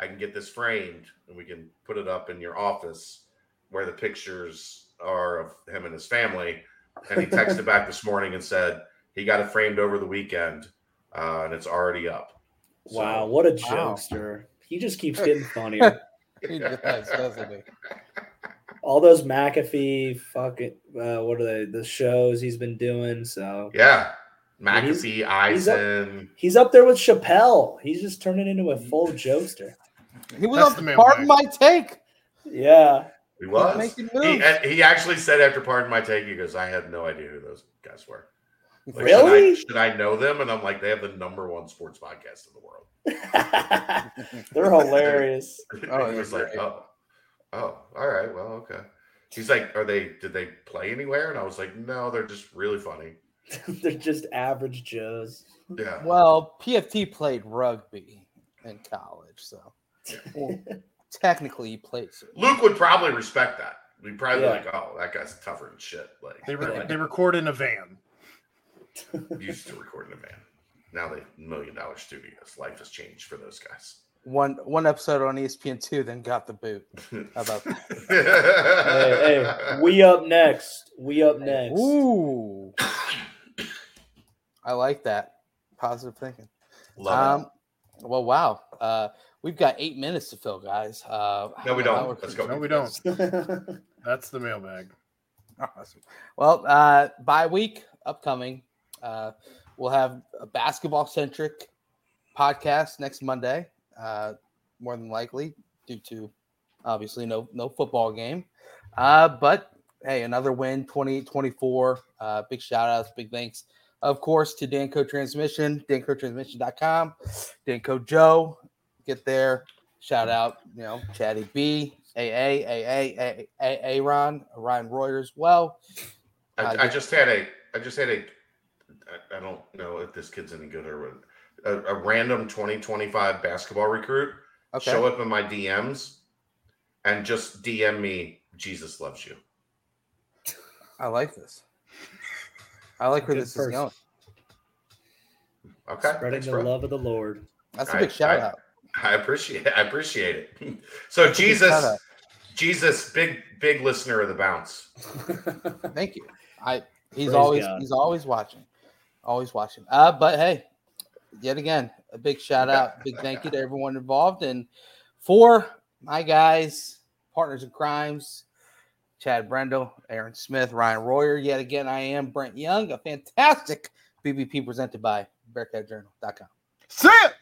Speaker 2: I can get this framed and we can put it up in your office where the pictures are of him and his family. And he texted back this morning and said he got it framed over the weekend uh, and it's already up. So-
Speaker 4: wow, what a
Speaker 1: Wow.
Speaker 4: jokester! He just keeps getting funnier.
Speaker 1: He does, doesn't he?
Speaker 4: All those McAfee fucking uh, what are they? The shows he's been doing. So
Speaker 2: Yeah.
Speaker 4: Yeah, he's-
Speaker 2: McAfee,
Speaker 4: he's up-
Speaker 2: Eisen.
Speaker 4: he's up there with Chappelle. He's just turning into a full jokester.
Speaker 1: He was
Speaker 3: That's
Speaker 1: on
Speaker 3: the
Speaker 1: pardon my take.
Speaker 4: Yeah.
Speaker 2: He was. He, he actually said after pardon my take, he goes, I had no idea who those guys were. Like,
Speaker 4: Really?
Speaker 2: Should I, should I know them? And I'm like, they have the number one sports podcast in the world.
Speaker 4: They're hilarious.
Speaker 1: Oh,
Speaker 2: he was like,
Speaker 1: great.
Speaker 2: oh, oh, all right, well, okay. He's like, are they? Did they play anywhere? And I was like, no, they're just really funny.
Speaker 4: They're just average Joes.
Speaker 2: Yeah.
Speaker 1: Well, PFT played rugby in college, so well, technically he played. some-
Speaker 2: Luke would probably respect that. We'd probably
Speaker 4: Yeah.
Speaker 2: be like, oh, that guy's tougher than shit. Like,
Speaker 3: They, re-
Speaker 4: Yeah.
Speaker 3: they record in a van.
Speaker 2: used to record in a van. Now they have million dollar studios. Life has changed for those guys.
Speaker 1: One one episode on ESPN two, then got the boot. How about that?
Speaker 4: hey, hey, we up next. We up next.
Speaker 1: Ooh, I like that positive thinking.
Speaker 2: Love
Speaker 1: Um, well, wow. Uh, we've got eight minutes to fill, guys. Uh,
Speaker 2: No, we don't. Let's go.
Speaker 3: No, we don't. That's the mailbag.
Speaker 1: Awesome. Well, uh, bye week upcoming. Uh, we'll have a basketball centric podcast next Monday. Uh, more than likely, due to obviously no no football game. Uh, but hey, another win, 28-24. Uh, big shout outs, big thanks, of course, to Danco Transmission, DancoTransmission.com, Danco Joe. Get there. Shout out, you know, Chatty B, AA, AA, A- A- Aaron, Ryan Royer as well. Uh,
Speaker 2: I, I just had a. I just had a. I- I don't know if this kid's any good or what. A, a random 2025 basketball recruit
Speaker 1: Okay.
Speaker 2: show up in my DMs and just DM me. Jesus loves you.
Speaker 1: I like this. I like where
Speaker 4: Good
Speaker 1: this is
Speaker 4: person.
Speaker 1: going.
Speaker 2: Okay.
Speaker 4: Spreading
Speaker 2: thanks,
Speaker 4: the
Speaker 2: bro.
Speaker 4: love of the Lord.
Speaker 1: That's a
Speaker 2: I-
Speaker 1: big shout
Speaker 2: I-
Speaker 1: out.
Speaker 2: I appreciate. it. I appreciate it. So
Speaker 1: That's
Speaker 2: Jesus. Jesus, big big listener of the bounce.
Speaker 1: Thank you. I he's
Speaker 4: Praise
Speaker 1: always
Speaker 4: God.
Speaker 1: he's always watching. Always watching. Uh but hey, yet again, a big shout out, big thank you to everyone involved and for my guys, partners in crimes, Chad Brendel, Aaron Smith, Ryan Royer. Yet again, I am Brent Young, a fantastic BBP presented by BearcatJournal.com.
Speaker 3: See it.